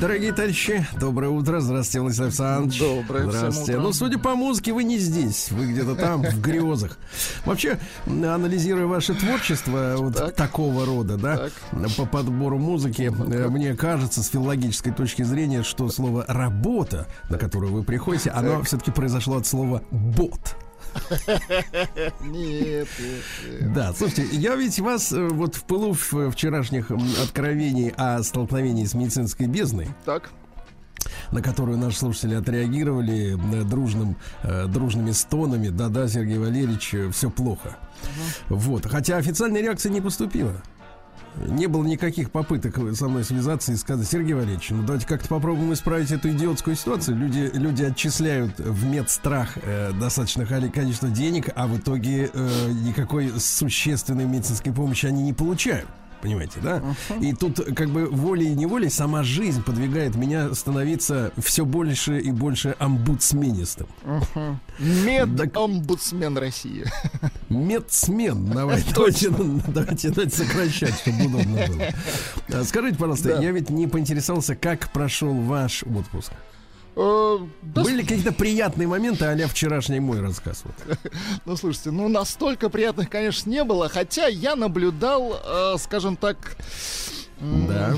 Дорогие товарищи, доброе утро. Здравствуйте, Владислав Александрович. Доброе Здравствуйте. Ну, судя по музыке, вы не здесь. Вы где-то там, в грезах. Вообще, анализируя ваше творчество вот Так. такого рода, да, Так. по подбору музыки, э, мне кажется, с филологической точки зрения, что слово «работа», на которую вы приходите, оно все-таки произошло от слова «бот». Нет. Да, слушайте, я ведь вас э, вот в пылу в- вчерашних откровений о столкновении с медицинской бездной, Так, на которую наши слушатели отреагировали э, дружным, э, дружными стонами. Да-да, Сергей Валерьевич, все плохо. Вот. Хотя официальной реакции не поступило. Не было никаких попыток со мной связаться и сказать, Сергей Валерьевич, ну давайте как-то попробуем исправить эту идиотскую ситуацию. Люди, люди отчисляют в медстрах э, достаточно коли- количество денег, а в итоге э, никакой существенной медицинской помощи они не получают. Понимаете, да? И тут как бы волей и неволей сама жизнь подвигает меня становиться все больше и больше омбудсменистым. мед-омбудсмен России. Медсмен. Давай, давайте, давайте, давайте сокращать, чтобы удобно было. А, Скажите, пожалуйста, Да. я ведь не поинтересовался, как прошел ваш отпуск. Э, Были какие-то приятные моменты, а вчерашний мой рассказ? Вот. Ну, слушайте, ну настолько приятных, конечно, не было, хотя я наблюдал, э, скажем так, Да.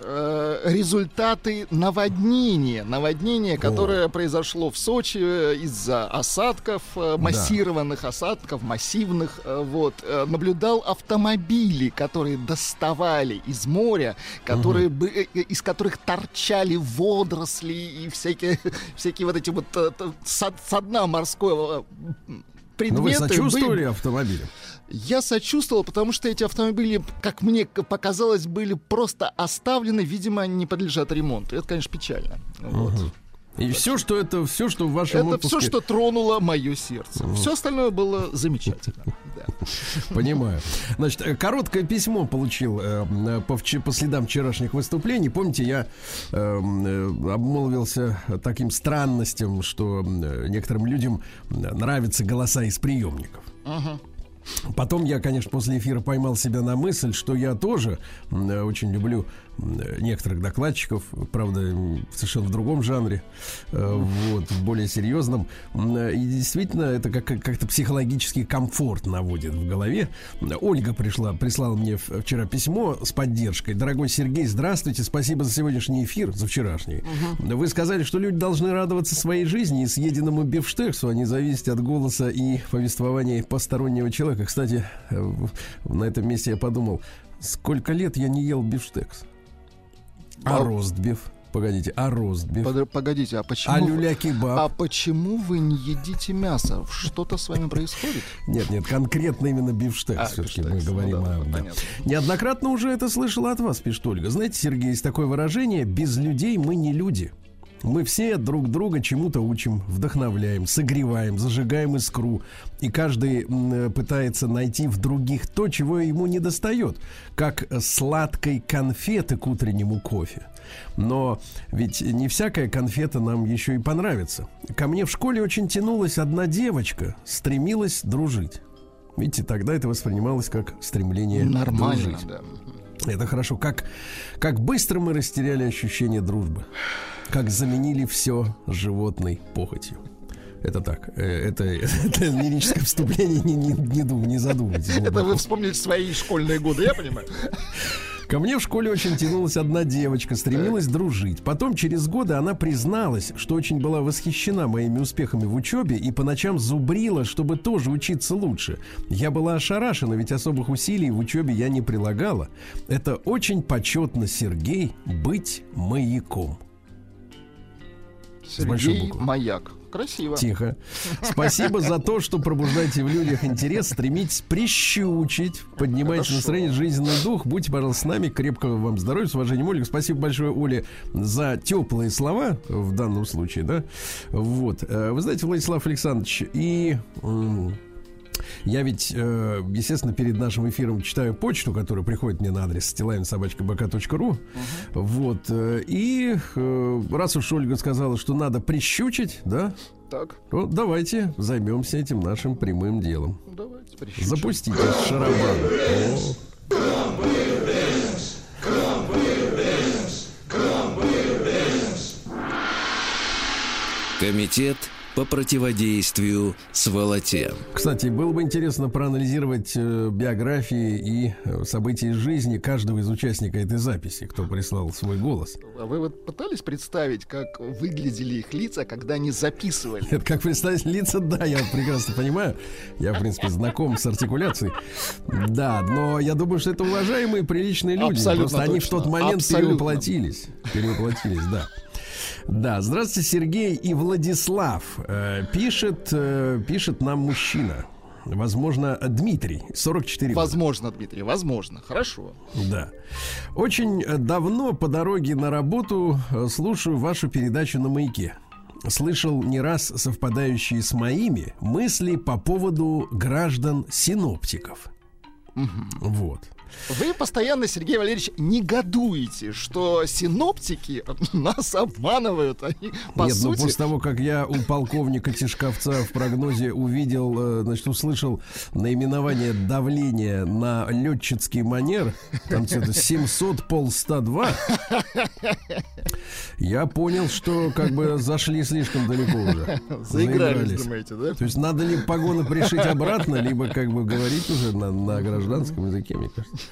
Э, результаты наводнения. Наводнение, которое произошло в Сочи э, из-за осадков, э, массированных осадков, массивных. э, Вот. Э, Наблюдал автомобили, которые доставали из моря, которые бы, э, э, из которых торчали водоросли и всякие, всякие вот эти вот э, со, со дна морского Ну, предметы. вы были- сочувствовали автомобилю? Я сочувствовал, потому что эти автомобили, как мне показалось, были просто оставлены, видимо, они не подлежат ремонту. Это, конечно, печально. Вот. И все, что это, все, что в вашем Это отпуске... все, что тронуло мое сердце. Все остальное было замечательно. Да. Понимаю. Значит, э, короткое письмо получил э, э, по, следам вчерашних выступлений. Помните, я э, э, обмолвился таким странностям, что некоторым людям нравятся голоса из приемников. Потом я, конечно, после эфира поймал себя на мысль, что я тоже э, очень люблю некоторых докладчиков, правда, совершенно в другом жанре, э, вот, в более серьезном. Э, И действительно, это как- как-то психологический комфорт наводит в голове. Ольга пришла, прислала мне вчера письмо с поддержкой. Дорогой Сергей, здравствуйте, спасибо за сегодняшний эфир, за вчерашний. Вы сказали, что люди должны радоваться своей жизни и съеденному бифштексу, а не зависеть от голоса и повествования постороннего человека. Кстати, э, на этом месте я подумал, сколько лет я не ел бифштекс? А ростбиф? Погодите, а ростбиф? Под- Погодите, а почему... А люля-кебаб? А почему вы не едите мясо? Что-то с вами происходит? Нет, нет, конкретно именно бифштекс. А, Все-таки мы бифштекс, ну говорим да, о... ну, да. понятно. Неоднократно уже это слышала от вас, пишет Ольга. Знаете, Сергей, есть такое выражение «без людей мы не люди». Мы все друг друга чему-то учим, вдохновляем, согреваем, зажигаем искру. И каждый пытается найти в других то, чего ему не достает. Как сладкой конфеты к утреннему кофе. Но ведь не всякая конфета нам еще и понравится. Ко мне в школе очень тянулась одна девочка, стремилась дружить. Видите, тогда это воспринималось как стремление Нормально, дружить. да. Это хорошо. Как, как быстро мы растеряли ощущение дружбы. Как заменили все животной похотью. Это так. э, Это, это лирическое вступление. Не, не, не, дум- не задумайтесь. Это вы вспомнили свои школьные годы, я понимаю? Ко мне в школе очень тянулась одна девочка, стремилась дружить. Потом, через годы, она призналась, что очень была восхищена моими успехами в учебе и по ночам зубрила, чтобы тоже учиться лучше. Я была ошарашена, ведь особых усилий в учебе я не прилагала. Это очень почетно, Сергей, быть маяком. Сергей. Маяк. Красиво. Тихо. Спасибо за то, что пробуждаете в людях интерес, стремитесь прищучить, поднимайте Хорошо. настроение, жизненный дух. Будьте, пожалуйста, с нами. Крепкого вам здоровья, с уважением, Ольга. Спасибо большое, Оле, за теплые слова в данном случае, да. Вот. Э, Вы знаете, Владислав Александрович, и... Я ведь, э, естественно, перед нашим эфиром читаю почту, которая приходит мне на адрес stilainsobachkabk.ru. Угу. Вот. Э, и э, раз уж Ольга сказала, что надо прищучить, да? Так. Ну, давайте займемся этим нашим прямым делом. Давайте прищучим. Запустите шарабан. Комитет по противодействию сволоте. Кстати, было бы интересно проанализировать э, биографии и э, события из жизни каждого из участников этой записи, кто прислал свой голос. А вы вот пытались представить, как выглядели их лица, когда они записывали? Это как представить лица, да, я прекрасно понимаю. Я, в принципе, знаком с артикуляцией. Да, но я думаю, что это уважаемые, приличные люди. Абсолютно Просто они в точно. тот момент Абсолютно. перевоплотились. Перевоплотились, да. Да, здравствуйте, Сергей и Владислав. Э, пишет, э, пишет нам мужчина. Возможно, Дмитрий, 44 года. Возможно, Дмитрий, возможно. Хорошо. Да. Очень э, давно по дороге на работу слушаю вашу передачу на маяке. Слышал не раз совпадающие с моими мысли по поводу граждан-синоптиков. Вот. Вы постоянно, Сергей Валерьевич, негодуете, что синоптики нас обманывают. Они, по Нет, ну сути, после того, как я у полковника Тишковца в прогнозе увидел, э, значит, услышал наименование давления на летческий манер, там что-то 700 пол 102, я понял, что как бы зашли слишком далеко уже. заигрались, думаете, да? То есть надо ли погоны пришить обратно, либо как бы говорить уже на, на гражданском языке, мне кажется.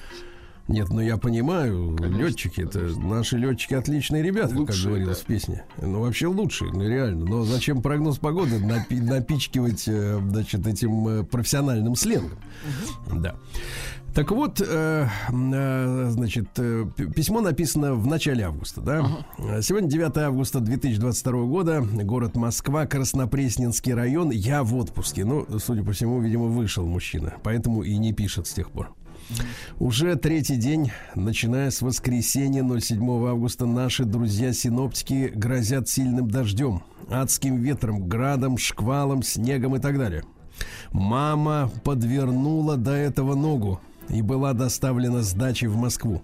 Нет, ну я понимаю, летчики, это наши летчики отличные ребята, как Лучшие, говорилось да. в песне. Ну вообще лучшие, ну реально. Но зачем прогноз погоды напи- напичкивать, э, значит, этим э, профессиональным сленгом? Да. Так вот, э, э, значит, э, письмо написано в начале августа, да? Э, Сегодня 9 августа 2022 года, город Москва, Краснопресненский район. Я в отпуске. Ну, судя по всему, видимо, вышел мужчина, поэтому и не пишет с тех пор. Уже третий день, начиная с воскресенья 07 августа, наши друзья-синоптики грозят сильным дождем, адским ветром, градом, шквалом, снегом и так далее. Мама подвернула до этого ногу и была доставлена с дачи в Москву.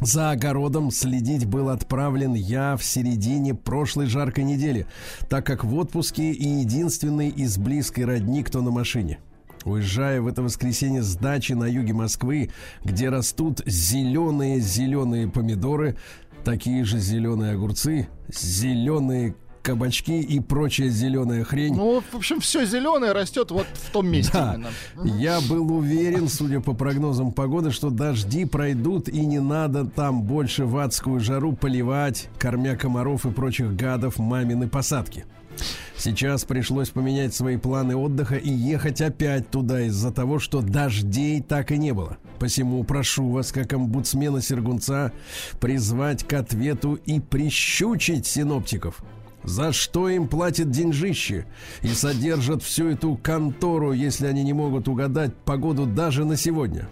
За огородом следить был отправлен я в середине прошлой жаркой недели, так как в отпуске и единственный из близкой родни, кто на машине. Уезжая в это воскресенье с дачи на юге Москвы, где растут зеленые-зеленые помидоры, такие же зеленые огурцы, зеленые кабачки и прочая зеленая хрень. Ну, в общем, все зеленое растет вот в том месте Да. именно. Я был уверен, судя по прогнозам погоды, что дожди пройдут и не надо там больше в адскую жару поливать, кормя комаров и прочих гадов мамины посадки. Сейчас пришлось поменять свои планы отдыха и ехать опять туда из-за того, что дождей так и не было. Посему прошу вас, как омбудсмена Сергунца, призвать к ответу и прищучить синоптиков. За что им платят деньжище и содержат всю эту контору, если они не могут угадать погоду даже на сегодня?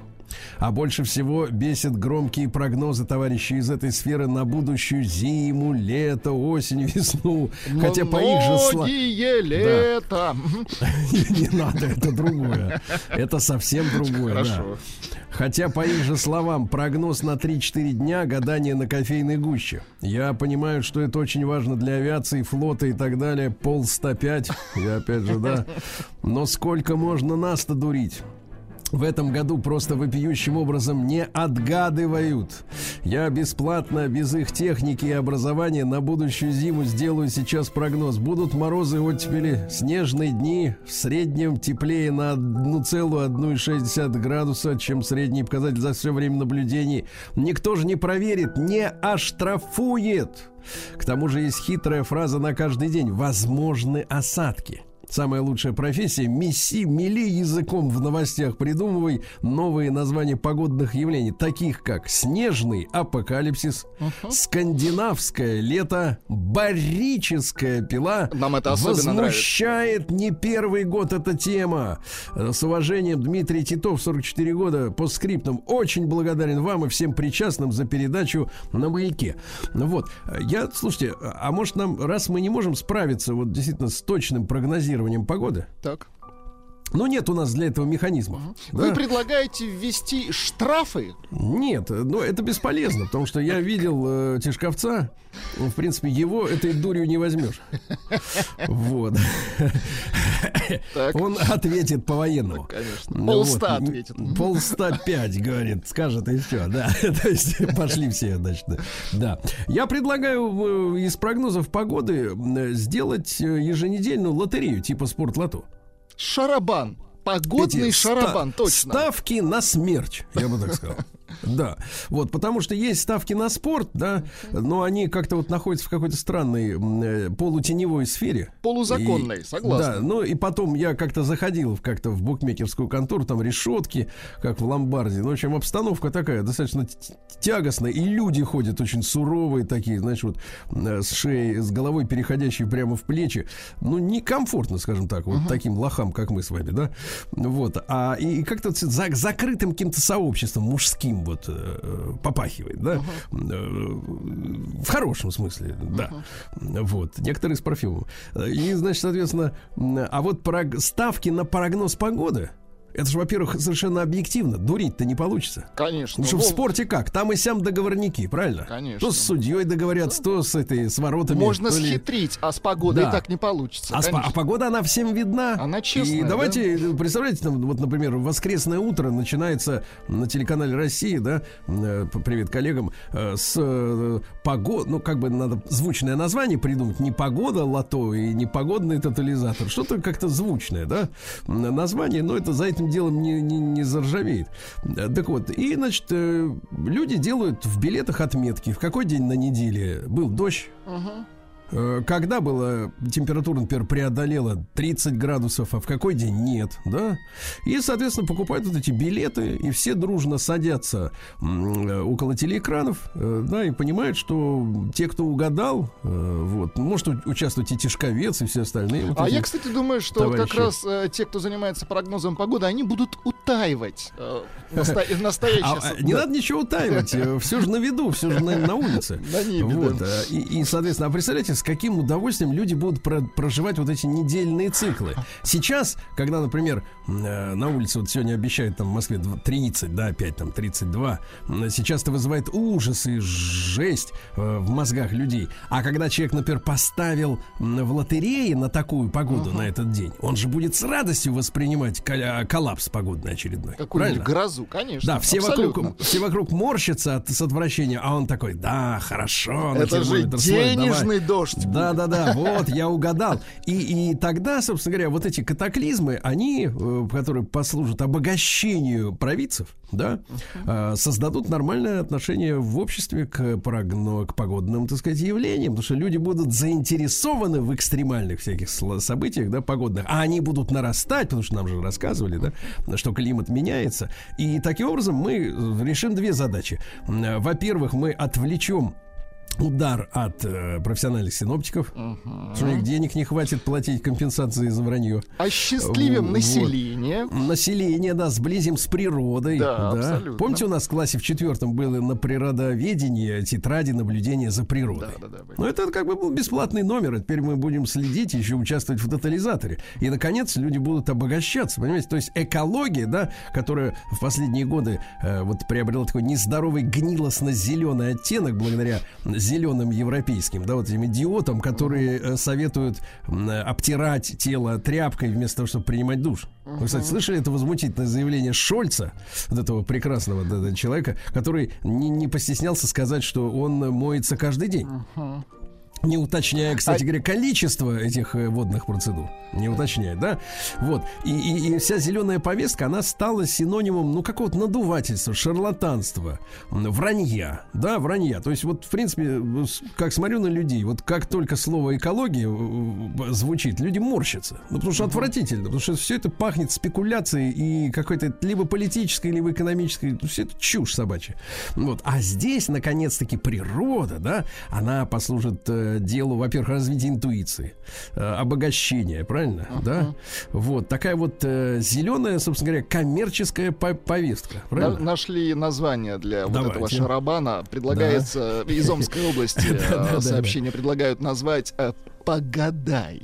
А больше всего бесит громкие прогнозы товарищей из этой сферы на будущую зиму, лето, осень, весну. Хотя по их же словам... Мгм. Не надо, это другое. Это совсем другое. да. Хорошо. Хотя, по их же словам, прогноз на 3-4 дня гадание на кофейной гуще. Я понимаю, что это очень важно для авиации, флота и так далее. Пол 105, я опять же, да. Но сколько можно нас-то дурить? В этом году просто вопиющим образом не отгадывают. Я бесплатно, без их техники и образования на будущую зиму сделаю сейчас прогноз. Будут морозы, оттепели, снежные дни, в среднем теплее на 1,1,6 градуса, чем средний показатель за все время наблюдений. Никто же не проверит, не оштрафует. К тому же есть хитрая фраза на каждый день. Возможны осадки. Самая лучшая профессия – месси, мели языком в новостях, придумывай новые названия погодных явлений, таких как снежный апокалипсис, скандинавское лето, барическая пила. Нам это особенно Возмущает не первый год эта тема. Э, С уважением, Дмитрий Титов, 44 года, по скриптам. Очень благодарен вам и всем причастным за передачу на маяке. Ну Вот, Э, я, слушайте, а может нам, раз мы не можем справиться вот действительно с точным прогнозированием погоды, Так. Но нет у нас для этого механизмов. Вы да. предлагаете ввести штрафы? Нет, но это бесполезно, потому что я видел э, Тишковца. В принципе, его этой дурью не возьмешь. Вот. Он ответит по-военному. Конечно. Ну Полста ответит. Полста пять, говорит, скажет и все, да. То есть пошли все, значит, да. Я предлагаю э, из прогнозов погоды сделать э, еженедельную лотерею типа спортлото. Шарабан. Погодный Эти шарабан, ста- точно. Ставки на смерч, я бы так сказал. Да, вот, потому что есть ставки на спорт, да, но они как-то вот находятся в какой-то странной э, полутеневой сфере. Полузаконной, И- согласен. Да, ну и потом я как-то заходил в- как-то в букмекерскую контору, там решетки, как в ломбарде. Ну, в общем, обстановка такая достаточно тягостная, и люди ходят очень суровые такие, знаешь, вот э, с шеей, с головой переходящие прямо в плечи. Ну, некомфортно, скажем так, вот таким лохам, как мы с вами, да. Вот, а и, и как-то за закрытым каким-то сообществом мужским вот э, попахивает, да. Э, В хорошем смысле, да. Вот, некоторые с парфюмом. И, значит, соответственно, а вот ставки на прогноз погоды, это же, во-первых, совершенно объективно. Дурить-то не получится. Конечно. Потому что в спорте как? Там и сям договорники, правильно? Конечно. То с судьей договорятся, то с этой, с воротами. Можно ли- схитрить, а с погодой Да. так не получится. А, спа- конечно. а погода, она всем видна. Она честная, И давайте, представляете, там, вот, например, воскресное утро начинается на телеканале России, да, э, привет коллегам, э, с погоды, ну, как бы надо звучное название придумать, не погода лото и не погодный тотализатор, что-то как-то звучное, да, название, но это за этим делом не, не, не заржавеет. Э, Так вот, и, значит, э, люди делают в билетах отметки, в какой день на неделе был дождь, Э, Когда была температура, например, преодолела 30 градусов, а в какой день нет, да? И, соответственно, покупают вот эти билеты, и все дружно садятся э, около телеэкранов, э, да, и понимают, что те, кто угадал, э, вот, может у- участвовать и Тишковец, и все остальные. вот А я, кстати, думаю, что вот как раз э, те, кто занимается прогнозом погоды, они будут утаивать э, настоящее. А, а, не надо ничего утаивать, все же на виду, все же на, на улице. На небе, Вот, да. и, и, соответственно, а представляете, с каким удовольствием люди будут про- проживать вот эти недельные циклы. Сейчас, когда, например, э, на улице вот сегодня обещают там в Москве дв- 30, да, опять там 32, м, сейчас это вызывает ужас и жесть э, в мозгах людей. А когда человек, например, поставил в лотерее на такую погоду на этот день, он же будет с радостью воспринимать коля- коллапс погодный очередной. Какую-нибудь грозу, конечно. Да, все абсолютно. вокруг, все вокруг морщатся от, с отвращения, а он такой, да, хорошо. Это же смотрит, давай». денежный дождь. Да, да, да, вот, я угадал. И, и тогда, собственно говоря, вот эти катаклизмы, они, э, которые послужат обогащению провидцев, да, э, создадут нормальное отношение в обществе к, прогно, к погодным, так сказать, явлениям, потому что люди будут заинтересованы в экстремальных всяких событиях, да, погодных, а они будут нарастать, потому что нам же рассказывали, да, что климат меняется. И таким образом мы э, решим две задачи. Во-первых, мы отвлечем удар от э, профессиональных синоптиков, что у них денег не хватит платить компенсации за вранье. Осчастливим Вот. население. Население, да, сблизим с природой. Да, абсолютно. Помните, у нас в классе в четвертом было на природоведении тетради наблюдения за природой. Да, да, да. Ну, это как бы был бесплатный номер, а теперь мы будем следить, еще участвовать в тотализаторе. И, наконец, люди будут обогащаться, понимаете? То есть экология, да, которая в последние годы э, вот приобрела такой нездоровый гнилостно-зеленый оттенок благодаря зеленым европейским, да, вот этим идиотам, которые э, советуют обтирать тело тряпкой вместо того, чтобы принимать душ. Вы, кстати, слышали это возмутительное заявление Шольца, вот этого прекрасного да, да, человека, который не, не постеснялся сказать, что он моется каждый день. Не уточняя, кстати А- говоря, количество этих э, водных процедур. Не уточняет, да? Вот. И, и- и вся зеленая повестка, она стала синонимом, ну, какого-то надувательства, шарлатанства, вранья. Да, вранья. То есть, вот, в принципе, с- как смотрю на людей, вот как только слово экология э, звучит, люди морщатся. Ну, потому что отвратительно. Потому что все это пахнет спекуляцией и какой-то либо политической, либо экономической. Ну, все это чушь собачья. Вот. А здесь, наконец-таки, природа, да, она послужит э, делу, во-первых, развития интуиции, э, обогащения, правильно? Да? Вот. Такая вот э, зеленая, собственно говоря, коммерческая по- повестка. Правильно? нашли название для вот Давайте. этого шарабана. Предлагается из Омской области э, сообщение предлагают назвать э, «Погадай».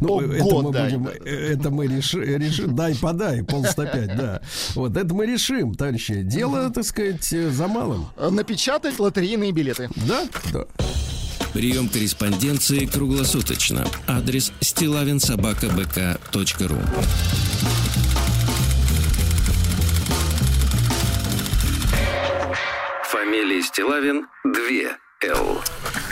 Ну, Ого, это мы дай, будем, да. это мы реши- решим, дай подай, пол 105, да. Вот это мы решим, товарищи. Дело, так сказать, за малым. Напечатать лотерейные билеты. Да, да. Прием корреспонденции круглосуточно. Адрес стилавинсобакабк.ру Фамилия Стилавин 2 Л.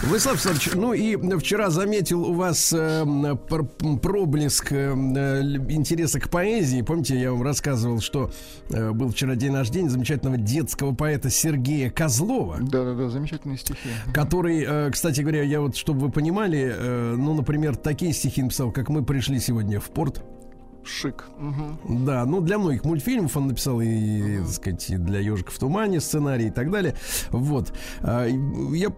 Владислав Александрович, ну и вчера заметил у вас э, пр- проблеск э, л- интереса к поэзии. Помните, я вам рассказывал, что э, был вчера день рождения замечательного детского поэта Сергея Козлова. Да-да-да, замечательные стихи. Который, э, кстати говоря, я вот, чтобы вы понимали, э, ну, например, такие стихи написал, как мы пришли сегодня в порт. Шик. Мгм. Да, ну для многих мультфильмов он написал и, так сказать, и для ежика в тумане сценарий и так далее. Вот. А, Я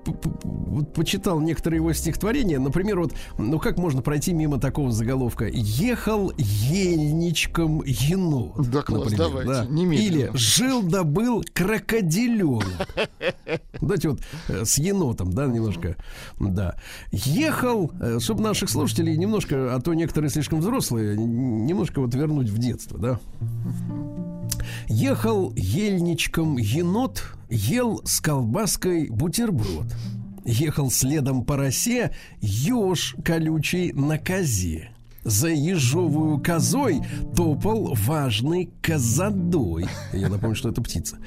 вот почитал некоторые его стихотворения. Например, вот, ну как можно пройти мимо такого заголовка? Ехал ельничком енот. Да, класс, например, давайте, немедленно. Или жил да был крокодиленок. Давайте вот э, с енотом, да, немножко. Да. Ехал, чтобы наших слушателей немножко, а то некоторые слишком взрослые, н- немножко вот вернуть в детство, да. Ехал ельничком енот, ел с колбаской бутерброд. Ехал следом по росе еж колючий на козе. За ежовую козой топал важный козадой. Я напомню, что это птица.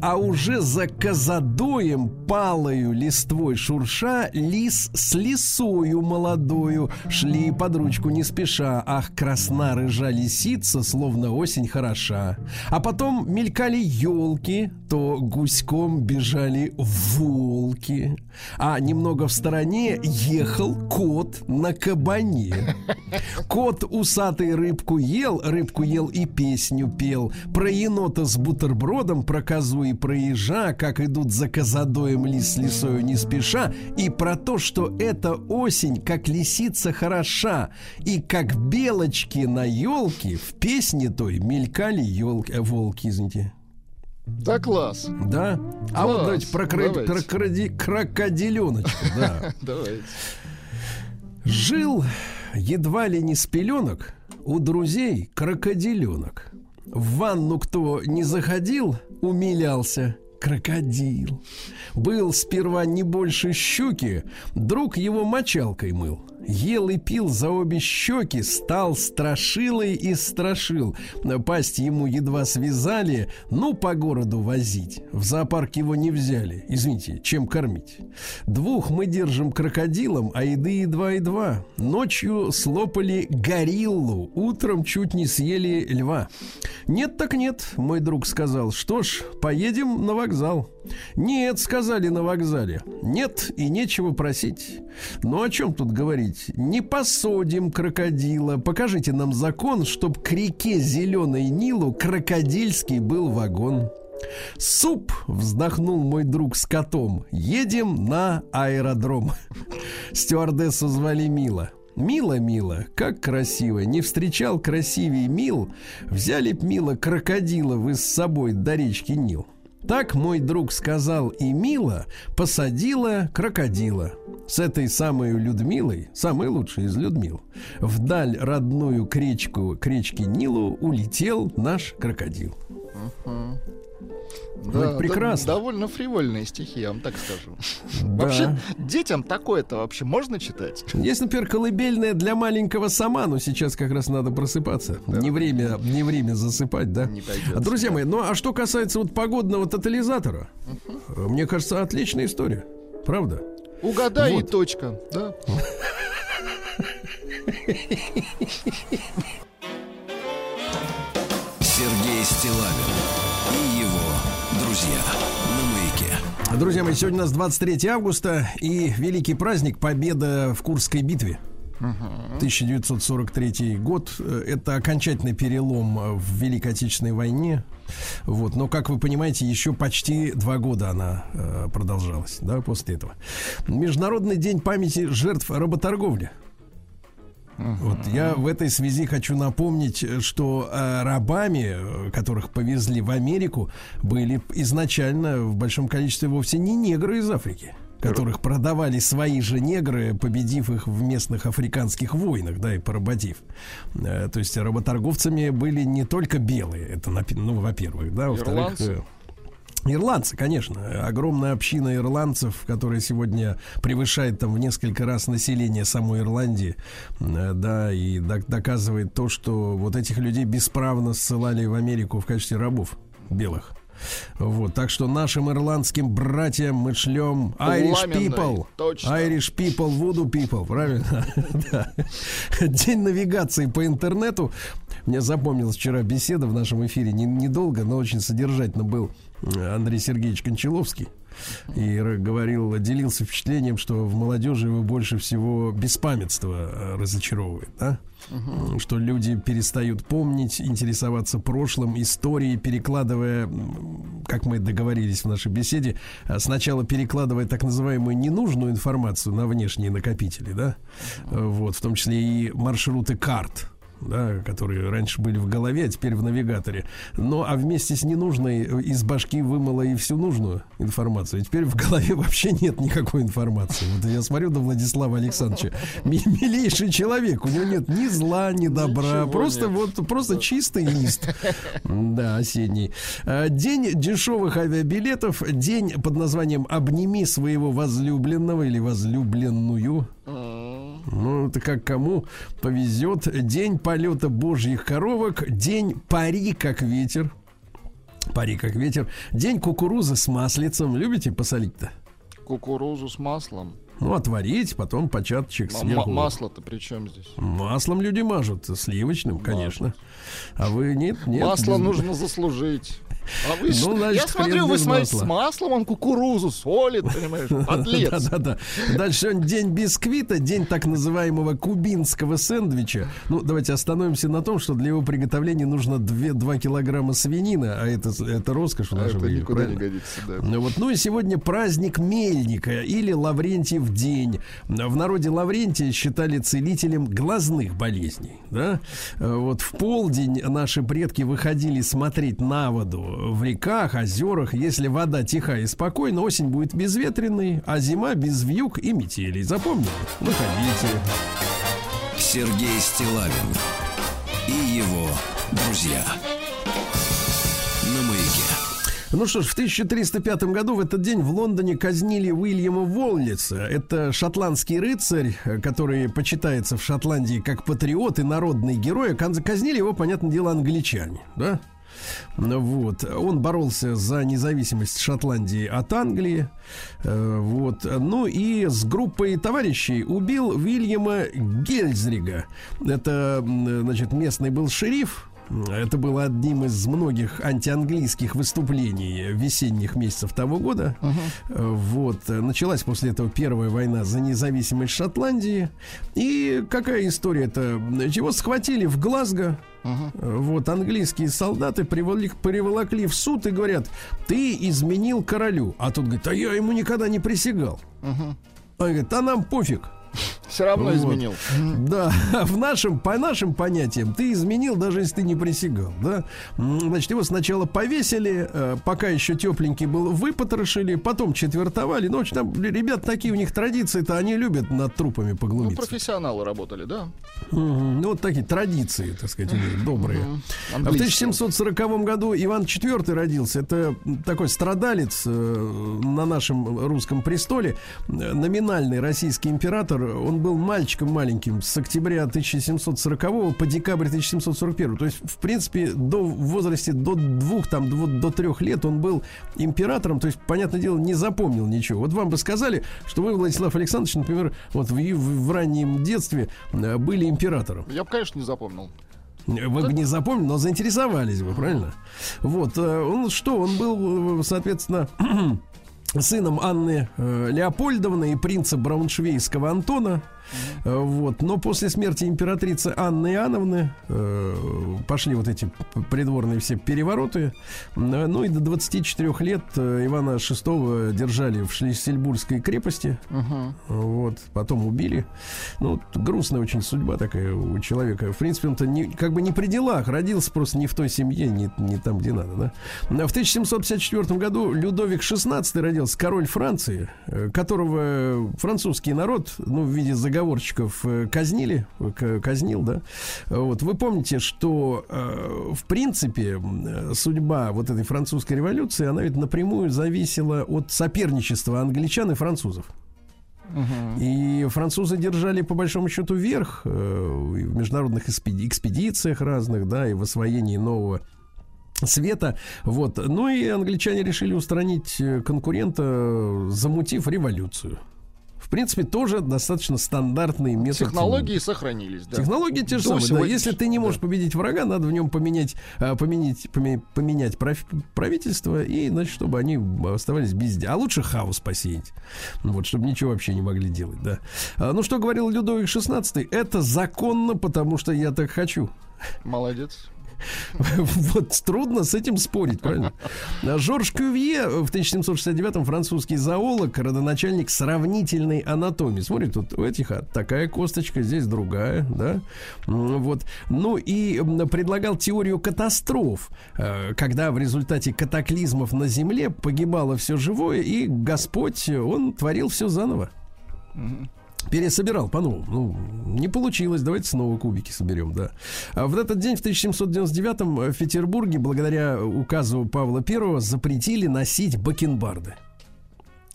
А уже за козадоем палою листвой шурша лис с лисою молодою шли под ручку не спеша. Ах, красна рыжа лисица, словно осень хороша. А потом мелькали елки, то гуськом бежали волки. А немного в стороне ехал кот на кабане. Кот усатый рыбку ел, рыбку ел и песню пел. Про енота с бутербродом, про козу и про ежа, как идут за козадоем лис с лисою не спеша, и про то, что эта осень, как лисица хороша, и как белочки на елке в песне той мелькали елки, э, волки, извините. Да, класс. Да? А вот Класс, давайте про, кро- давайте. про крокодиленочку, да. Давайте. Жил едва ли не с пеленок у друзей крокодиленок. В ванну кто не заходил, умилялся крокодил. Был сперва не больше щуки, друг его мочалкой мыл. Ел и пил за обе щеки, стал страшилой и страшил. Пасть ему едва связали, ну по городу возить. В зоопарк его не взяли. Извините, чем кормить? Двух мы держим крокодилом, а еды едва-едва. Ночью слопали гориллу, утром чуть не съели льва. Нет так нет, мой друг сказал. Что ж, поедем на вокзал. Нет, сказали на вокзале. Нет и нечего просить. Ну о чем тут говорить? Не посадим крокодила. Покажите нам закон, чтоб к реке зеленой Нилу крокодильский был вагон. Суп, вздохнул мой друг с котом. Едем на аэродром. Стюардессу звали Мила. Мила, мила, как красиво. Не встречал красивей Мил. Взяли б Мила крокодила вы с собой до речки Нил. Так мой друг сказал, и Мила посадила крокодила. С этой самой Людмилой, самой лучшей из Людмил, вдаль родную к, речку, к речке Нилу улетел наш крокодил. Да, прекрасно. да, довольно фривольные стихи, я вам так скажу. Да. Вообще, детям такое-то вообще можно читать? Есть, например, колыбельная для маленького сама, но сейчас как раз надо просыпаться. Не время, не время засыпать, да? Не пойдет. А, Друзья мои, ну а что касается вот погодного тотализатора, э, мне кажется, отличная история. Правда? Угадай Вот. и точка. Да. Сергей Стилавин Друзья мои, сегодня у нас 23 августа и великий праздник Победа в Курской битве. 1943 год. Э, Это окончательный перелом э, в Великой Отечественной войне. Вот. Но, как вы понимаете, еще почти два года она э, продолжалась, да, после этого. Международный день памяти жертв работорговли. Вот я в этой связи хочу напомнить, что э, рабами, э, которых повезли в Америку, были изначально в большом количестве вовсе не негры из Африки. которых продавали свои же негры, победив их в местных африканских войнах, да, и поработив. Э, То есть работорговцами были не только белые, это, ну, во-первых, да, во-вторых... Ирландцы? Ирландцы, конечно. Огромная община ирландцев, которая сегодня превышает там в несколько раз население самой Ирландии, э, да, и док- доказывает то, что вот этих людей бесправно ссылали в Америку в качестве рабов белых. Вот, так что нашим ирландским братьям мы шлем Irish Пламенный, people, точно. Irish people, voodoo people, правильно? Да. День навигации по интернету. Мне запомнилась вчера беседа в нашем эфире, не- недолго, но очень содержательно был Андрей Сергеевич Кончаловский. И говорил, делился впечатлением, что в молодежи его больше всего беспамятство э, разочаровывает, да? М, Что люди перестают помнить, интересоваться прошлым, историей, перекладывая, как мы договорились в нашей беседе, а сначала перекладывая так называемую ненужную информацию на внешние накопители, да, Э, вот, в том числе и маршруты карт, да, которые раньше были в голове, а теперь в навигаторе. Но а вместе с ненужной э, из башки вымыло и всю нужную информацию. И теперь в голове вообще нет никакой информации. Вот я смотрю на Владислава Александровича. ми- Милейший человек. У него нет ни зла, ни добра. Ничего просто нет. вот просто чистый лист. Да, осенний. А, День дешевых авиабилетов. День под названием «Обними своего возлюбленного» или возлюбленную. Ну, это как кому повезет. День полета божьих коровок. День пари как ветер. Пари как ветер. День кукурузы с маслицем. Любите посолить-то? Кукурузу с маслом. Ну, отварить, потом початочек сверху. Масло-то при чем здесь? Маслом люди мажут, сливочным, конечно. А вы нет, нет. Масло без- нужно заслужить. А вы Ну, значит, Я смотрю, вы масла. с маслом он кукурузу солит, понимаешь? Подлец. Да-да-да. Дальше день бисквита, день так называемого кубинского сэндвича. Ну, давайте остановимся на том, что для его приготовления нужно 2, 2 килограмма свинины, а это, это роскошь в А нашем Это никуда не правильно? годится, да. Ну Вот. Ну и сегодня праздник Мельника или Лаврентьев день. В народе Лаврентия считали целителем глазных болезней. Да? Э, Вот в полдень наши предки выходили смотреть на воду в реках, озерах. Если вода тихая и спокойна, осень будет безветренной, а зима без вьюг и метелей. Запомнили? Выходите. Сергей Стилавин и его друзья. Ну что ж, в 1305 году в этот день в Лондоне казнили Уильяма Воллица. Это шотландский рыцарь, который почитается в Шотландии как патриот и народный герой. Каз- Казнили его, понятное дело, англичане, да? Вот. Он боролся за независимость Шотландии от Англии. Э, Вот. Ну и с группой товарищей убил Уильяма Гельзрига. Это, значит, местный был шериф, это было одним из многих антианглийских выступлений весенних месяцев того года. Э, Вот. Э, Началась после этого Первая война за независимость Шотландии. И какая история-то? Чего схватили в Глазго? Э, Вот английские солдаты приволокли, приволокли в суд и говорят, ты изменил королю. А тут говорит, а я ему никогда не присягал. Он говорит, а нам пофиг. Все равно Вот. изменил. Да, в нашем, по нашим понятиям, ты изменил, даже если ты не присягал, да. Значит, его сначала повесили, э, пока еще тепленький был, выпотрошили, потом четвертовали. Ну, там ребят такие у них традиции-то, они любят над трупами Ну, поглумиться. профессионалы работали, да. Ну, вот такие традиции, так сказать, добрые. А В Английские. 1740 году Иван IV родился. Это такой страдалец э, на нашем русском престоле. Э, Номинальный российский император. Он был мальчиком маленьким с октября 1740 по декабрь 1741. То есть, в принципе, до, в возрасте до двух, там, до, до трех лет он был императором. То есть, понятное дело, не запомнил ничего. Вот вам бы сказали, что вы, Владислав Александрович, например, вот в, в- в раннем детстве э, были императором. Я бы, конечно, не запомнил. Вы бы не запомнили, но заинтересовались бы, правильно? Вот, э, он что, он был, э, соответственно, сыном Анны э, Леопольдовны и принца Брауншвейского Антона. Э, Вот. Но после смерти императрицы Анны Иоанновны э, пошли вот эти придворные все перевороты. Э, Ну и до 24 лет э, Ивана VI держали в Шлиссельбургской крепости. Мгм. Вот, потом убили. Ну, грустная очень судьба такая у человека. В принципе, он-то не, как бы не при делах, родился просто не в той семье, не, не там, где надо, да. В 1754 году Людовик XVI родился, король Франции, которого французский народ, ну, в виде заговорщиков э, казнили, казнил, да. Вот, вы помните, что, э, в принципе, э, судьба вот этой французской революции, она ведь напрямую зависела от соперничества англичан и французов. И французы держали по большому счету верх в международных экспеди- экспедициях разных, да, и в освоении нового света. Вот. Ну и англичане решили устранить конкурента, замутив революцию. В принципе, тоже достаточно стандартный метод. Технологии сохранились, да. Технологии те же До самые. Да. сегодняшнего- Если ты не можешь да. победить врага, надо в нем поменять, а, поменять, поме- поменять прав- правительство, и, значит, чтобы они оставались без дела. А лучше хаос посеять. Ну Вот, чтобы ничего вообще не могли делать, да. А, Ну, что говорил Людовик XVI, это законно, потому что я так хочу. Молодец. Вот трудно с этим спорить, правильно? Жорж Кювье в 1769-м французский зоолог, родоначальник сравнительной анатомии. Смотри, тут у этих а, такая косточка, здесь другая, да? Вот. Ну и предлагал теорию катастроф, э, когда в результате катаклизмов на Земле погибало все живое, и Господь, он творил все заново. Пересобирал по-новому. Ну, не получилось. Давайте снова кубики соберем, да. А в этот день, в 1799-м, в Петербурге, благодаря указу Павла I, запретили носить бакенбарды.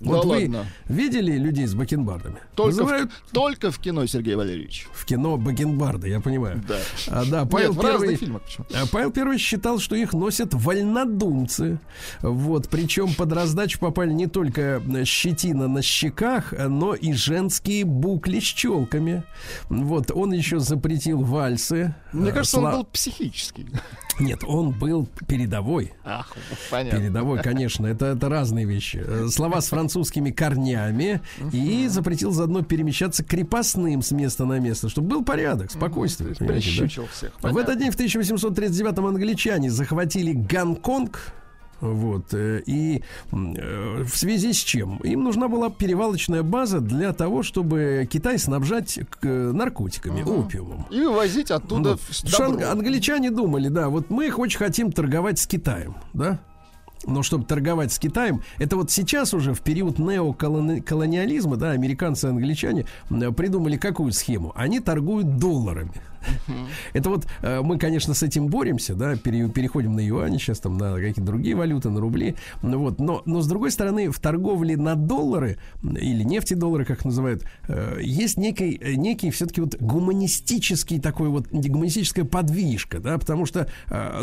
Да Вот вы ладно. видели людей с бакенбардами? Только Называют в, только в кино, Сергей Валерьевич. в кино бакенбарды, я понимаю. Да. А, да, Павел Нет, Первый- фильмах а Павел Первый считал, что их носят вольнодумцы. Вот, причем под раздачу попали не только э, щетина на щеках, э, но и женские букли с челками. Вот, он еще запретил вальсы. Мне Э, кажется, он сла- был психический. Нет, он был передовой. Ах, понятно. Передовой, конечно, это, это разные вещи. Слова с французскими корнями и запретил заодно перемещаться крепостным с места на место, чтобы был порядок, спокойствие. да? Всех. В этот день, в 1839-м, англичане захватили Гонконг. Вот. э, И э, в связи с чем? Им нужна была перевалочная база для того, чтобы Китай снабжать наркотиками, опиумом. И вывозить оттуда Вот. в- англичане думали, да, вот мы их очень хотим торговать с Китаем, да? Но чтобы торговать с Китаем, это вот сейчас уже в период неоколониализма, да, американцы и англичане придумали какую схему? Они торгуют долларами. Это вот э, мы, конечно, с этим боремся, да, пере- переходим на юани, сейчас там на какие-то другие валюты, на рубли, ну вот, но, но с другой стороны, в торговле на доллары или нефтедоллары, как называют, э, есть некий, э, некий все-таки вот гуманистический такой вот, гуманистическая подвижка, да, потому что,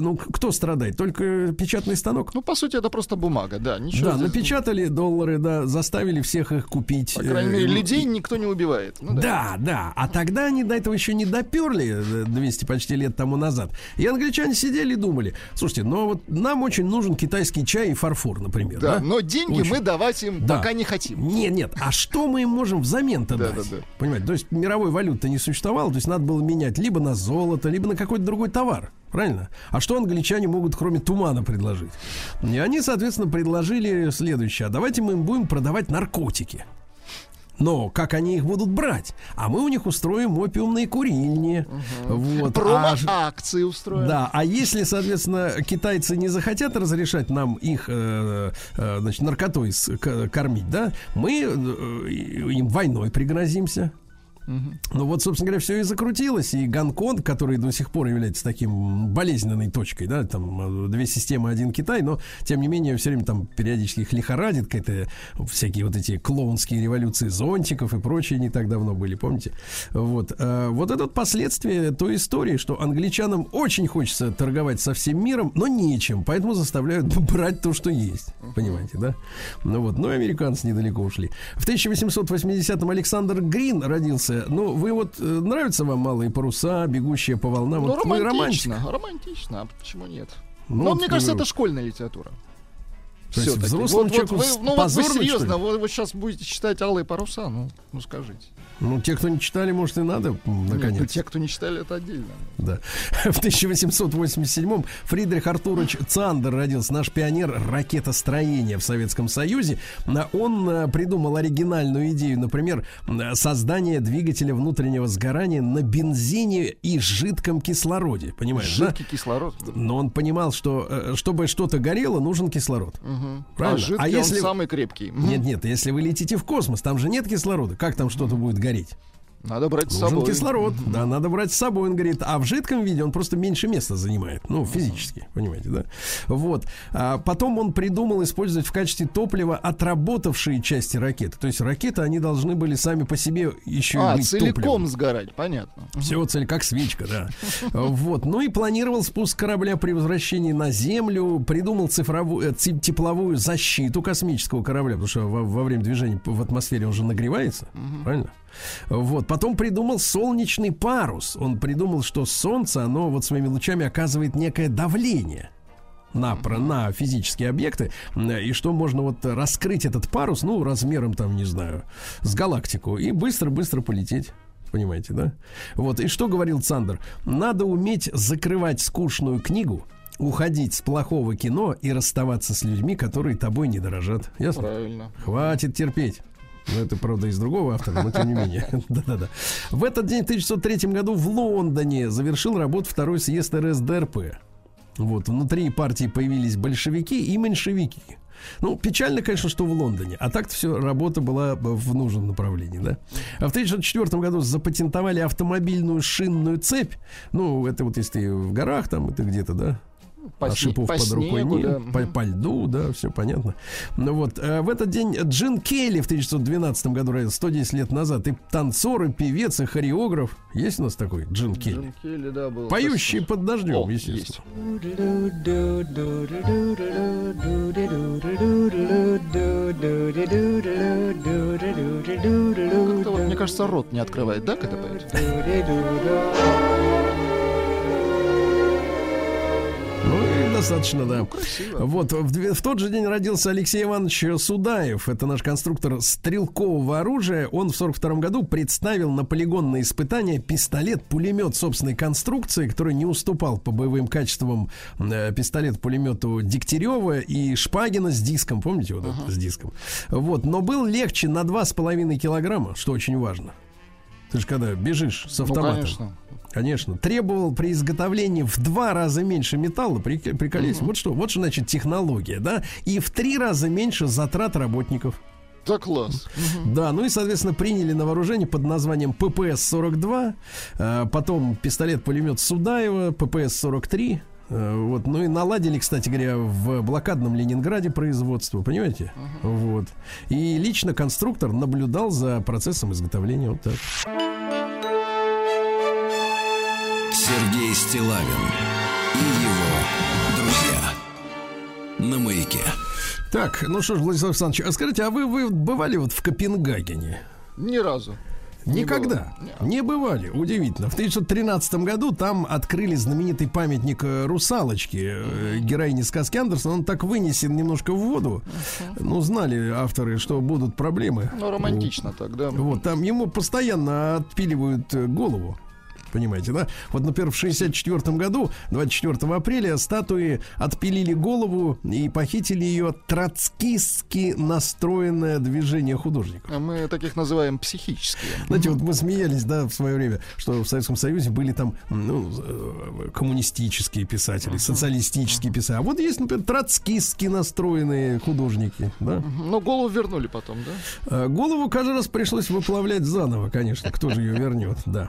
ну, кто страдает? Только печатный станок? Ну, по сути, это просто бумага, да. Ничего да, здесь- напечатали доллары, да, заставили всех их купить. По крайней мере, людей никто не убивает. Ну, да. да, да. А тогда они до этого еще не доперли 200 почти лет тому назад. И англичане сидели и думали, слушайте, ну вот нам очень нужен китайский чай и фарфор, например. Да, Да, но деньги Очень. мы давать им Да. пока не хотим. Нет, нет, а что мы им можем взамен-то Да, дать? да, да. Понимаете, то есть мировой валюты не существовало, то есть надо было менять либо на золото, либо на какой-то другой товар. Правильно? А что англичане могут, кроме тумана, предложить? И они, соответственно, предложили следующее. А давайте мы им будем продавать наркотики. Но как они их будут брать? А мы у них устроим опиумные курильни. Вот. А ж- Промо-акции устроим. да, а если, соответственно, китайцы не захотят разрешать нам их, э, э, значит, наркотой кормить, да, мы э, им войной пригрозимся. Ну вот, собственно говоря, все и закрутилось. И Гонконг, который до сих пор является таким болезненной точкой, да, там э, две системы, один Китай, но тем не менее все время там периодически их лихорадит, какие-то всякие вот эти клоунские революции зонтиков и прочие не так давно были, помните? Вот, э, вот это последствие той истории, что англичанам очень хочется торговать со всем миром, но нечем, поэтому заставляют брать то, что есть, понимаете, да? Ну вот, ну и американцы недалеко ушли. В 1880-м Александр Грин родился. Ну, вы вот, э, нравятся вам малые паруса, бегущие по волнам? Ну, вот вы романтично, романтик. романтично, а почему нет? Ну, Но вот, мне кажется, это школьная литература. То есть Всё-таки. взрослому Вот- вот вы, ну, вот вы позорно, что ли? серьезно, вы, вы сейчас будете читать алые паруса, ну, ну скажите. Ну, те, кто не читали, может, и надо, м, Нет, наконец. ну, те, кто не читали, это отдельно. Да. В 1887-м Фридрих Артурович Цандер родился, наш пионер ракетостроения в Советском Союзе. А Он э, придумал оригинальную идею, например, создание двигателя внутреннего сгорания на бензине и жидком кислороде. Понимаешь, да? Жидкий кислород. Но он понимал, что э, чтобы что-то горело, нужен кислород. Мгм. Правильно. А жидкий А если- он самый крепкий. Нет, нет, если вы летите в космос, там же нет кислорода. Как там что-то будет гореть? Надо брать с собой. кислород, да, надо брать с собой, он говорит, а в жидком виде он просто меньше места занимает, ну, физически, понимаете, да? Вот. А потом он придумал использовать в качестве топлива отработавшие части ракеты. То есть ракеты, они должны были сами по себе еще А, быть целиком топливом. сгорать, понятно. Все цель как свечка, да. Вот. Ну и планировал спуск корабля при возвращении на Землю, придумал цифровую, э, тепловую защиту космического корабля, потому что во, во время движения в атмосфере он же нагревается, правильно? Вот. Потом придумал солнечный парус. Он придумал, что Солнце, оно вот своими лучами оказывает некое давление на, на физические объекты, и что можно вот раскрыть этот парус, ну, размером там, не знаю, с галактику, и быстро-быстро полететь. Понимаете, да? Вот, и что говорил Цандер? Надо уметь закрывать скучную книгу, уходить с плохого кино и расставаться с людьми, которые тобой не дорожат. Ясно? Правильно. Хватит терпеть. Ну, это, правда, из другого автора, но тем не менее. Да-да-да. В этот день, в 1903 году, в Лондоне завершил работу второй съезд РСДРП. Вот, внутри партии появились большевики и меньшевики. Ну, печально, конечно, что в Лондоне. А так-то все, работа была в нужном направлении, да. А в 1904 году запатентовали автомобильную шинную цепь. Ну, это вот если ты в горах там, это где-то, да, По, а шипов по под рукой снегу, нет, да. по, по льду, да, все понятно. Ну вот, э, в этот день Джин Келли в 1912 году родился, 110 лет назад, и танцор, и певец, и хореограф. Есть у нас такой Джин Келли? Джим Келли, да, был. Поющий под дождем, О, естественно. Как-то вот, мне кажется, рот не открывает, да, когда поет? Достаточно, да. Красиво. Вот, в, тот же день родился Алексей Иванович Судаев. Это наш конструктор стрелкового оружия. Он в 42 году представил на полигонные испытания пистолет-пулемет собственной конструкции, который не уступал по боевым качествам э, пистолет-пулемету Дегтярева и Шпагина с диском. Помните вот это, с диском? Вот, но был легче на 2,5 килограмма, что очень важно. Ты же когда бежишь с Ну, автоматом. конечно. Конечно. Требовал при изготовлении в два раза меньше металла. Прик- Приколись. Вот что. Вот что значит технология, да? И в три раза меньше затрат работников. Да, класс. Да, ну и, соответственно, приняли на вооружение под названием ППС-42, э, потом пистолет-пулемет Судаева, ППС-43. э, Вот, ну и наладили, кстати говоря, в блокадном Ленинграде производство, понимаете? Вот. И лично конструктор наблюдал за процессом изготовления. Вот так. Сергей Стилавин и его друзья. На маяке. Так, ну что ж, Владислав Александрович, а скажите, а вы, вы бывали вот в Копенгагене? Ни разу. Не Никогда. было. Не, бывали. Удивительно. В 1913 году там открыли знаменитый памятник э, русалочке, э, героине сказки Андерсона. Он так вынесен немножко в воду. Ну, знали авторы, что будут проблемы. Ну, романтично так, да. Вот, там ему постоянно отпиливают э, голову. Понимаете, да? Вот, например, в 64 году, 24 апреля, статуи отпилили голову и похитили ее троцкистски настроенное движение художников. А Мы таких называем психические. Знаете, вот мы смеялись, да, в свое время, что в Советском Союзе были там ну, э, коммунистические писатели, социалистические писатели. А вот есть, например, троцкистски настроенные художники, да. Ну, голову вернули потом, да? А Голову каждый раз пришлось выплавлять заново, конечно. Кто же ее вернет, да.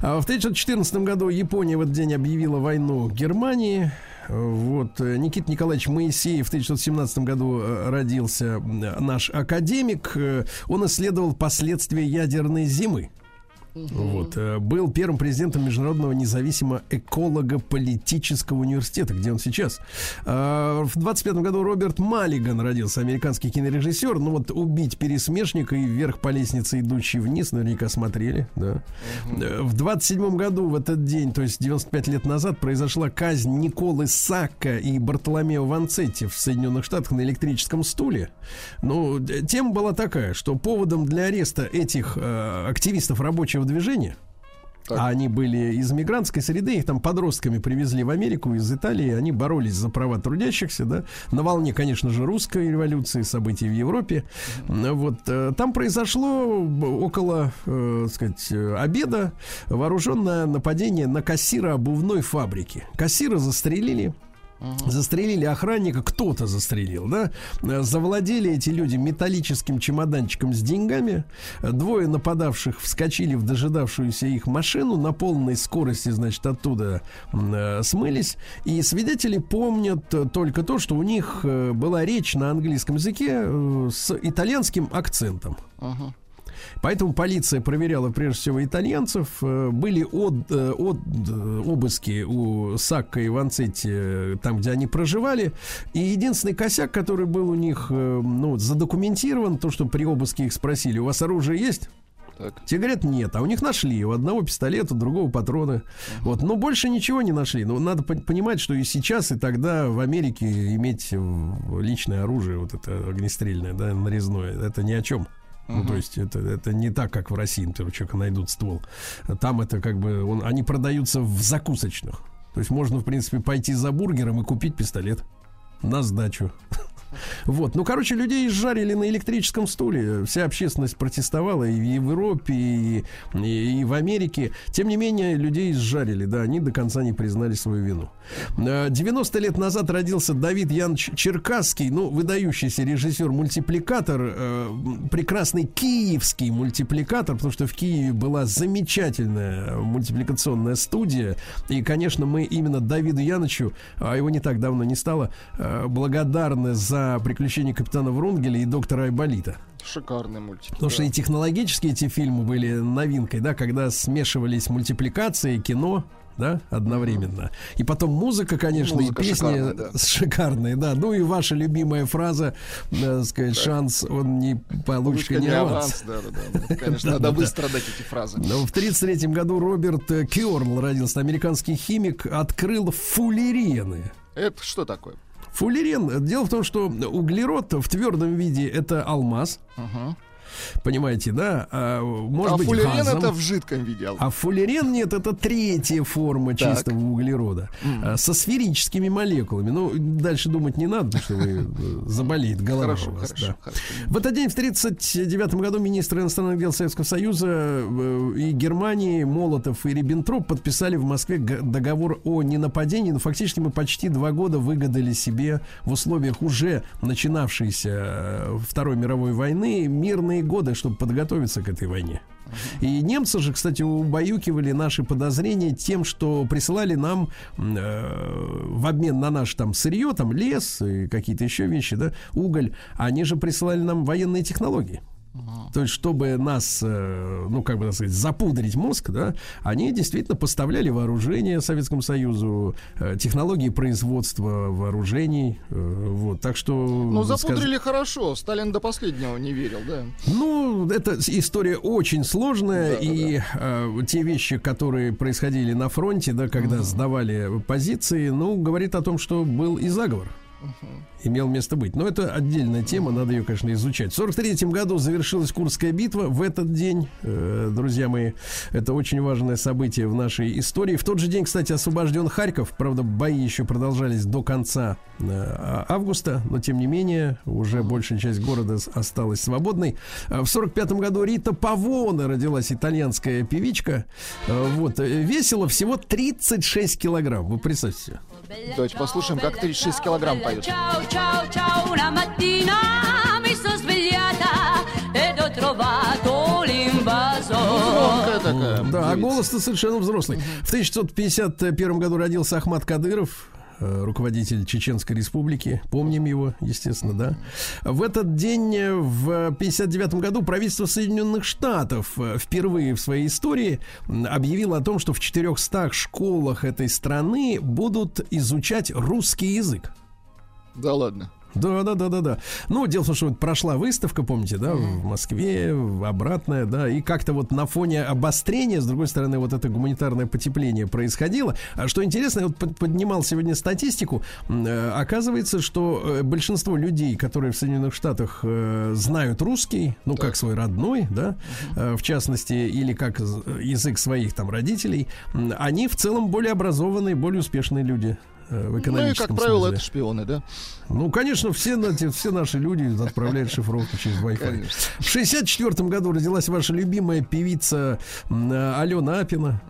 А в 1914 году Япония в этот день объявила войну Германии. Вот э, Никита Николаевич Моисеев в 1917 году э, родился наш академик. Э, Он исследовал последствия ядерной зимы. Вот, э, был первым президентом Международного независимого эколого-политического университета, где он сейчас. А, В 25 году Роберт Маллиган родился, американский кинорежиссер. Ну вот «Убить пересмешника» и «Вверх по лестнице, идущий вниз» наверняка смотрели, да. Э, В 27 году в этот день, то есть 95 лет назад, произошла казнь Николы Сакка и Бартоломео Ванцетти в Соединенных Штатах на электрическом стуле. Ну, тема была такая, что поводом для ареста этих э, активистов рабочего движения Так. а они были из мигрантской среды, их там подростками привезли в Америку из Италии, они боролись за права трудящихся, да, на волне, конечно же, русской революции, событий в Европе. Вот э, там произошло около, э, сказать, э, обеда вооруженное нападение на кассира обувной фабрики. Кассира застрелили. Застрелили охранника, кто-то застрелил, да? Завладели эти люди металлическим чемоданчиком с деньгами. Двое нападавших вскочили в дожидавшуюся их машину на полной скорости, значит, оттуда э, смылись. И свидетели помнят только то, что у них э, была речь на английском языке э, с итальянским акцентом. Ага. Поэтому полиция проверяла прежде всего итальянцев. Э, Были от, э, от, э, обыски у Сакка и Ванцетти там, где они проживали. И единственный косяк, который был у них ну, задокументирован, то, что при обыске их спросили, у вас оружие есть? Так. Те говорят, нет, а у них нашли. У одного пистолета, у другого патроны. Вот, но больше ничего не нашли. Но надо пон- понимать, что и сейчас, и тогда в Америке иметь личное оружие, вот это огнестрельное, да, нарезное, это ни о чем. Ну, то есть это, это не так, как в России, например, у человека найдут ствол. Там это как бы, он, они продаются в закусочных. То есть можно, в принципе, пойти за бургером и купить пистолет на сдачу. Вот, ну, короче, людей изжарили на электрическом стуле. Вся общественность протестовала и в Европе, и, и- и в Америке. Тем не менее, людей изжарили, да, они до конца не признали свою вину. Э, 90 лет назад родился Давид Янович Черкасский, ну, выдающийся режиссер-мультипликатор, э, прекрасный киевский мультипликатор, потому что в Киеве была замечательная мультипликационная студия. И, конечно, мы именно Давиду Яновичу, а его не так давно не стало, э, благодарны за приключения капитана Врунгеля и доктора Айболита. Шикарный мультик. Потому что да. и технологически эти фильмы были новинкой, да, когда смешивались мультипликации, кино, да, одновременно. И потом музыка, конечно, Музыка и песни шикарная, да. шикарные, да. Ну и ваша любимая фраза, э, сказать, шанс, он не получка, Лучка не аванс. Да, да, да. Это, Конечно, надо да, выстрадать эти фразы. Но в 1933 году Роберт э, Кёрл родился, американский химик, открыл фуллерены. Это что такое? Фуллерен, дело в том, что углерод в твердом виде это алмаз, Ага. Понимаете, да? А, может а быть фуллерен газом. это в жидком виде. А фуллерен нет, это третья форма Так. чистого углерода а, со сферическими молекулами. Ну, дальше думать не надо, потому что вы э, заболеет голова Хорошо, у вас. хорошо, да. хорошо. В этот день, в 1939 году, министры иностранных дел Советского Союза э, и Германии Молотов и Риббентроп подписали в Москве договор о ненападении. Но фактически мы почти два года выгадали себе в условиях уже начинавшейся э, Второй мировой войны мирные годы, чтобы подготовиться к этой войне. И немцы же, кстати, убаюкивали наши подозрения тем, что присылали нам э, в обмен на наш там сырье, там лес и какие-то еще вещи, да, уголь, они же присылали нам военные технологии. То есть, чтобы нас, э, ну, как бы так сказать, запудрить мозг, да, они действительно поставляли вооружение Советскому Союзу, э, технологии производства вооружений, э, вот, так что... Ну, запудрили хорошо. Сталин до последнего не верил, да. ну, эта история очень сложная, Да, да, и э, те вещи, которые происходили на фронте, да, когда сдавали позиции, ну, говорит о том, что был и заговор. Имел место быть. Но это отдельная тема, надо ее, конечно, изучать. В 43 году завершилась Курская битва. В этот день, э, друзья мои, это очень важное событие в нашей истории. В тот же день, кстати, освобожден Харьков. Правда, бои еще продолжались до конца э, августа, но тем не менее, уже большая часть города осталась свободной. А В 45 году Рита Павона родилась, итальянская певичка. Э, Вот, э, весила всего 36 килограмм. Вы представьте себе. Давайте послушаем, как 36 килограмм. Громкая такая. Да, а голос-то совершенно взрослый. В 1951 году родился Ахмад Кадыров. Э, руководитель Чеченской Республики. Помним его, естественно, да. В этот день, э, в 59 году, правительство Соединенных Штатов э, впервые в своей истории объявило о том, что в 400 школах этой страны будут изучать русский язык. Да ладно. Да, да, да, да, да. Ну, дело в том, что вот прошла выставка, помните, да, в Москве, обратная, да, и как-то вот на фоне обострения, с другой стороны, вот это гуманитарное потепление происходило. А что интересно, я вот под- поднимал сегодня статистику, э, оказывается, что э, большинство людей, которые в Соединенных Штатах э, знают русский, ну, как свой родной, да, в частности, или как язык своих там родителей, они в целом более образованные, более успешные люди э, в Ну и, экономическом как правило, смысле. это шпионы, да? Ну, конечно, все, все наши люди отправляют шифровку через Wi-Fi. Конечно. В 64 году родилась ваша любимая певица э, Алена Апина.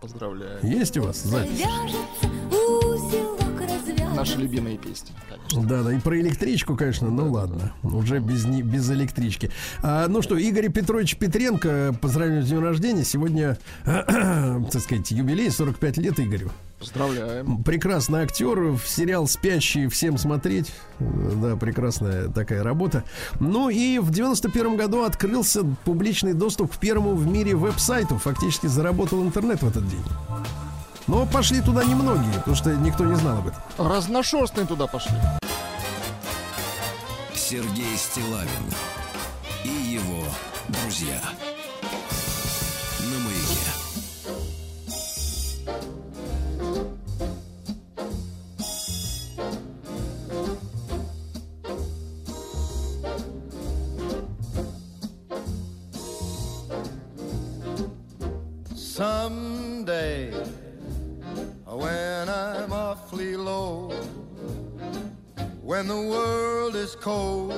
Поздравляю. Есть у вас запись? Наши любимые песни, конечно. Да, да, и про электричку, конечно, ну ладно, уже без, не- без электрички. А, ну что, Игорь Петрович Петренко, поздравляю с днем рождения. Сегодня, так сказать, юбилей, 45 лет Игорю. Поздравляем. Прекрасный актер, в сериал «Спящие» всем смотреть. Да, прекрасная такая работа. Ну и в 91 году открылся публичный доступ к первому в мире веб-сайту. Фактически заработал интернет в этот день. Но пошли туда немногие, потому что никто не знал об этом. Разношерстные туда пошли. Сергей Стилавин и его друзья. Someday, when I'm awfully low, when the world is cold,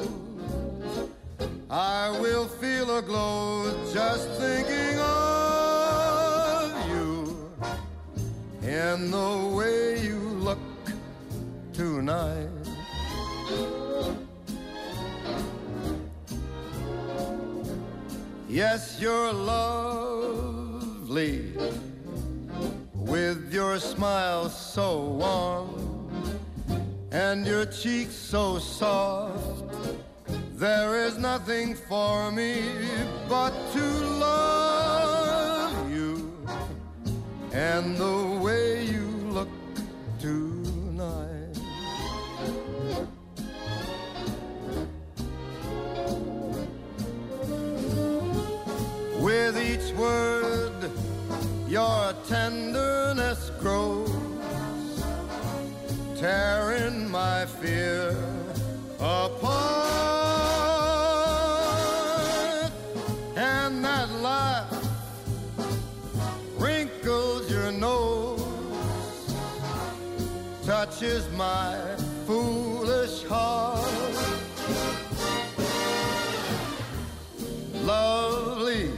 I will feel a glow just thinking of you and the way you look tonight. Yes, you're with your smile so warm and your cheeks so soft. There is nothing for me but to love you and the way you look tonight. With each word, your tenderness grows, tearing my fear apart. And that laugh wrinkles your nose, touches my foolish heart. Lovely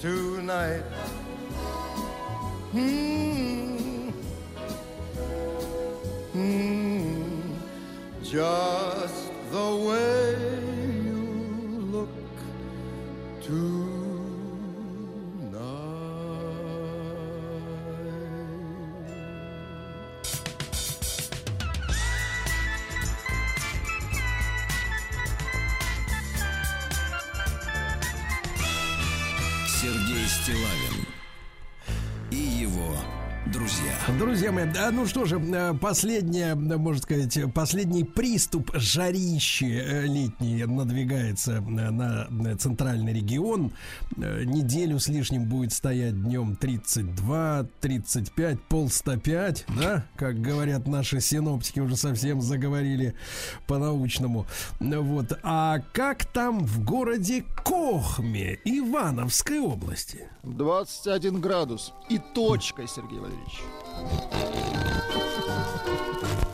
tonight. Hmm. Hmm. Just the way you look. Сергей Стилавин друзья. Друзья мои, да, ну что же, э, последняя, можно сказать, последний приступ жарищи э, летний надвигается э, на центральный регион. Неделю с лишним будет стоять днем 32, 35, пол 105, да, как говорят наши синоптики, уже совсем заговорили по-научному. Вот. А как там в городе Кохме Ивановской области? 21 градус. И точка, Сергей Валерьевич.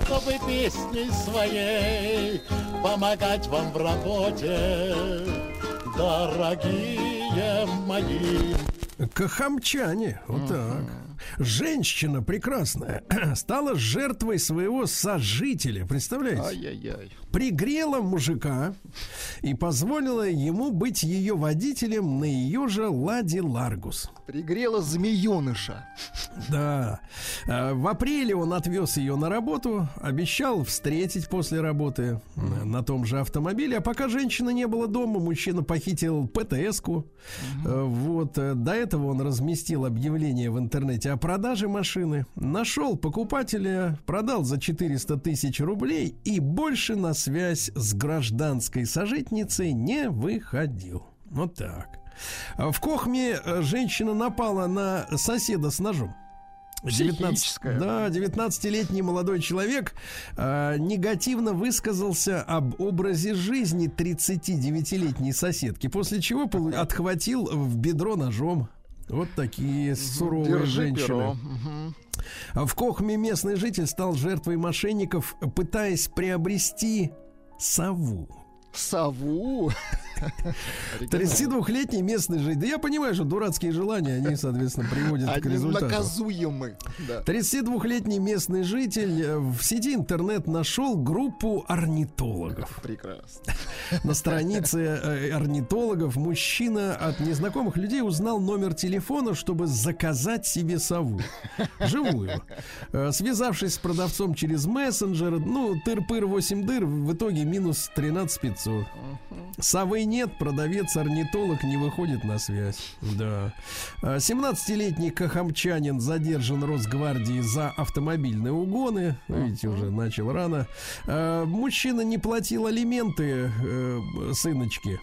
Чтобы песней своей помогать вам в работе, дорогие мои. Кахамчане, вот так. Женщина прекрасная стала жертвой своего сожителя, представляете? Ай-яй-яй. Пригрела мужика и позволила ему быть ее водителем на ее же Ладе Ларгус. Пригрела змееныша. Да. А, В апреле он отвез ее на работу, обещал встретить после работы на том же автомобиле. А пока женщины не было дома, мужчина похитил ПТС-ку. Э, Вот. э, До этого он разместил объявление в интернете о продаже машины. Нашел покупателя, продал за 400 тысяч рублей и больше на связь с гражданской сожительницей не выходил. Вот так. В Кохме э, женщина напала на соседа с ножом. 19, Психическая. да, 19-летний молодой человек э, негативно высказался об образе жизни 39-летней соседки, после чего отхватил в бедро ножом. Вот такие суровые Держи женщины. А В Кохме местный житель стал жертвой мошенников, пытаясь приобрести сову. Сову. 32-летний местный житель. Да я понимаю, что дурацкие желания, они, соответственно, приводят к Они результату. наказуемы. Да. 32-летний местный житель э, в сети интернет нашел группу орнитологов. Прекрасно. На странице э, орнитологов мужчина от незнакомых людей узнал номер телефона, чтобы заказать себе сову. Живую. Э, Связавшись с продавцом через мессенджер, ну, тыр-пыр 8 дыр, в итоге минус 13 500. Совы нет, продавец-орнитолог не выходит на связь. Да. А, 17-летний кахамчанин задержан Росгвардией за автомобильные угоны. Видите, уже начал рано. А, Мужчина не платил алименты э, сыночке.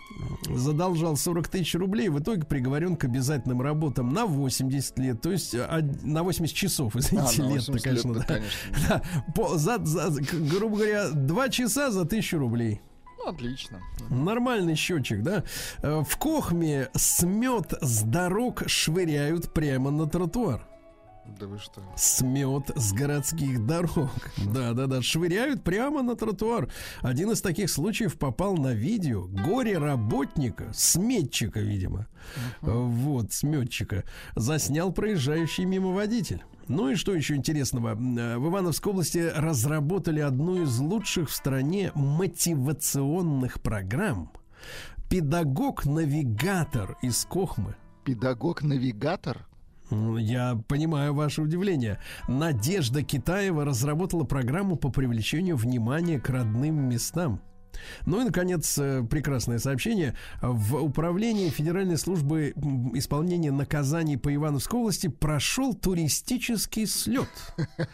Задолжал 40 тысяч рублей. В итоге приговорен к обязательным работам на 80 лет. То есть а, на 80 часов, А, извините, 80 лет, конечно. да, да. конечно. Да, по- за, за- грубо говоря, 2 часа за 1000 рублей. Ну, отлично. Нормальный счетчик, да? Э, В Кохме смет с дорог швыряют прямо на тротуар. Да вы что? Смет с городских дорог. Да, да, да. Швыряют прямо на тротуар. Один из таких случаев попал на видео. Горе работника, сметчика, видимо. Э, Вот, сметчика. Заснял проезжающий мимо водитель. Ну и что еще интересного? Э, В Ивановской области разработали одну из лучших в стране мотивационных программ. Педагог-навигатор из Кохмы. Педагог-навигатор? М, Я понимаю ваше удивление. Надежда Китаева разработала программу по привлечению внимания к родным местам. Ну и, наконец, э, прекрасное сообщение. В управлении Федеральной службы исполнения наказаний по Ивановской области прошел туристический слет.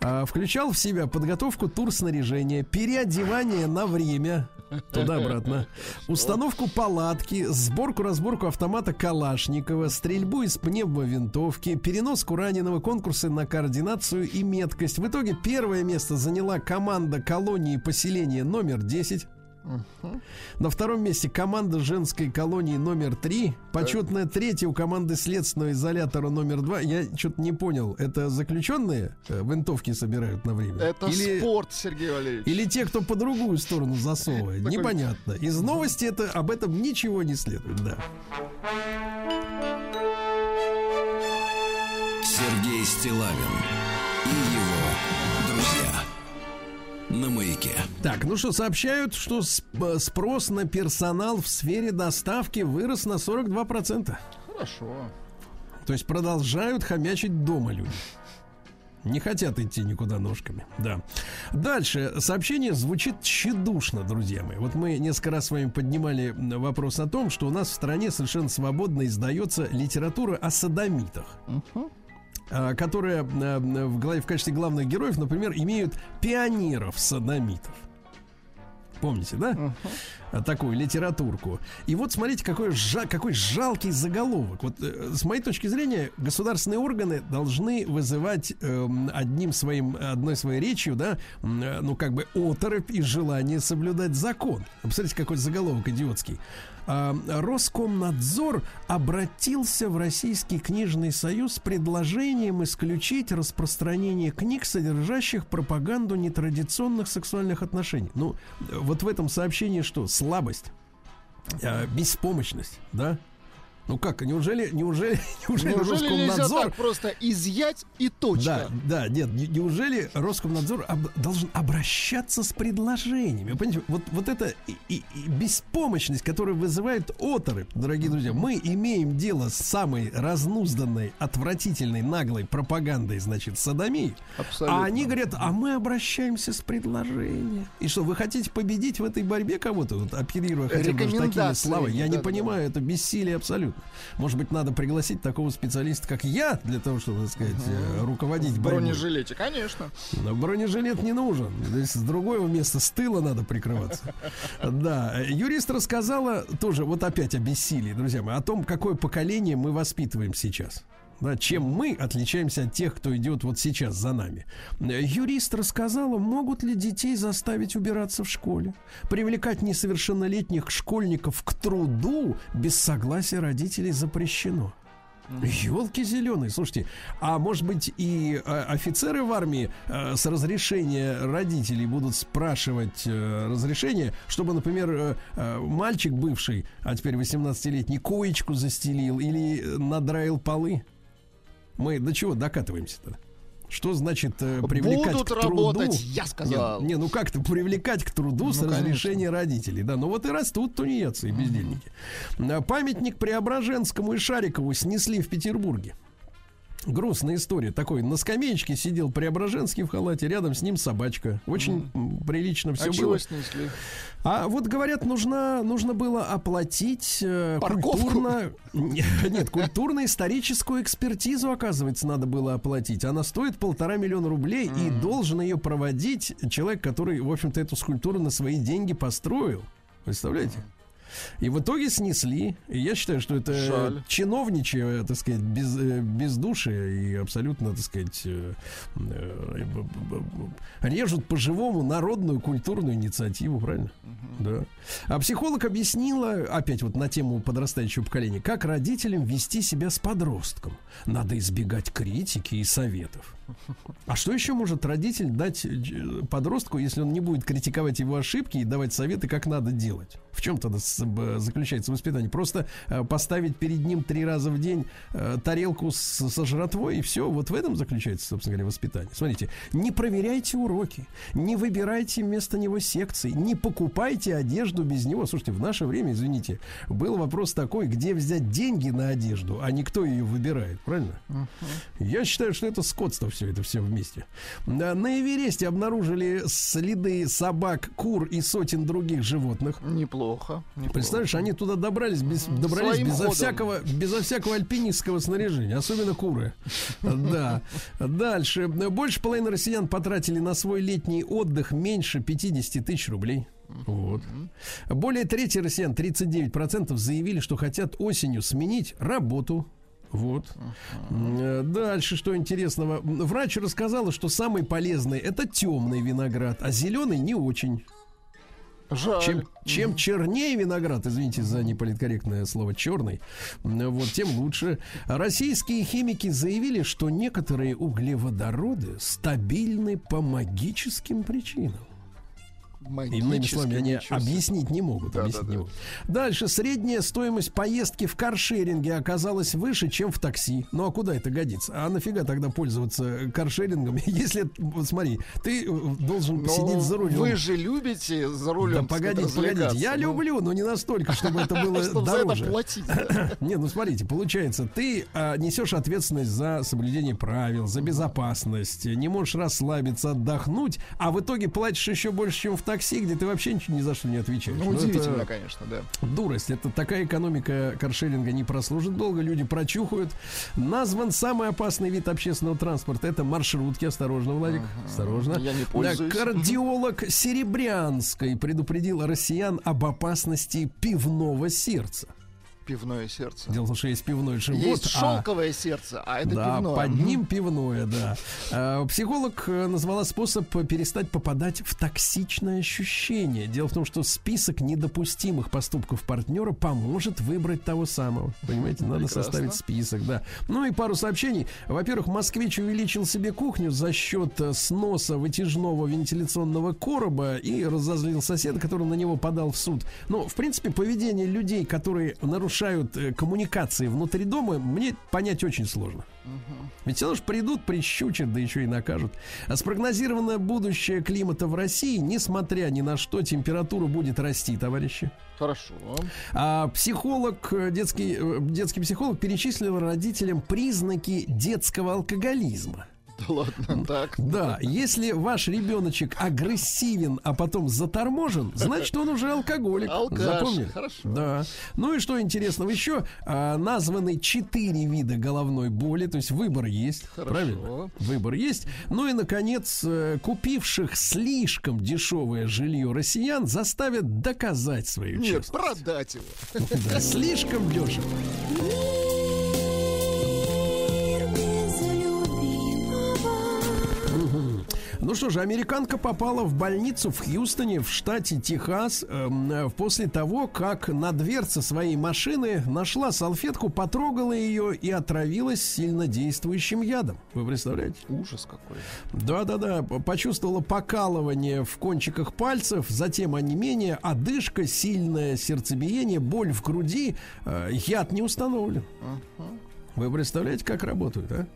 А, Включал в себя подготовку турснаряжения, переодевание на время, туда-обратно, установку палатки, сборку-разборку автомата Калашникова, стрельбу из пневмовинтовки, переноску раненого, конкурсы на координацию и меткость. В итоге первое место заняла команда колонии поселения номер 10. На втором месте команда женской колонии номер 3. Почетное третье у команды следственного изолятора номер 2. Я что-то не понял. Это заключенные э, винтовки собирают на время? Это Или- спорт, Сергей Валерьевич. или те, кто по другую сторону засовывает. Такой- Непонятно. Из новости это об этом ничего не следует, да. Сергей Стилавин На маяке. Так, ну что, сообщают, что сп- спрос на персонал в сфере доставки вырос на 42%. Хорошо. То есть продолжают хомячить дома люди. Не хотят идти никуда ножками. Да. Дальше. Сообщение звучит тщедушно, друзья мои. Вот мы несколько раз с вами поднимали вопрос о том, что у нас в стране совершенно свободно издается литература о садомитах. а, Которые а, в, главе- в качестве главных героев, например, имеют пионеров-садомитов. Помните, да? А, Такую литературку. И вот смотрите, какой, жа- какой жалкий заголовок. Вот э, с моей точки зрения, государственные органы должны вызывать эм, одним своим, одной своей речью, да, э, ну как бы оторопь и желание соблюдать закон. Посмотрите, какой заголовок идиотский. А, Роскомнадзор обратился в Российский книжный союз с предложением исключить распространение книг, содержащих пропаганду нетрадиционных сексуальных отношений. Ну, вот в этом сообщении что? Слабость, э, беспомощность, да? Ну как, неужели, неужели, неужели, Неужели Роскомнадзор так просто изъять и да, точка? да, нет, не- неужели Роскомнадзор об- должен обращаться с предложениями? Вы понимаете, вот, вот эта и- и- и беспомощность, которая вызывает оторопь, дорогие друзья, мы имеем дело с самой разнузданной, отвратительной, наглой пропагандой, значит, садомии. Абсолютно. А они говорят, а мы обращаемся с предложением. И что, вы хотите победить в этой борьбе кого-то, вот, оперируя хотя бы такими словами? Я не да-да-да. понимаю, это бессилие абсолютно. Может быть, надо пригласить такого специалиста, как я, для того, чтобы, так сказать, э, руководить В борьбой. бронежилете, конечно. Но бронежилет не нужен. Здесь с другого места, с тыла надо прикрываться. Да, юрист рассказала тоже, вот опять о бессилии, друзья мои, о том, какое поколение мы воспитываем сейчас. Да, чем мы отличаемся от тех, кто идет вот сейчас за нами. Э, Юрист рассказала, могут ли детей заставить убираться в школе, привлекать несовершеннолетних школьников к труду без согласия родителей запрещено. Елки зеленые, слушайте, а может быть и э, офицеры в армии э, с разрешения родителей будут спрашивать разрешение, чтобы, например, мальчик бывший, а теперь 18-летний, коечку застелил или надраил полы? Мы до чего докатываемся-то? Что значит э, привлекать Будут к труду? работать, я сказал. Не, не, ну как-то привлекать к труду с Ну, конечно. разрешения родителей. Да, ну вот и растут тунеядцы и бездельники. А, Памятник Преображенскому и Шарикову снесли в Петербурге. Грустная история. Такой на скамеечке сидел Преображенский в халате, рядом с ним собачка. Очень м, прилично все а было. снесли? А вот говорят, нужно, нужно было оплатить э, культурно... Нет, культурно-историческую экспертизу, оказывается, надо было оплатить. Она стоит полтора миллиона рублей, и должен ее проводить человек, который, в общем-то, эту скульптуру на свои деньги построил. Представляете? И в итоге снесли. И я считаю, что это Жаль. чиновничье, так сказать, без, э, бездушие и абсолютно, так сказать, э, э, режут по-живому народную культурную инициативу, правильно? Да. А психолог объяснила, опять вот на тему подрастающего поколения, как родителям вести себя с подростком. Надо избегать критики и советов. А что еще может родитель дать э, подростку, если он не будет критиковать его ошибки и давать советы, как надо делать? В чем тогда заключается воспитание? Просто э, поставить перед ним три раза в день э, тарелку с, со жратвой и все. Вот в этом заключается, собственно говоря, воспитание. Смотрите, не проверяйте уроки, не выбирайте вместо него секции, не покупайте одежду без него. Слушайте, в наше время, извините, был вопрос такой, где взять деньги на одежду, а не кто ее выбирает, правильно? Я считаю, что это скотство все это все вместе. На Эвересте обнаружили следы собак, кур и сотен других животных. Неплохо. неплохо. Представляешь, они туда добрались, без, добрались Своим безо ходом. всякого, безо всякого альпинистского снаряжения, особенно куры. Да. Дальше. Больше половины россиян потратили на свой летний отдых меньше 50 тысяч рублей. Вот. Более трети россиян, 39%, заявили, что хотят осенью сменить работу. Вот. Э, Дальше, что интересного. Врач рассказала, что самый полезный это темный виноград, а зеленый не очень. Жаль. Чем, чем чернее виноград, извините за неполиткорректное слово черный, вот тем лучше. Российские химики заявили, что некоторые углеводороды стабильны по магическим причинам. Иными словами, они объяснить не могут. Да, объяснить да, не да. могут. Дальше. Средняя стоимость поездки в каршеринге оказалась выше, чем в такси. Ну а куда это годится? А нафига тогда пользоваться каршерингом, если, вот смотри, ты э, должен Но сидеть за рулем. Ну, Вы же любите за Да рулем так погодите, погодите. Я. Ну, люблю, но не настолько, чтобы это было Чтобы за это дороже. платить. да. Не, ну смотрите, получается, ты а, несешь ответственность за соблюдение правил, за безопасность, не можешь расслабиться, отдохнуть, а в итоге платишь еще больше, чем в такси, где ты вообще ничего ни за что не отвечаешь. Ну, Ну, это удивительно, конечно, да. дурость. Это такая экономика каршеринга не прослужит долго, люди прочухают. Назван самый опасный вид общественного транспорта. Это маршрутки. Осторожно, Владик. Осторожно. Я не Да, пользуюсь. Кардиолог Серебрянской предупредил россиян об опасности пивного сердца. Пивное сердце. Дело в том, что есть пивной живот, Есть а- шелковое сердце, а это да, пивное. под ним пивное, да. А, Психолог э, назвала способ перестать попадать в токсичное ощущение. Дело в том, что список недопустимых поступков партнера поможет выбрать того самого. Понимаете, надо Прекрасно. составить список, да. Ну и пару сообщений. Во-первых, москвич увеличил себе кухню за счет э, сноса вытяжного вентиляционного короба и разозлил соседа, который на него подал в суд. Ну, в принципе, поведение людей, которые нарушают э, коммуникации внутри дома, мне понять очень сложно. Ведь все равно ж придут, прищучат, да еще и накажут. А спрогнозировано будущее климата в России, несмотря ни на что, температура будет расти, товарищи. Хорошо. А психолог, э, детский, э, детский психолог перечислил родителям признаки детского алкоголизма. Да ладно, так. Да, если ваш ребеночек агрессивен, а потом заторможен, значит он уже алкоголик. Алкаш, Запомнили? хорошо. Да. Ну и что интересного еще? А, названы четыре вида головной боли, то есть выбор есть. Хорошо. Правильно? Выбор есть. Ну и, наконец, э, купивших слишком дешевое жилье россиян заставят доказать свою Нет, честность. продать его. Да, слишком дешево. Ну что же, американка попала в больницу в Хьюстоне, в штате Техас, эм, э, после того, как на дверце своей машины нашла салфетку, потрогала ее и отравилась сильнодействующим ядом. Вы представляете? Ужас какой. Да-да-да, почувствовала покалывание в кончиках пальцев, затем онемение, одышка, сильное сердцебиение, боль в груди. Э, Яд не установлен. Вы представляете, как работают, а?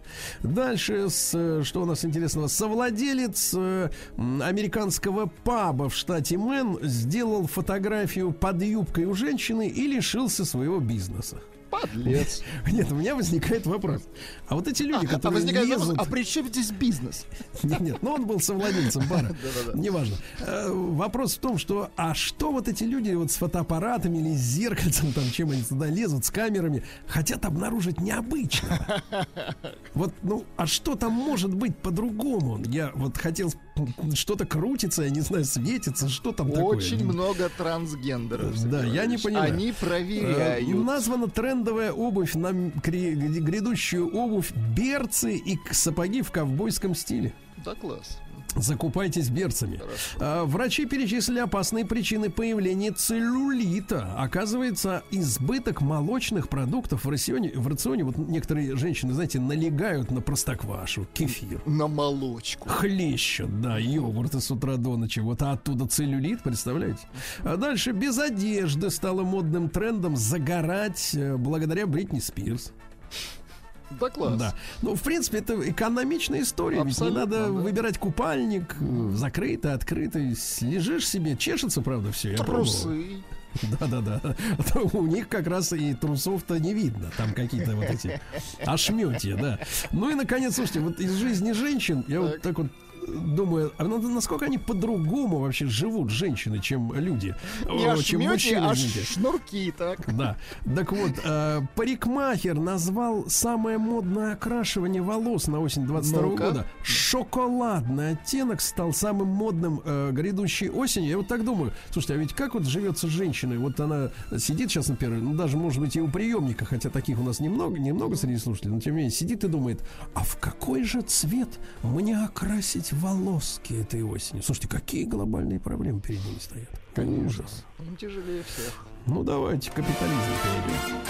Дальше, с, э, что у нас интересного? Совладелец э, американского паба в штате Мэн сделал фотографию под юбкой у женщины и лишился своего бизнеса. Подлец. Нет, у меня возникает вопрос. А вот эти люди, А, а которые возникает вопрос, лезут... а при чем здесь бизнес? Нет, нет, ну он был совладельцем бара. Неважно. Э, Вопрос в том, что а что вот эти люди вот с фотоаппаратами или с зеркальцем, там, чем они туда лезут, с камерами, хотят обнаружить необычного? Вот, ну, а что там может быть по-другому? Я вот хотел... Что-то крутится, я не знаю, светится, что там такое? Очень много трансгендеров. Да, я не понимаю. Они Э, проверяют. Названа трендовая обувь на грядущую обувь берцы и сапоги в ковбойском стиле. Да, класс. Закупайтесь берцами. А, Врачи перечислили опасные причины появления целлюлита. Оказывается, избыток молочных продуктов в рационе, в рационе вот некоторые женщины, знаете, налегают на простоквашу, кефир. На молочку. Хлещут, да, йогурты с утра до ночи. Вот а оттуда целлюлит, представляете? А дальше без одежды стало модным трендом загорать э, благодаря Бритни Спирс. Да, класс. Да. Ну, в принципе, это экономичная история. Ведь не Абсолютно, надо да. выбирать купальник, э, закрытый, открытый. Лежишь себе, чешется, правда, все. Трусы. Да-да-да. А У них как раз и трусов-то не видно. Там какие-то вот эти ошметья, да. Ну и, наконец, слушайте, вот из жизни женщин, я вот так вот думаю, а надо- насколько они по-другому вообще живут, женщины, чем люди. Не чем мужчины, а шнурки, так. Да. Так вот, э, парикмахер назвал самое модное окрашивание волос на осень 22 Ну-ка. года. Шоколадный оттенок стал самым модным э, грядущей осенью. Я вот так думаю, слушайте, а ведь как вот живется женщина? Вот она сидит сейчас, например, ну даже, может быть, и у приемника, хотя таких у нас немного, немного среди слушателей, но тем не менее, сидит и думает, а в какой же цвет мне окрасить волоски этой осенью? Слушайте, какие глобальные проблемы перед ними стоят? Ужас. Им тяжелее всех. Ну давайте капитализм перейдем.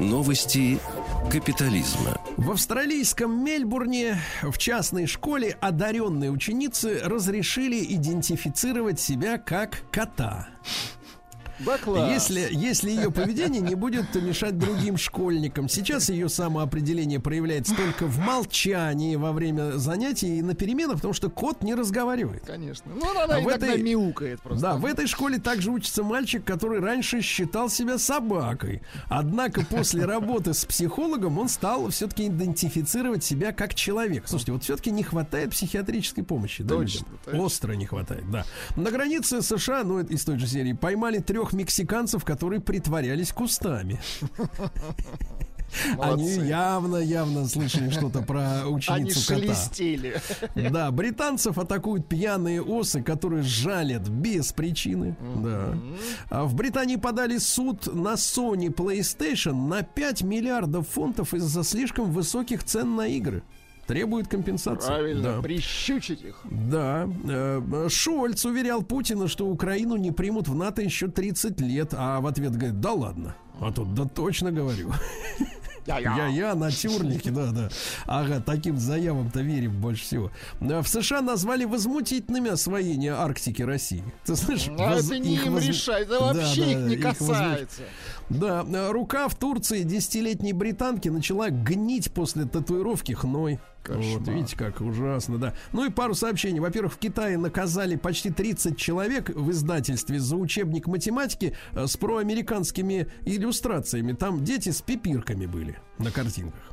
Новости капитализма. В австралийском Мельбурне в частной школе одаренные ученицы разрешили идентифицировать себя как кота. Да, класс. Если, если ее поведение не будет мешать другим школьникам. Сейчас ее самоопределение проявляется только в молчании во время занятий и на переменах, потому что кот не разговаривает. Конечно. Ну, она А в этой- мяукает просто. Да, в этой школе также учится мальчик, который раньше считал себя собакой. Однако после работы с психологом он стал все-таки идентифицировать себя как человек. Слушайте, вот все-таки не хватает психиатрической помощи. да, Точно, людям? точно. Остро не хватает, да. На границе США, ну, это из той же серии, поймали трех мексиканцев, которые притворялись кустами. Они Молодцы. явно, явно слышали что-то про Они ученицу кота. шелестели. Да, британцев атакуют пьяные осы, которые жалят без причины. Да. А в Британии подали суд на Sony PlayStation на 5 миллиардов фунтов из-за слишком высоких цен на игры. Требует компенсации. Правильно, Да. прищучить их. Да, э, Шольц уверял Путина, что Украину не примут в НАТО еще 30 лет, а в ответ говорит, да ладно. А тут, да точно говорю. Я-я, натюрники, да, да. Ага, таким заявам-то верим больше всего. Да, В США назвали возмутительными освоение Арктики России. Ты слышишь? А воз- это не им возму- решать, это Да, вообще да, их не их касается. Да, рука в Турции десятилетней британки начала гнить после татуировки хной. Вот, видите, как ужасно, да. Ну и пару сообщений. Во-первых, в Китае наказали почти 30 человек в издательстве за учебник математики э, с проамериканскими иллюстрациями. Там дети с пипирками были на картинках.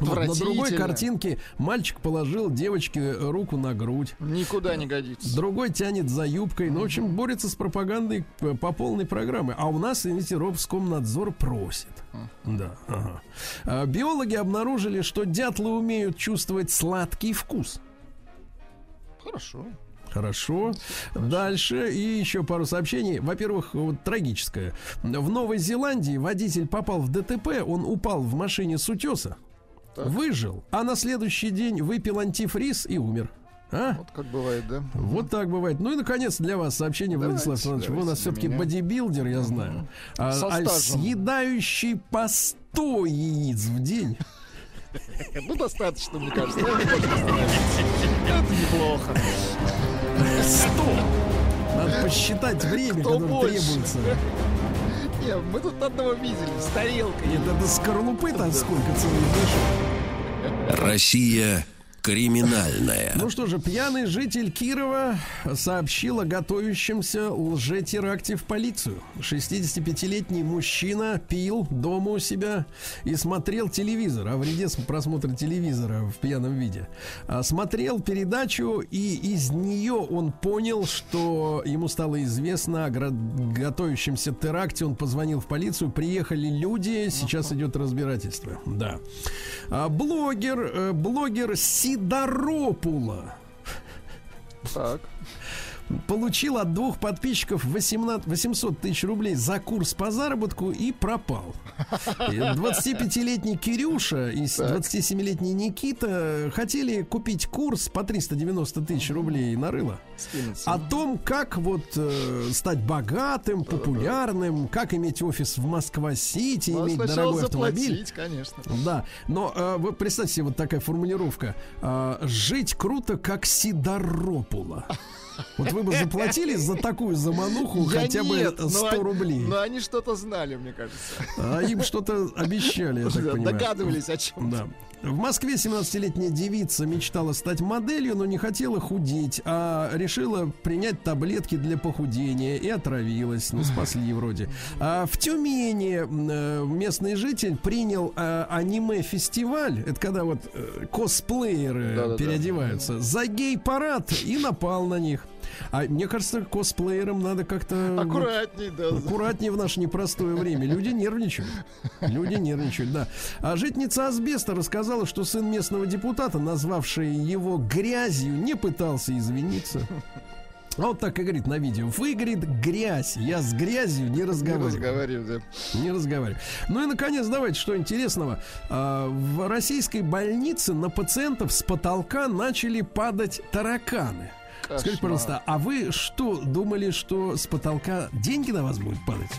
Вот, на другой картинке мальчик положил девочке руку на грудь. Никуда не годится. Другой тянет за юбкой. Ну, в общем, борется с пропагандой по, по полной программе. А у нас, извините, Роскомнадзор просит. Да. ага. А, Биологи обнаружили, что дятлы умеют чувствовать сладкий вкус. Хорошо. Хорошо. Дальше и еще пару сообщений. Во-первых, вот трагическое. В Новой Зеландии водитель попал в ДТП, он упал в машине с утеса, выжил, а на следующий день выпил антифриз и умер. А? Вот как бывает, да? Вот так бывает. Ну и наконец для вас сообщение, Давайте, Владислав Александрович. Вы у нас все-таки бодибилдер, я знаю. А, а съедающий по 100 яиц в день. Ну, достаточно, мне кажется. Это неплохо. 100! Надо посчитать время, Кто которое больше? требуется. Не, мы тут одного видели с тарелкой. Нет, это скорлупы-то сколько целых дышит. Россия криминальная. Ну что же, пьяный житель Кирова сообщил о готовящемся лжетеракте в полицию. 65-летний мужчина пил дома у себя и смотрел телевизор. О вреде с- просмотра телевизора в пьяном виде. А, Смотрел передачу, и из нее он понял, что ему стало известно о готовящемся теракте. Он позвонил в полицию, приехали люди, сейчас идет разбирательство. Да. А, Блогер, э, блогер Сидоропула Так. Получил от двух подписчиков 18, 800 тысяч рублей за курс по заработку и пропал. И 25-летний Кирюша и с- 27-летний Никита хотели купить курс по 390 тысяч рублей на рыло. О том, как вот э, стать богатым, популярным, как иметь офис в Москва-Сити, Ну, иметь дорогой автомобиль. конечно. Да, но э, вы представьте себе вот такая формулировка. Э, жить круто, как Сидоропула. Вот вы бы заплатили за такую замануху Я хотя нет, бы но 100 они- рублей. Но они что-то знали, мне кажется. А им что-то обещали, я так понимаю. Догадывались о чем. Да. В Москве 17-летняя девица мечтала стать моделью, но не хотела худеть, а решила принять таблетки для похудения и отравилась. Ну, спасли вроде. А в Тюмени э, местный житель принял э, аниме-фестиваль. Это когда вот э, косплееры Да-да-да. переодеваются. За гей-парад и напал на них. А мне кажется, косплеерам надо как-то... Аккуратней, да. Аккуратнее в наше непростое время. Люди нервничают. Люди нервничают, да. А житница Асбеста рассказала, что сын местного депутата, назвавший его грязью, не пытался извиниться. А вот так и говорит на видео. Вы, говорит, грязь. Я с грязью не Не разговариваю. разговариваю, да. Не разговариваю. Ну и, наконец, давайте, что интересного. А, В российской больнице на пациентов с потолка начали падать тараканы. Скажите, Кошмар. пожалуйста, а вы что, думали, что с потолка деньги на вас будут падать?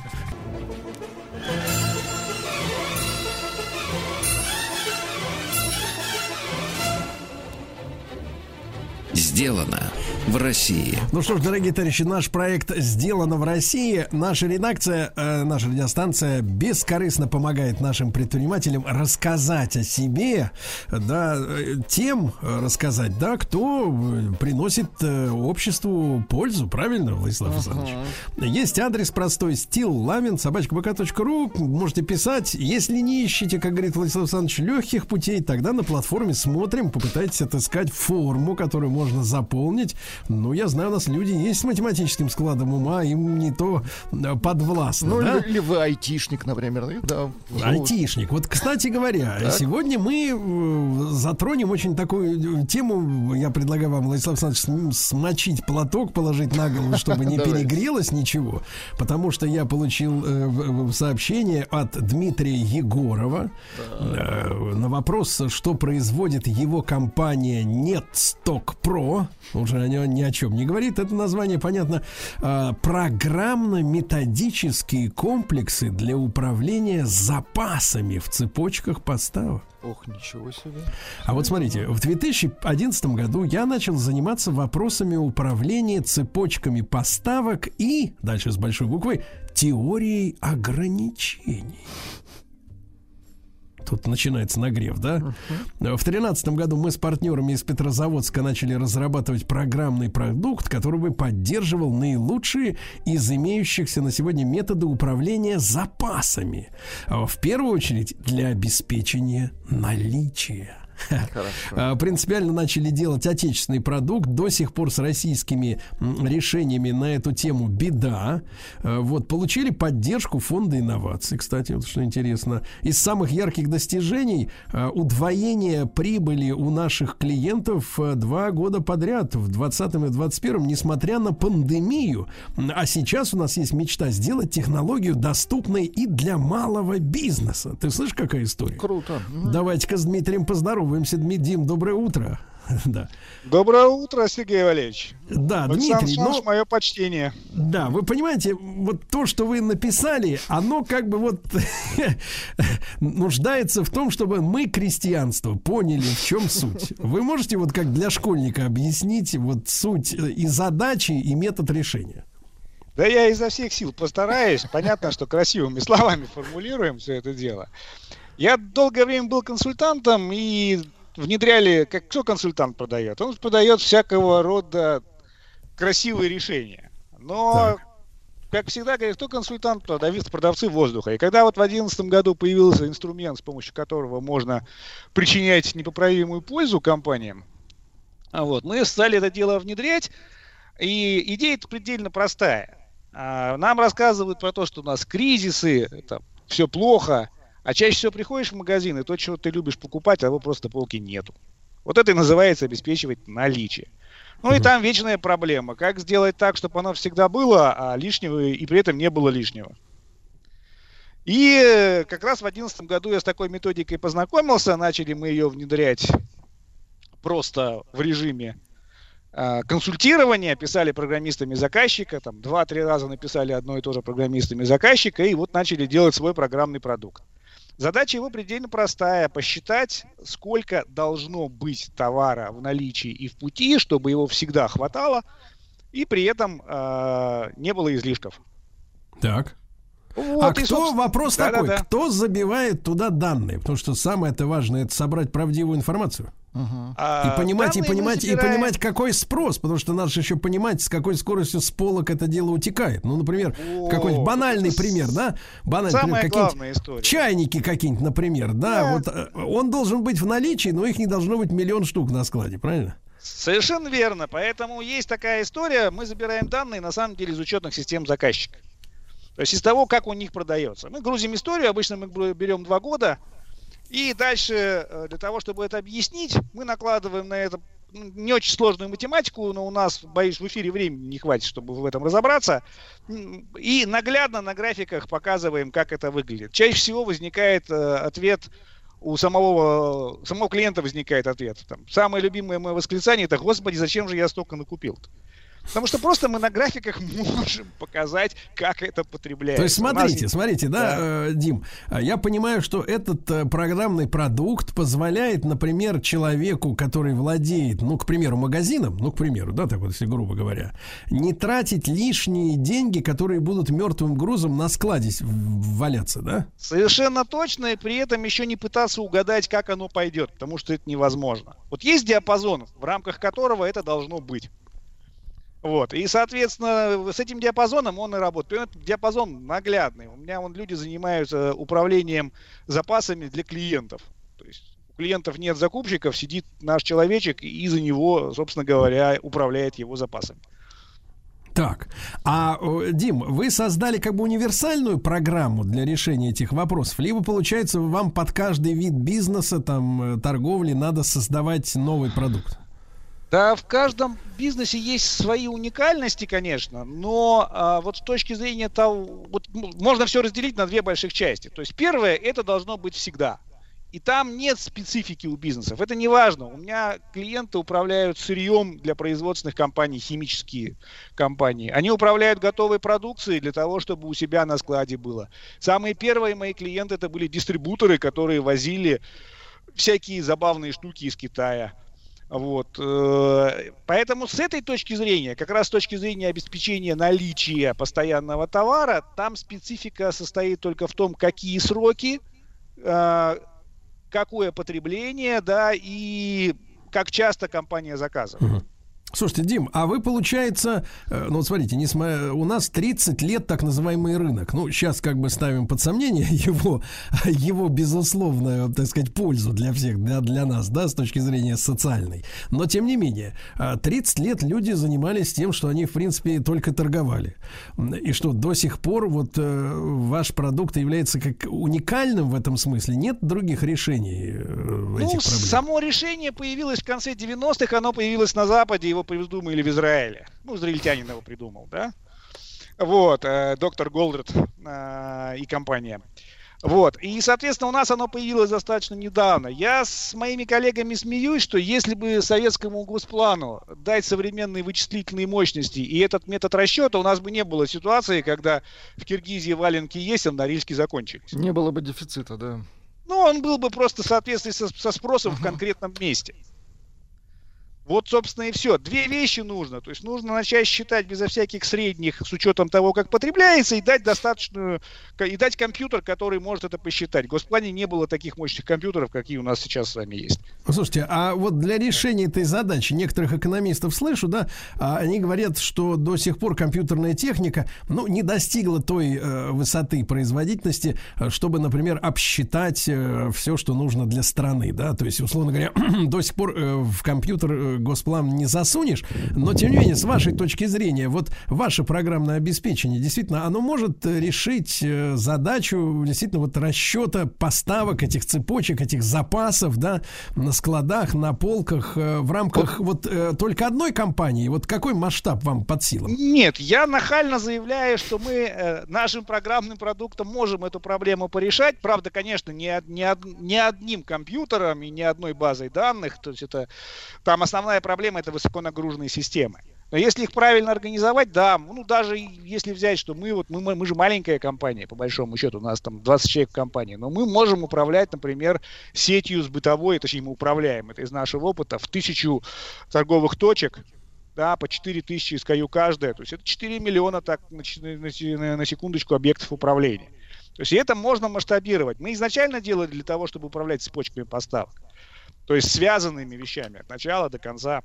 Сделано в России. Ну что ж, дорогие товарищи, наш проект сделано в России. Наша редакция, э, наша радиостанция бескорыстно помогает нашим предпринимателям рассказать о себе, да, э, тем э, рассказать, да, кто э, приносит э, обществу пользу, правильно, Владислав Александрович? Есть адрес простой, стил ламин, собачка.бк.ру, можете писать. Если не ищете, как говорит Владислав Александрович, легких путей, тогда на платформе смотрим, попытайтесь отыскать форму, которую можно заполнить. Ну, я знаю, у нас люди есть с математическим складом ума, им не то э, подвластно, Ну, да? или вы айтишник, например. Да. Айтишник. Вот, кстати говоря, Так. сегодня мы э, затронем очень такую э, тему. Я предлагаю вам, Владислав Александрович, см- смочить платок, положить на голову, чтобы не перегрелось ничего. Потому что я получил сообщение от Дмитрия Егорова на вопрос, что производит его компания Netstock Pro. Уже о нё ни о чем не говорит. Это название понятно. А, Программно-методические комплексы для управления запасами в цепочках поставок. Ох, ничего себе. А вот смотрите, в 2011 году я начал заниматься вопросами управления цепочками поставок и, дальше с большой буквы, теорией ограничений. Тут начинается нагрев, да? В тринадцатом году мы с партнерами из Петрозаводска начали разрабатывать программный продукт, который бы поддерживал наилучшие из имеющихся на сегодня методы управления запасами. А В первую очередь для обеспечения наличия. А, Принципиально начали делать отечественный продукт. До сих пор с российскими решениями на эту тему беда. А, Вот, получили поддержку фонда инноваций, кстати, вот что интересно. Из самых ярких достижений а, удвоение прибыли у наших клиентов два года подряд, в 2020 и 2021, несмотря на пандемию. А сейчас у нас есть мечта сделать технологию доступной и для малого бизнеса. Ты слышишь, какая история? Круто. Давайте-ка с Дмитрием поздороваемся. Дми- Дим, доброе утро. Да, Доброе утро, Сергей Валерьевич. да Александр Дмитрий, Александрович, ну, мое почтение. да, вы понимаете, вот то, что вы написали, оно как бы вот нуждается в том, чтобы мы, крестьянство, поняли, в чем суть. Вы можете вот как для школьника объяснить вот суть э, и задачи, и метод решения? Да я изо всех сил постараюсь. Понятно, что красивыми словами формулируем все это дело. Я долгое время был консультантом и внедряли, как кто консультант продает? Он продает всякого рода красивые решения. Но, Так. как всегда, говорит, кто консультант? Продавец, продавцы воздуха. И когда вот в 2011 году появился инструмент, с помощью которого можно причинять непоправимую пользу компаниям, а вот, мы стали это дело внедрять, и идея предельно простая. А, Нам рассказывают про то, что у нас кризисы, это все плохо, а чаще всего приходишь в магазин, и то, чего ты любишь покупать, а его просто на полке нету. Вот это и называется обеспечивать наличие. Ну и там вечная проблема. Как сделать так, чтобы оно всегда было, а лишнего и при этом не было лишнего. И э, как раз в 2011 году я с такой методикой познакомился. Начали мы ее внедрять просто в режиме а, консультирования, писали программистами заказчика, там два-три раза написали одно и то же программистами заказчика, и вот начали делать свой программный продукт. Задача его предельно простая. Посчитать, сколько должно быть товара в наличии и в пути, чтобы его всегда хватало, и при этом э, не было излишков. Так. Вот, а кто, собственно, вопрос такой, да-да-да. кто забивает туда данные? Потому что самое это важное, это собрать правдивую информацию. А, И понимать, и понимать, и понимать, какой спрос, потому что надо же еще понимать, с какой скоростью с полок это дело утекает. Ну, например, какой-нибудь банальный пример, да? Банальный Самая пример, главная история. чайники какие-нибудь, например, да, Да. вот э, он должен быть в наличии, но их не должно быть миллион штук на складе, правильно? Совершенно верно. Поэтому есть такая история. Мы забираем данные, на самом деле, из учетных систем заказчика. То есть из того, как у них продается. Мы грузим историю, обычно мы берем два года. И дальше, э, для того, чтобы это объяснить, мы накладываем на это м, не очень сложную математику, но у нас, боюсь, в эфире времени не хватит, чтобы в этом разобраться. И наглядно на графиках показываем, как это выглядит. Чаще всего возникает э, ответ у самого, самого клиента возникает ответ. Там, самое любимое мое восклицание это «Господи, зачем же я столько накупил?» Потому что просто мы на графиках можем показать, как это потребляется. То есть У нас смотрите, смотрите, да, э, Дим, я понимаю, что этот э, программный продукт позволяет, например, человеку, который владеет, ну, к примеру, магазином, ну, к примеру, да, так вот, если грубо говоря, не тратить лишние деньги, которые будут мертвым грузом на складе валяться, да? Совершенно точно, и при этом еще не пытаться угадать, как оно пойдет, потому что это невозможно. Вот есть диапазон, в рамках которого это должно быть. Вот. И, соответственно, с этим диапазоном он и работает. Этот диапазон наглядный. У меня вон люди занимаются управлением запасами для клиентов. То есть у клиентов нет закупщиков, сидит наш человечек и за него, собственно говоря, управляет его запасами. Так, а, Дим, вы создали как бы универсальную программу для решения этих вопросов, либо, получается, вам под каждый вид бизнеса, там, э, торговли надо создавать новый продукт? Да, в каждом бизнесе есть свои уникальности, конечно, но а, вот с точки зрения того, вот, можно все разделить на две больших части. То есть первое, это должно быть всегда. И там нет специфики у бизнесов. Это не важно. У меня клиенты управляют сырьем для производственных компаний, химические компании. Они управляют готовой продукцией для того, чтобы у себя на складе было. Самые первые мои клиенты это были дистрибуторы, которые возили всякие забавные штуки из Китая. Вот. э, Поэтому с этой точки зрения, как раз с точки зрения обеспечения наличия постоянного товара, там специфика состоит только в том, какие сроки, э, какое потребление, да, и как часто компания заказывает. Слушайте, Дим, а вы, получается, э, ну вот смотрите, несмотря, у нас 30 лет так называемый рынок. Ну, сейчас как бы ставим под сомнение его, его безусловную, так сказать, пользу для всех, для, для нас, да, с точки зрения социальной. Но, тем не менее, э, 30 лет люди занимались тем, что они, в принципе, только торговали. И что до сих пор вот э, ваш продукт является как уникальным в этом смысле. Нет других решений э, Ну, этих проблем? само решение появилось в конце 90-х, оно появилось на Западе, его придумали в Израиле. Ну, израильтянин его придумал, да? Вот, э, доктор Голдред э, и компания. Вот. И, соответственно, у нас оно появилось достаточно недавно. Я с моими коллегами смеюсь, что если бы советскому госплану дать современные вычислительные мощности и этот метод расчета, у нас бы не было ситуации, когда в Киргизии валенки есть, а в Норильске закончились. Не было бы дефицита, да. Ну, он был бы просто в соответствии со, со спросом в конкретном месте. Вот, собственно, и все. Две вещи нужно. То есть нужно начать считать безо всяких средних с учетом того, как потребляется, и дать достаточную, и дать компьютер, который может это посчитать. В Госплане не было таких мощных компьютеров, какие у нас сейчас с вами есть. Слушайте, а вот для решения этой задачи некоторых экономистов слышу, да, а, они говорят, что до сих пор компьютерная техника, ну, не достигла той э, высоты производительности, э, чтобы, например, обсчитать все, что нужно для страны, да, то есть, условно говоря, до сих пор э, в компьютер э, госплан не засунешь, но, тем не менее, с вашей точки зрения, вот ваше программное обеспечение, действительно, оно может э, решить э, задачу, действительно, вот расчета поставок этих цепочек, этих запасов, да, на складах, на полках, э, в рамках вот только одной компании. Вот какой масштаб вам под силам? Нет, я нахально заявляю, что мы нашим программным продуктом можем эту проблему порешать. Правда, конечно, не, не, не одним компьютером и не одной базой данных. То есть это там основная проблема это высоконагруженные системы. Но если их правильно организовать, да, ну даже если взять, что мы вот мы, мы, же маленькая компания, по большому счету, у нас там 20 человек в компании, но мы можем управлять, например, сетью с бытовой, точнее мы управляем, это из нашего опыта, в тысячу торговых точек, да, по 4 тысячи SKU каждая. То есть это 4 миллиона так на, на на- секундочку объектов управления. То есть это можно масштабировать. Мы изначально делали для того, чтобы управлять цепочками поставок. То есть связанными вещами от начала до конца.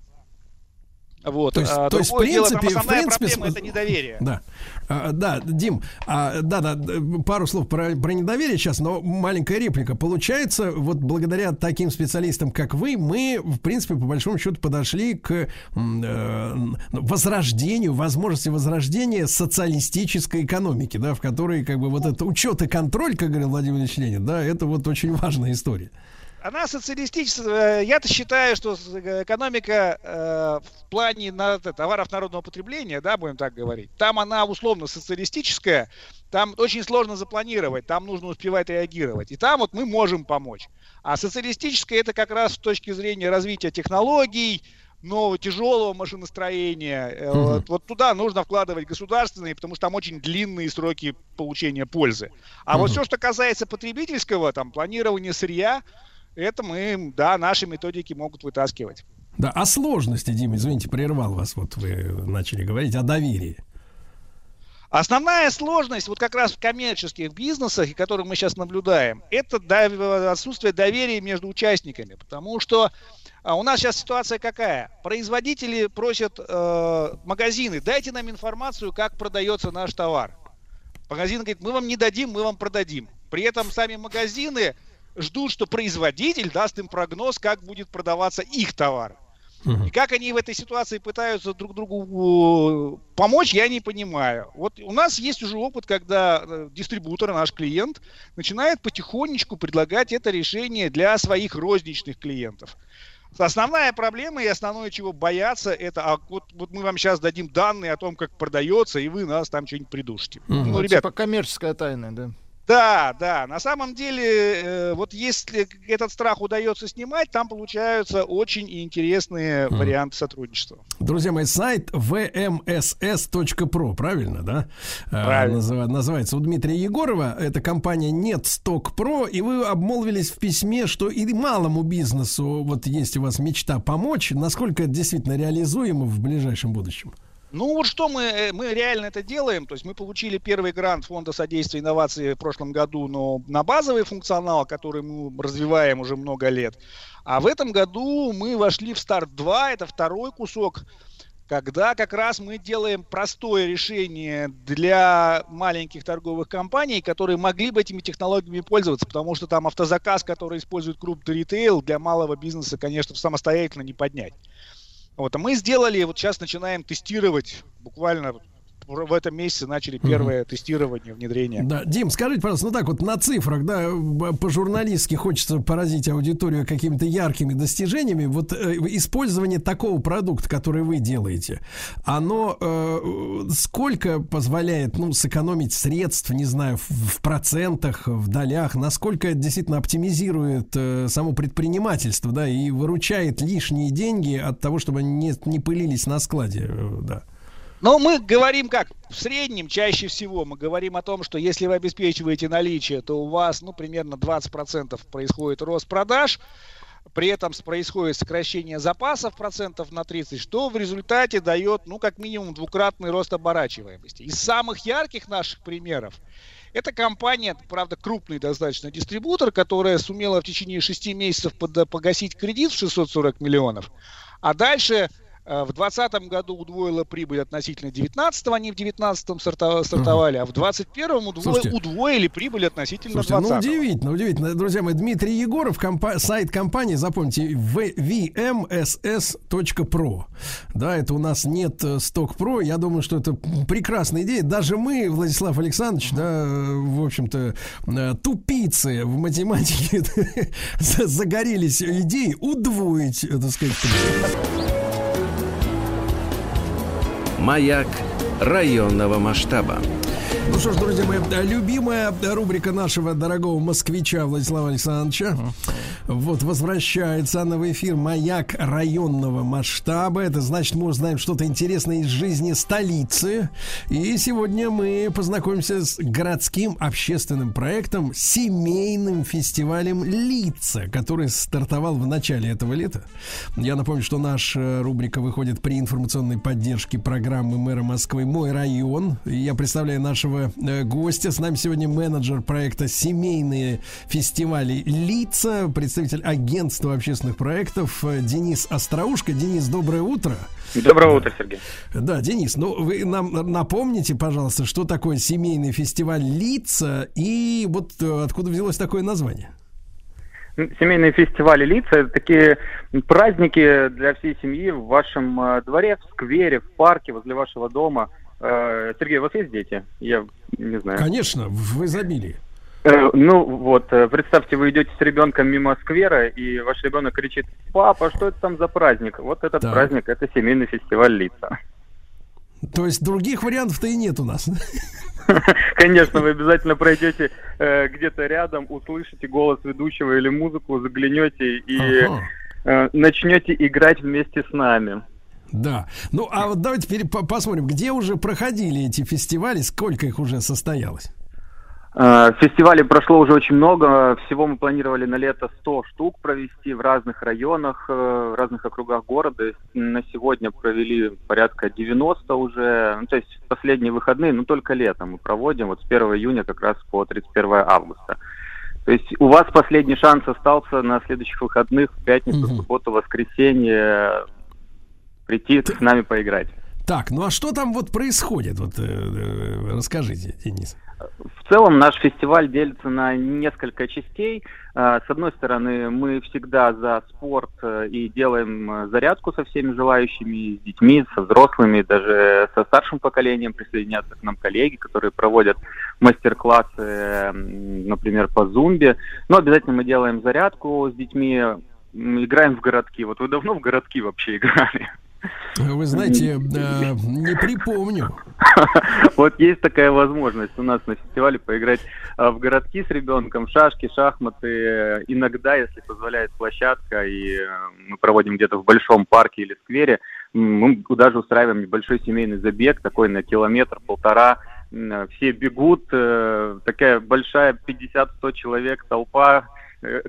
Вот. То есть- А то есть, в другое дело, принципе- в принципе, проблема это недоверие. Да, А, да, Дим, а, да, да, пару слов про, про недоверие сейчас, но маленькая реплика. Получается, вот благодаря таким специалистам, как вы, мы, в принципе, по большому счету подошли к э, возрождению, возможности возрождения социалистической экономики, да, в которой как бы вот это учет и контроль, как говорил Владимир Ильич Ленин, да, это вот очень важная история. Она социалистическая. э, Я-то считаю, что э, экономика э, в плане на- товаров народного потребления, да, будем так говорить, там она условно социалистическая, там очень сложно запланировать, там нужно успевать реагировать. И там вот мы можем помочь. А социалистическая это как раз с точки зрения развития технологий, нового тяжелого машиностроения. Мгм. Вот, вот туда нужно вкладывать государственные, потому что там очень длинные сроки получения пользы. А вот Мгм. все, что касается потребительского, там, планирования сырья, это мы, да, наши методики могут вытаскивать. Да, о сложности, Дима, извините, прервал вас, вот вы начали говорить о доверии. Основная сложность вот как раз в коммерческих бизнесах, и которую мы сейчас наблюдаем, это отсутствие доверия между участниками. Потому что а, у нас сейчас ситуация какая? Производители просят э, магазины, дайте нам информацию, как продается наш товар. Магазин говорит, мы вам не дадим, мы вам продадим. При этом сами магазины ждут, что производитель даст им прогноз, как будет продаваться их товар. И как они в этой ситуации пытаются друг другу э, помочь, я не понимаю. Вот у нас есть уже опыт, когда э, дистрибутор, наш клиент, начинает потихонечку предлагать это решение для своих розничных клиентов. Основная проблема и основное, чего боятся, это а вот, вот мы вам сейчас дадим данные о том, как продается, и вы нас там что-нибудь придушите. Ну, Ну, ребят, типа коммерческая тайна, да. Да, да. На самом деле, э, вот если этот страх удается снимать, там получаются очень интересные Мгм. варианты сотрудничества. Друзья мои, сайт vmss.pro, правильно, да? Э, Правильно. называ- называется у Дмитрия Егорова. Это компания Нет Сток Про. И вы обмолвились в письме, что и малому бизнесу, вот есть у вас мечта помочь. Насколько это действительно реализуемо в ближайшем будущем? Ну вот что мы, э, мы реально это делаем, то есть мы получили первый грант Фонда содействия инновации в прошлом году но на базовый функционал, который мы развиваем уже много лет. А в этом году мы вошли в старт 2, это второй кусок, когда как раз мы делаем простое решение для маленьких торговых компаний, которые могли бы этими технологиями пользоваться, потому что там автозаказ, который использует крупный ритейл, для малого бизнеса, конечно, самостоятельно не поднять. Вот, а мы сделали, вот сейчас начинаем тестировать, буквально в этом месяце начали первое тестирование, внедрение. Да, Дим, скажите, пожалуйста, ну так вот на цифрах, да, по-журналистски хочется поразить аудиторию какими-то яркими достижениями. Вот э, использование такого продукта, который вы делаете, оно э, сколько позволяет, ну, сэкономить средств, не знаю, в, в процентах, в долях, насколько это действительно оптимизирует э, само предпринимательство, да, и выручает лишние деньги от того, чтобы они не, не пылились на складе, э, да. Но мы говорим как? В среднем, чаще всего, мы говорим о том, что если вы обеспечиваете наличие, то у вас, ну, примерно 20% происходит рост продаж, при этом происходит сокращение запасов процентов на 30, что в результате дает, ну, как минимум, двукратный рост оборачиваемости. Из самых ярких наших примеров это компания, правда, крупный достаточно дистрибутор, которая сумела в течение 6 месяцев погасить кредит в 640 миллионов, а дальше в 2020 году удвоила прибыль относительно 19 они в 19 стартовали, а в 21 удво- Слушайте, удвоили прибыль относительно Слушайте, ну 20 удивительно, удивительно. Друзья мои, Дмитрий Егоров, компа- сайт компании, запомните, vmss.pro. Да, это у нас нет э, сток про. Я думаю, что это прекрасная идея. Даже мы, Владислав Александрович, да, э, в общем-то, э, тупицы в математике за- загорелись идеей удвоить, э, так сказать, Маяк районного масштаба. Ну что ж, друзья мои, любимая рубрика нашего дорогого москвича Владислава Александровича. Вот, возвращается она в эфир «Маяк районного масштаба». Это значит, мы узнаем что-то интересное из жизни столицы. И сегодня мы познакомимся с городским общественным проектом «Семейным фестивалем Лица», который стартовал в начале этого лета. Я напомню, что наша рубрика выходит при информационной поддержке программы мэра Москвы «Мой район». И я представляю нашего э, гостя. С нами сегодня менеджер проекта «Семейные фестивали Лица», представитель агентства общественных проектов э, Денис Остроушка. Денис, доброе утро. Доброе утро, Сергей. Да, Денис, ну вы нам напомните, пожалуйста, что такое семейный фестиваль Лица и вот э, откуда взялось такое название? Семейные фестивали лица это такие праздники для всей семьи в вашем дворе, в сквере, в парке, возле вашего дома. Э, Сергей, у вас есть дети? Я не знаю. Конечно, в изобилии. Э, Ну вот, э, представьте, вы идете с ребенком мимо сквера, и ваш ребенок кричит, папа, что это там за праздник? Вот этот Так. праздник, это семейный фестиваль лица. То есть других вариантов-то и нет у нас. Конечно, вы обязательно пройдете э, где-то рядом, услышите голос ведущего или музыку, заглянете и Ага. э, начнете играть вместе с нами. Да. Ну, а вот давайте по- посмотрим, где уже проходили эти фестивали, сколько их уже состоялось. Э, Фестивалей прошло уже очень много. Всего мы планировали на лето 100 штук провести в разных районах, э, в разных округах города. На сегодня провели порядка 90 уже. Ну, то есть последние выходные, ну только летом мы проводим. Вот с 1 июня как раз по 31 августа. То есть у вас последний шанс остался на следующих выходных, в пятницу, Мгм. субботу, воскресенье прийти с нами поиграть. Так, ну а что там вот происходит? Вот э, э, расскажите, Денис. В целом наш фестиваль делится на несколько частей. А, С одной стороны, мы всегда за спорт э, и делаем э, зарядку со всеми желающими, с детьми, со взрослыми, даже со старшим поколением присоединятся к нам коллеги, которые проводят мастер-классы, например, по зумбе. Но обязательно мы делаем зарядку с детьми, играем в городки. Вот вы давно в городки вообще играли? Вы знаете, э, не припомню. Вот есть такая возможность у нас на фестивале поиграть а, в городки с ребенком, шашки, шахматы. Э, Иногда, если позволяет площадка, и э, мы проводим где-то в большом парке или сквере, мы даже устраиваем небольшой семейный забег, такой на километр-полтора. М, э, Все бегут, э, такая большая 50-100 человек толпа, э,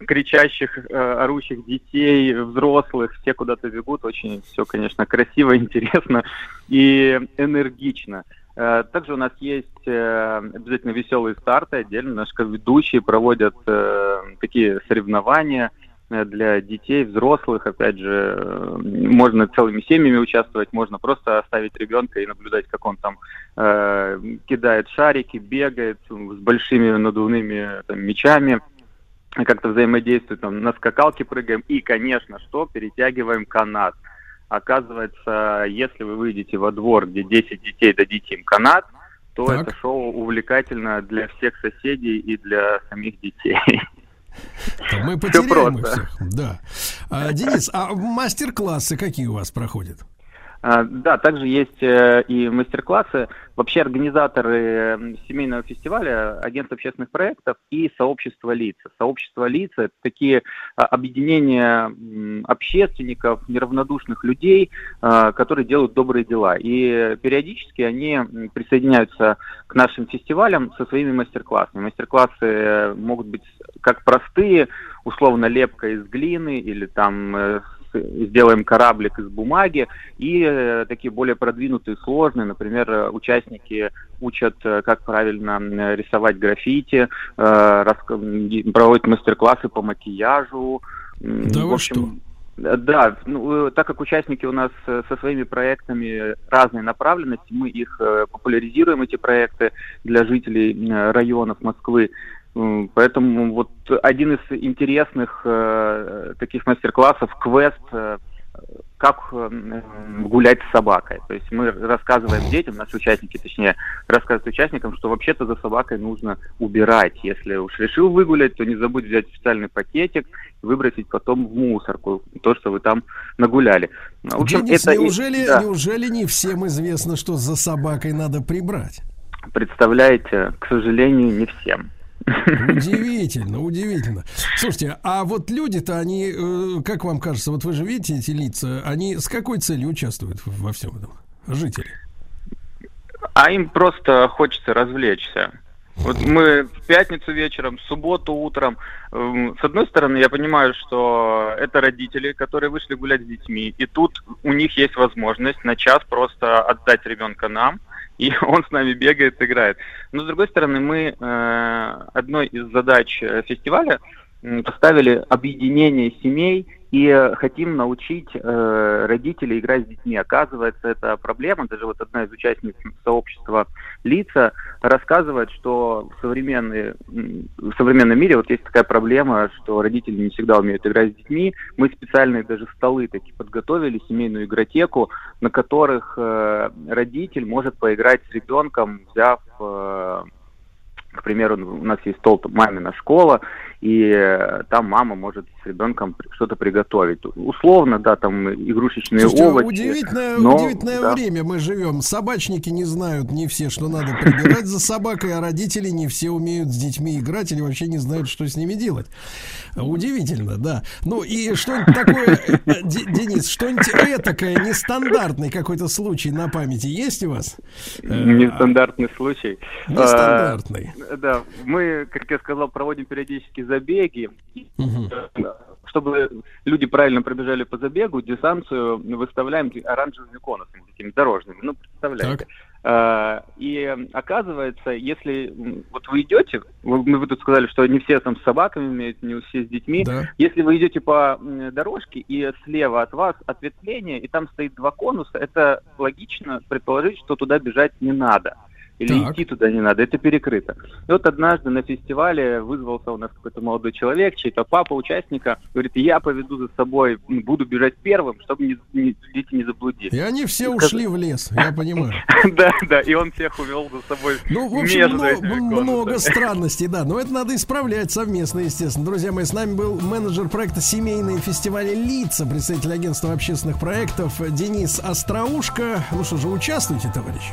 кричащих, э, орущих детей, взрослых, все куда-то бегут. Очень все, конечно, красиво, интересно и энергично. Э, Также у нас есть э, обязательно веселые старты отдельно. Наши ведущие проводят э, такие соревнования э, для детей, взрослых. Опять же, э, можно целыми семьями участвовать, можно просто оставить ребенка и наблюдать, как он там э, кидает шарики, бегает с большими надувными там, мячами как-то взаимодействует, там, на скакалке прыгаем и, конечно, что, перетягиваем канат. Оказывается, если вы выйдете во двор, где 10 детей, дадите им канат, то Так. это шоу увлекательно для всех соседей и для самих детей. Мы потеряем их просто. всех. Да. А, Денис, а мастер-классы какие у вас проходят? А, Да, также есть э, и мастер-классы. Вообще организаторы семейного фестиваля, агентство общественных проектов и сообщество лиц. Сообщество лиц – это такие а, объединения общественников, неравнодушных людей, а, которые делают добрые дела. И периодически они присоединяются к нашим фестивалям со своими мастер-классами. Мастер-классы э, могут быть как простые, условно лепка из глины или там э, сделаем кораблик из бумаги, и э, такие более продвинутые, сложные, например, э, участники учат, э, как правильно рисовать граффити, проводят мастер-классы по макияжу. Да в общем, э, Да, ну, так как участники у нас со своими проектами разной направленности, мы их популяризируем, эти проекты, для жителей районов Москвы. Поэтому вот один из интересных э, таких мастер-классов квест э, как э, гулять с собакой. То есть мы рассказываем детям, наши участники, точнее, рассказывают участникам, что вообще-то за собакой нужно убирать. Если уж решил выгулять, то не забудь взять специальный пакетик и выбросить потом в мусорку то, что вы там нагуляли. В общем, Денис, это неужели, да. неужели не всем известно, что за собакой надо прибрать? представляете, к сожалению, не всем. Удивительно, удивительно. Слушайте, а вот люди-то, они, э, как вам кажется, вот вы же видите эти лица, они с какой целью участвуют во всем этом? Жители. А им просто хочется развлечься. Вот мы в пятницу вечером, в субботу утром. эм, С одной стороны, я понимаю, что это родители, которые вышли гулять с детьми, и тут у них есть возможность на час просто отдать ребенка нам, и он с нами бегает, играет. Но с другой стороны, мы э, одной из задач э, фестиваля поставили объединение семей и э, хотим научить э, родителей играть с детьми. Оказывается, это проблема. Даже вот одна из участниц сообщества лица рассказывает, что в, современной, м, в современном мире вот есть такая проблема, что родители не всегда умеют играть с детьми. Мы специальные даже столы такие подготовили, семейную игротеку, на которых э, родитель может поиграть с ребенком, взяв э, к примеру, у нас есть стол мамина школа, и э, там мама может с ребенком что-то приготовить. Условно, да, там игрушечные Слушайте, а овощи. удивительное, но, удивительное да. время мы живем. Собачники не знают не все, что надо прибирать за собакой, а родители не все умеют с детьми играть или вообще не знают, что с ними делать. Удивительно, да. Ну и что-нибудь такое, э, Де- Денис, что-нибудь этакое, нестандартный какой-то случай на памяти есть у вас? Э, Нестандартный случай. Нестандартный. А, Да, мы, как я сказал, проводим периодически забеги. Мгм. Чтобы люди правильно пробежали по забегу, дистанцию выставляем оранжевыми конусами, такими дорожными. Ну, представляете. Так. А, И оказывается, если вот вы идете, вы, вы тут сказали, что не все там с собаками умеют, не все с детьми. Да. Если вы идете по дорожке и слева от вас ответвление, и там стоит два конуса, это логично предположить, что туда бежать не надо. Или Так. идти туда не надо, это перекрыто. И вот однажды на фестивале вызвался у нас какой-то молодой человек, чей-то папа участника, говорит, я поведу за собой, буду бежать первым, чтобы не- не- дети не заблудились. И они все И ушли в лес, я понимаю. Да, да, и он всех увел за собой Ну, в общем, много, странностей, да. Но это надо исправлять совместно, естественно. Друзья мои, с нами был менеджер проекта «Семейные фестивали Лица», представитель агентства общественных проектов Денис Остроушко. Ну что же, участвуйте, товарищи.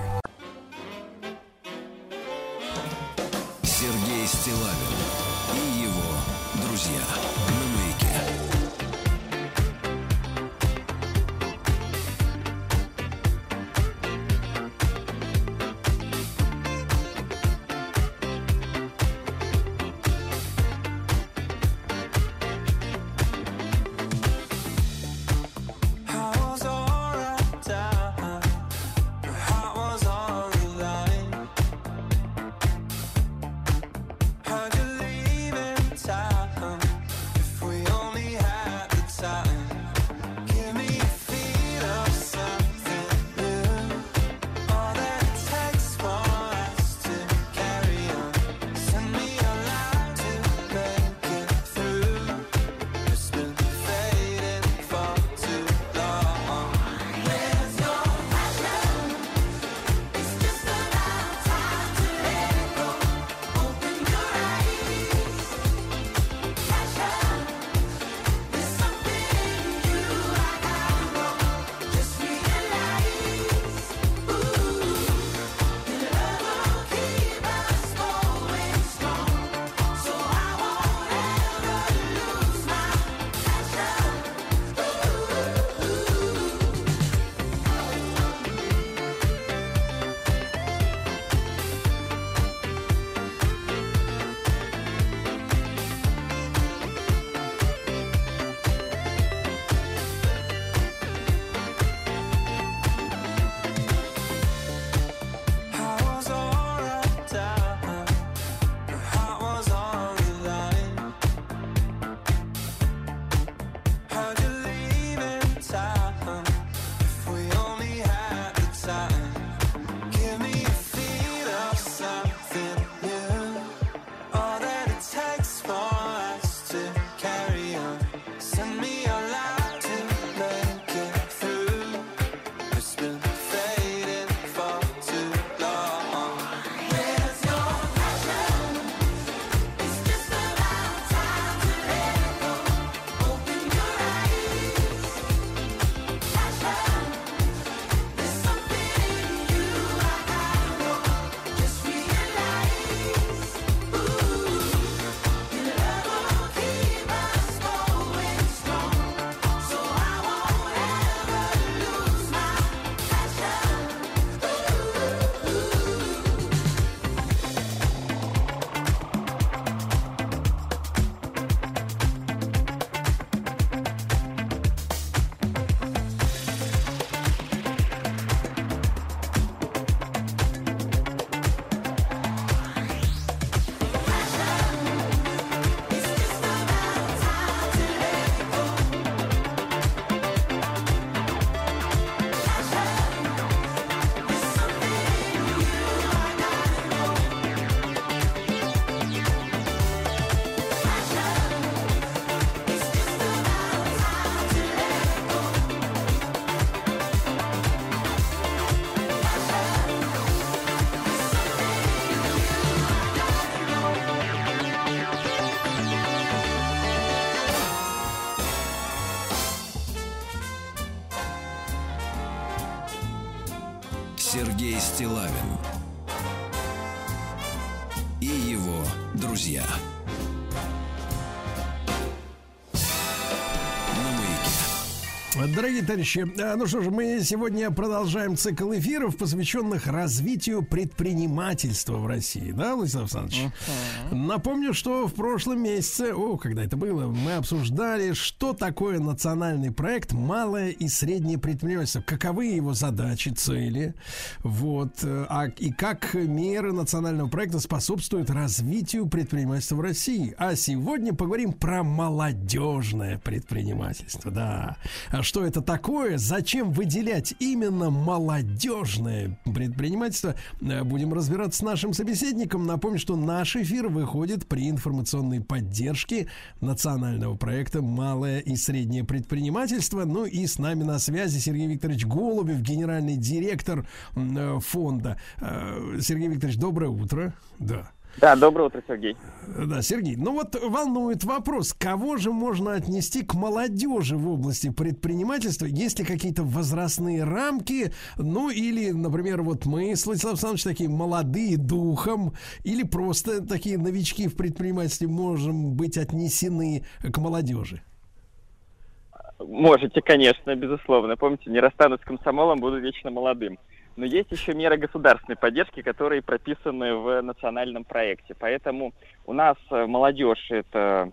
Дорогие товарищи, а, ну что ж, мы сегодня продолжаем цикл эфиров, посвященных развитию предпринимательства в России, да, Владислав Александрович? Напомню, что в прошлом месяце, о, когда это было, мы обсуждали, что такое национальный проект «Малое и среднее предпринимательство», каковы его задачи, цели, вот, э, а, и как меры национального проекта способствуют развитию предпринимательства в России. А сегодня поговорим про молодежное предпринимательство, да. А что это такое? Зачем выделять именно молодежное предпринимательство? Э, Будем разбираться с нашим собеседником. Напомню, что наш эфир выходит при информационной поддержке национального проекта «Малое и среднее предпринимательство». Ну и с нами на связи Сергей Викторович Голубев, генеральный директор э, фонда. Э, Сергей Викторович, доброе утро. Да. Да, доброе утро, Сергей. Да, Сергей, ну вот волнует вопрос, кого же можно отнести к молодежи в области предпринимательства? Есть ли какие-то возрастные рамки? Ну или, например, вот мы с Владиславом Александровичем такие молодые духом, или просто такие новички в предпринимательстве можем быть отнесены к молодежи? Можете, конечно, безусловно. Помните, не расстанусь с комсомолом, буду вечно молодым. Но есть еще меры государственной поддержки, которые прописаны в национальном проекте. Поэтому у нас э, молодежь это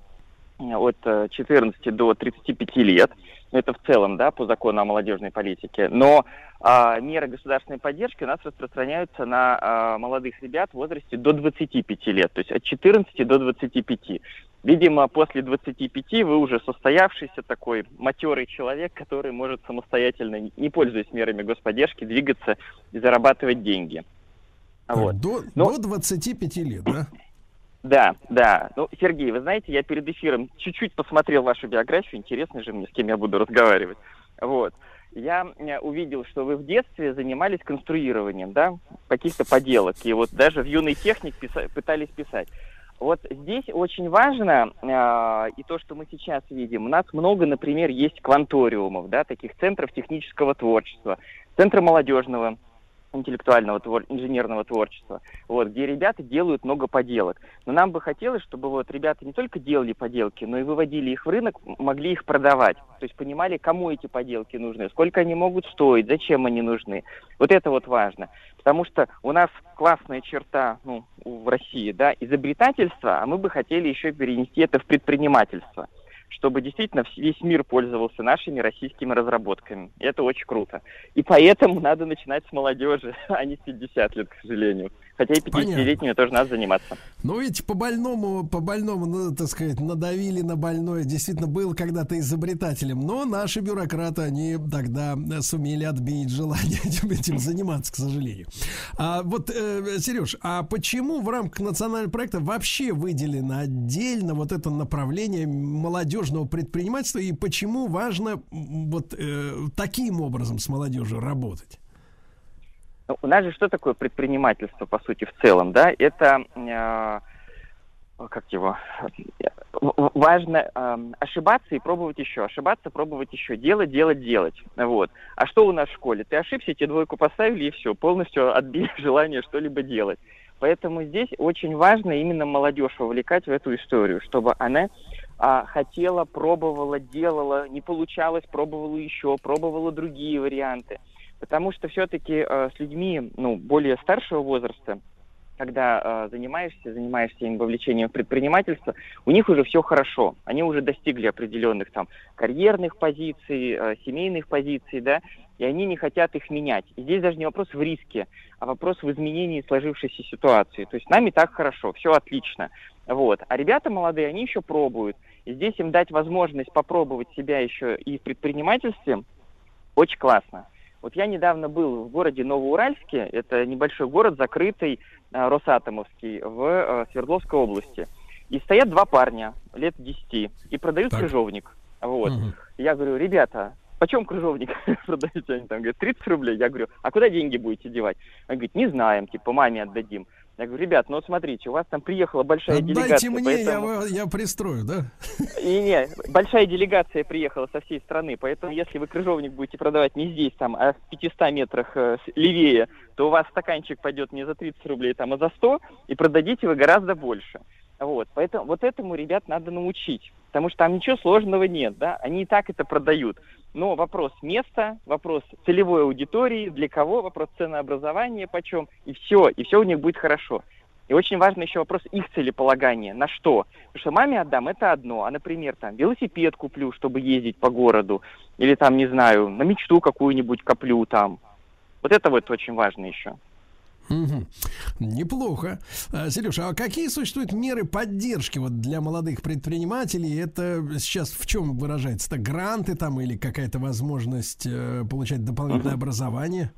э, от э, 14 до 35 лет. Это в целом, да, по закону о молодежной политике. Но а, меры государственной поддержки у нас распространяются на а, молодых ребят в возрасте до 25 лет, то есть от 14 до 25. Видимо, после 25 вы уже состоявшийся такой матерый человек, который может самостоятельно, не пользуясь мерами господдержки, двигаться и зарабатывать деньги. Вот. До, Но- до 25 лет, да? Да, да. Ну, Сергей, вы знаете, я перед эфиром чуть-чуть посмотрел вашу биографию. Интересно же мне, с кем я буду разговаривать. Вот. Я э, увидел, что вы в детстве занимались конструированием, да, каких-то поделок. И вот даже в юный техник писа- пытались писать. Вот здесь очень важно, э, и то, что мы сейчас видим, у нас много, например, есть кванториумов, да, таких центров технического творчества, центра молодежного интеллектуального твор- инженерного творчества, вот, где ребята делают много поделок. Но нам бы хотелось, чтобы вот ребята не только делали поделки, но и выводили их в рынок, могли их продавать. То есть понимали, кому эти поделки нужны, сколько они могут стоить, зачем они нужны. Вот это вот важно. Потому что у нас классная черта ну, в России, да, изобретательство, а мы бы хотели еще перенести это в предпринимательство чтобы действительно весь мир пользовался нашими российскими разработками. Это очень круто. И поэтому надо начинать с молодежи, а не с 50 лет, к сожалению. Хотя и 50-летними тоже надо заниматься. Но ведь по больному, по больному, ну, так сказать, надавили на больное. Действительно, был когда-то изобретателем. Но наши бюрократы, они тогда э, сумели отбить желание этим, этим заниматься, к сожалению. А вот, э, Сереж, а почему в рамках национального проекта вообще выделено отдельно вот это направление молодежного предпринимательства и почему важно вот э, таким образом с молодежью работать? Ну, У нас же что такое предпринимательство, по сути, в целом, да? Это, э, как его, важно э, ошибаться и пробовать еще, ошибаться, пробовать еще, делать, делать, делать, вот. А что у нас в школе? Ты ошибся, тебе двойку поставили и все, полностью отбили желание что-либо делать. Поэтому здесь очень важно именно молодежь вовлекать в эту историю, чтобы она а, хотела, пробовала, делала, не получалось, пробовала еще, пробовала другие варианты. Потому что все-таки с людьми ну, более старшего возраста, когда э, занимаешься, занимаешься им вовлечением в предпринимательство, у них уже все хорошо. Они уже достигли определенных там карьерных позиций, э, семейных позиций, да, и они не хотят их менять. И здесь даже не вопрос в риске, а вопрос в изменении сложившейся ситуации. То есть нам и так хорошо, все отлично. Вот. А ребята молодые, они еще пробуют. И здесь им дать возможность попробовать себя еще и в предпринимательстве очень классно. Вот я недавно был в городе Новоуральске, это небольшой город, закрытый, э, Росатомовский, в э, Свердловской области. И стоят два парня, лет 10, и продают Так. крыжовник. Вот. Мгм. Я говорю, ребята, почем крыжовник продаете? Они там говорят, 30 рублей. Я говорю, а куда деньги будете девать? Они говорят, не знаем, типа, маме отдадим. Я говорю, ребят, ну вот смотрите, у вас там приехала большая Отдайте делегация. мне, поэтому- я, я пристрою, да? И не, большая делегация приехала со всей страны, поэтому если вы крыжовник будете продавать не здесь, там, а в 500 метрах э, левее, то у вас стаканчик пойдет не за 30 рублей, там, а за 100, и продадите вы гораздо больше. Вот, поэтому вот этому ребят надо научить, потому что там ничего сложного нет, да, они и так это продают. Но вопрос места, вопрос целевой аудитории, для кого, вопрос ценообразования, почем, и все, и все у них будет хорошо. И очень важно еще вопрос их целеполагания. На что? Потому что маме отдам это одно, а, например, там, велосипед куплю, чтобы ездить по городу, или там, не знаю, на мечту какую-нибудь коплю там. Вот это вот очень важно еще. Мгм. Неплохо. Сережа, а какие существуют меры поддержки вот для молодых предпринимателей? Это сейчас в чем выражается? Это гранты там или какая-то возможность э, получать дополнительное образование?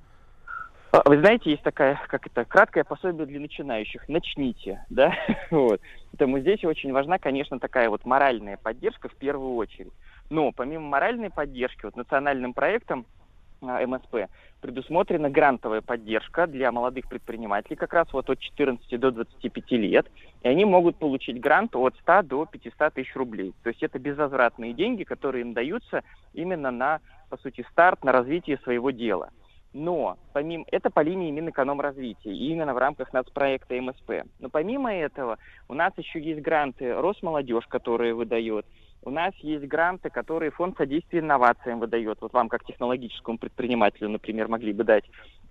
А, Вы знаете, есть такая, как это, краткое пособие для начинающих. Начните, да? Вот. Поэтому здесь очень важна, конечно, такая вот моральная поддержка в первую очередь. Но помимо моральной поддержки, вот национальным проектом а, МСП предусмотрена грантовая поддержка для молодых предпринимателей, как раз вот от 14 до 25 лет, и они могут получить грант от 100 до 500 тысяч рублей. То есть это безвозвратные деньги, которые им даются именно на, по сути, старт, на развитие своего дела. Но помимо это по линии Минэкономразвития, и именно в рамках нацпроекта МСП. Но помимо этого у нас еще есть гранты Росмолодежь, которые выдает. У нас есть гранты, которые Фонд содействия инновациям выдает. Вот вам, как технологическому предпринимателю, например, могли бы дать.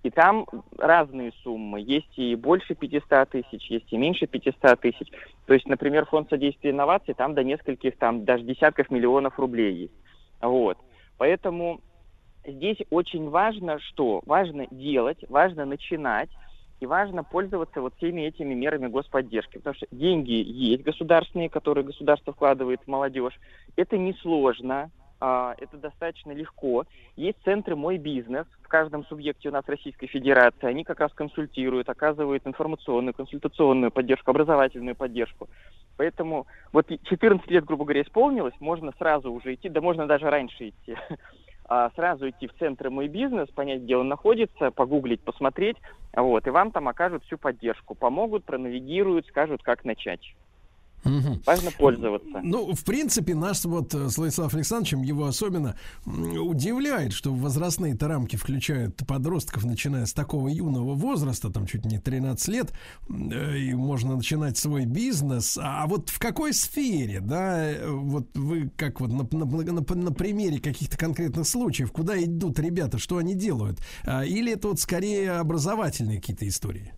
И там разные суммы. Есть и больше 500 тысяч, есть и меньше 500 тысяч. То есть, например, Фонд содействия инноваций, там до нескольких, там даже десятков миллионов рублей есть. Вот. Поэтому здесь очень важно что? Важно делать, важно начинать, и важно пользоваться вот всеми этими мерами господдержки, потому что деньги есть государственные, которые государство вкладывает в молодежь. Это несложно, а, это достаточно легко. Есть центры «Мой бизнес» в каждом субъекте у нас Российской Федерации. Они как раз консультируют, оказывают информационную, консультационную поддержку, образовательную поддержку. Поэтому вот 14 лет, грубо говоря, исполнилось, можно сразу уже идти, да можно даже раньше идти, сразу идти в центр «Мой бизнес», понять, где он находится, погуглить, посмотреть, вот, и вам там окажут всю поддержку, помогут, пронавигируют, скажут, как начать. Мгм. Важно пользоваться. Ну, в принципе, нас вот э, с Владиславом Александровичем его особенно удивляет, что возрастные-то рамки включают подростков, начиная с такого юного возраста, там чуть не 13 лет, э, и можно начинать свой бизнес. А вот в какой сфере, да, э, вот вы как вот на, на- на- на примере каких-то конкретных случаев, куда идут ребята, что они делают? А, Или это вот скорее образовательные какие-то истории?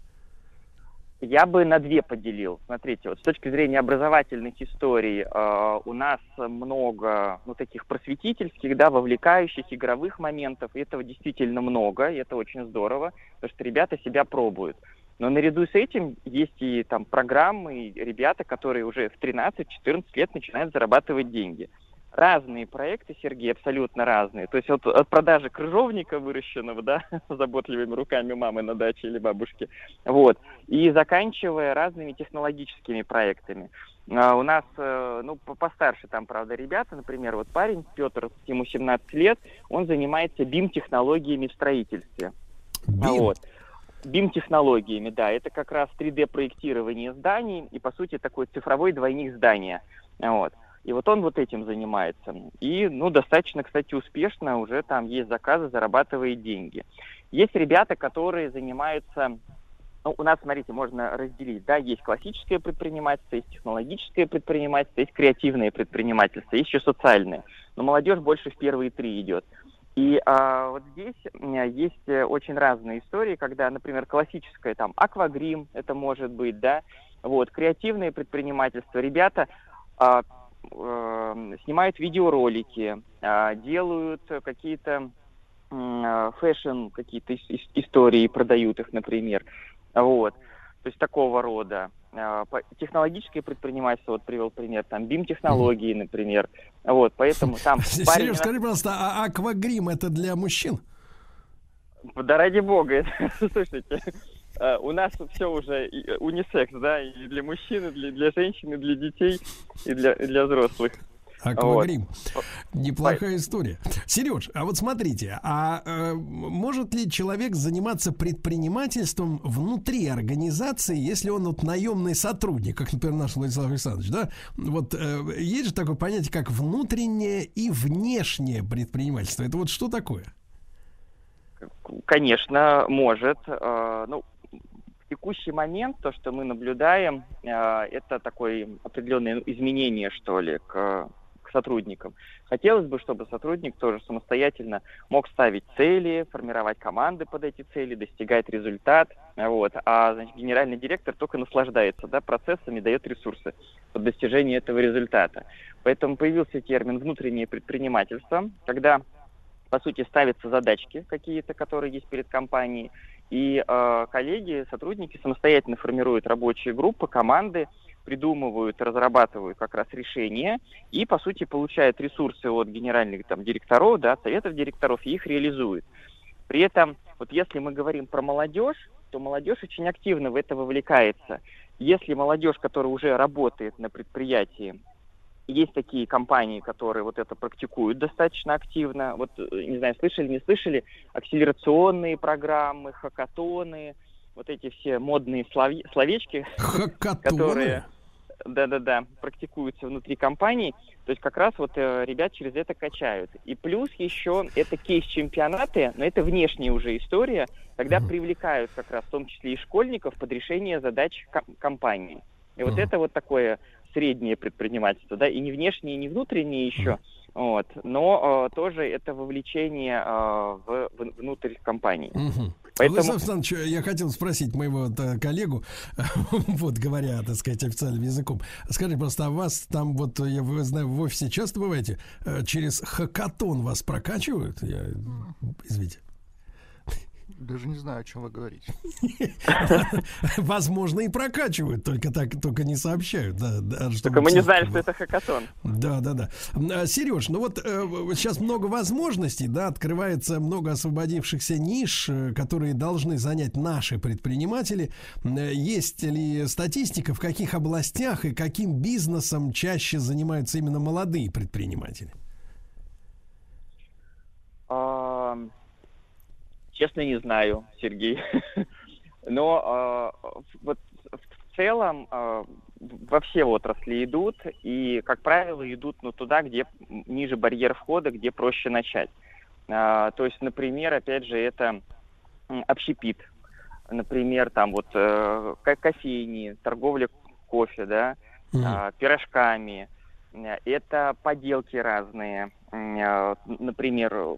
Я бы на две поделил. Смотрите, вот с точки зрения образовательных историй э, у нас много ну, таких просветительских, да, вовлекающих игровых моментов. И этого действительно много, и это очень здорово, потому что ребята себя пробуют. Но наряду с этим есть и там программы, и ребята, которые уже в 13-14 лет начинают зарабатывать деньги. Разные проекты, Сергей, абсолютно разные. То есть вот от продажи крыжовника выращенного, да, заботливыми руками мамы на даче или бабушки, вот, и заканчивая разными технологическими проектами. А, у нас, э, ну, по- постарше там, правда, ребята, например, вот парень Петр, ему 17 лет, он занимается BIM-технологиями в строительстве. А Вот. BIM-технологиями, да, это как раз 3D-проектирование зданий и, по сути, такой цифровой двойник здания. Вот. И вот он вот этим занимается. И, ну, достаточно, кстати, успешно уже там есть заказы, зарабатывает деньги. Есть ребята, которые занимаются ну, у нас, смотрите, можно разделить, да, есть классическое предпринимательство, есть технологическое предпринимательство, есть креативное предпринимательство, есть еще социальное. Но молодежь больше в первые три идет. И а, вот здесь есть э, очень разные истории, когда, например, классическое там аквагрим, это может быть, да, вот, креативное предпринимательство, ребята а, снимают видеоролики, а, делают какие-то а, fashion, какие-то ис- ис- истории, продают их, например, вот, то есть такого рода. Технологическое предпринимательство, вот привел пример, там, BIM-технологии, например, вот, поэтому там парень Сереж, скажи, пожалуйста, а аквагрим это для мужчин? Да ради бога, слушайте, э, у нас все уже э, унисекс, да, и для мужчин, и для, для женщин, и для детей, и для, и для взрослых. Аквагрим. Неплохая история. Сереж, а вот смотрите, а э, может ли человек заниматься предпринимательством внутри организации, если он вот наемный сотрудник, как, например, наш Владислав Александрович, да? Вот э, есть же такое понятие, как внутреннее и внешнее предпринимательство. Это вот что такое? Конечно, может. Э, Ну, текущий момент то, что мы наблюдаем, э, это такое определенное изменение, что ли, к, к сотрудникам. Хотелось бы, чтобы сотрудник тоже самостоятельно мог ставить цели, формировать команды под эти цели, достигать результат. Вот. А значит, генеральный директор только наслаждается да, процессами, дает ресурсы под достижение этого результата. Поэтому появился термин «внутреннее предпринимательство», когда по сути, ставятся задачки какие-то, которые есть перед компанией, и э, коллеги, сотрудники самостоятельно формируют рабочие группы, команды, придумывают, разрабатывают как раз решения и, по сути, получают ресурсы от генеральных там, директоров, да, советов директоров и их реализуют. При этом, вот если мы говорим про молодежь, то молодежь очень активно в это вовлекается. Если молодежь, которая уже работает на предприятии, есть такие компании, которые вот это практикуют достаточно активно. Вот, э, не знаю, слышали, не слышали, акселерационные программы, хакатоны, вот эти все модные слове- словечки, которые да-да-да, практикуются внутри компаний. То есть как раз вот э, ребят через это качают. И плюс еще это кейс-чемпионаты, но это внешняя уже история, когда привлекают как раз в том числе и школьников под решение задач ком- компании. И вот это вот такое среднее предпринимательство, да, и не внешнее, и не внутреннее еще, вот, но э, тоже это вовлечение э, в, в- внутрь компании. Мгм. Поэтому- Владислав Александрович, я хотел спросить моего э, коллегу, вот говоря, так сказать, официальным языком. Скажите, просто, а вас там вот, я вы знаю, в офисе часто бываете, э, через хакатон вас прокачивают? Я, извините. Даже не знаю, о чем вы говорите. Возможно, и прокачивают, только так, только не сообщают. Да, да, Только мы не знали, что это хакатон. Да, да, да. Сереж, ну вот э, сейчас много возможностей, да, открывается много освободившихся ниш, э, которые должны занять наши предприниматели. Э, Есть ли статистика, в каких областях и каким бизнесом чаще занимаются именно молодые предприниматели? А, Честно, не знаю, Сергей. Но а, вот в целом а, во все отрасли идут, и, как правило, идут ну, туда, где ниже барьер входа, где проще начать. А, То есть, например, опять же, это общепит. Например, там вот э, ко- кофейни, торговля кофе, да, а, пирожками. Э, Это поделки разные. А, Например,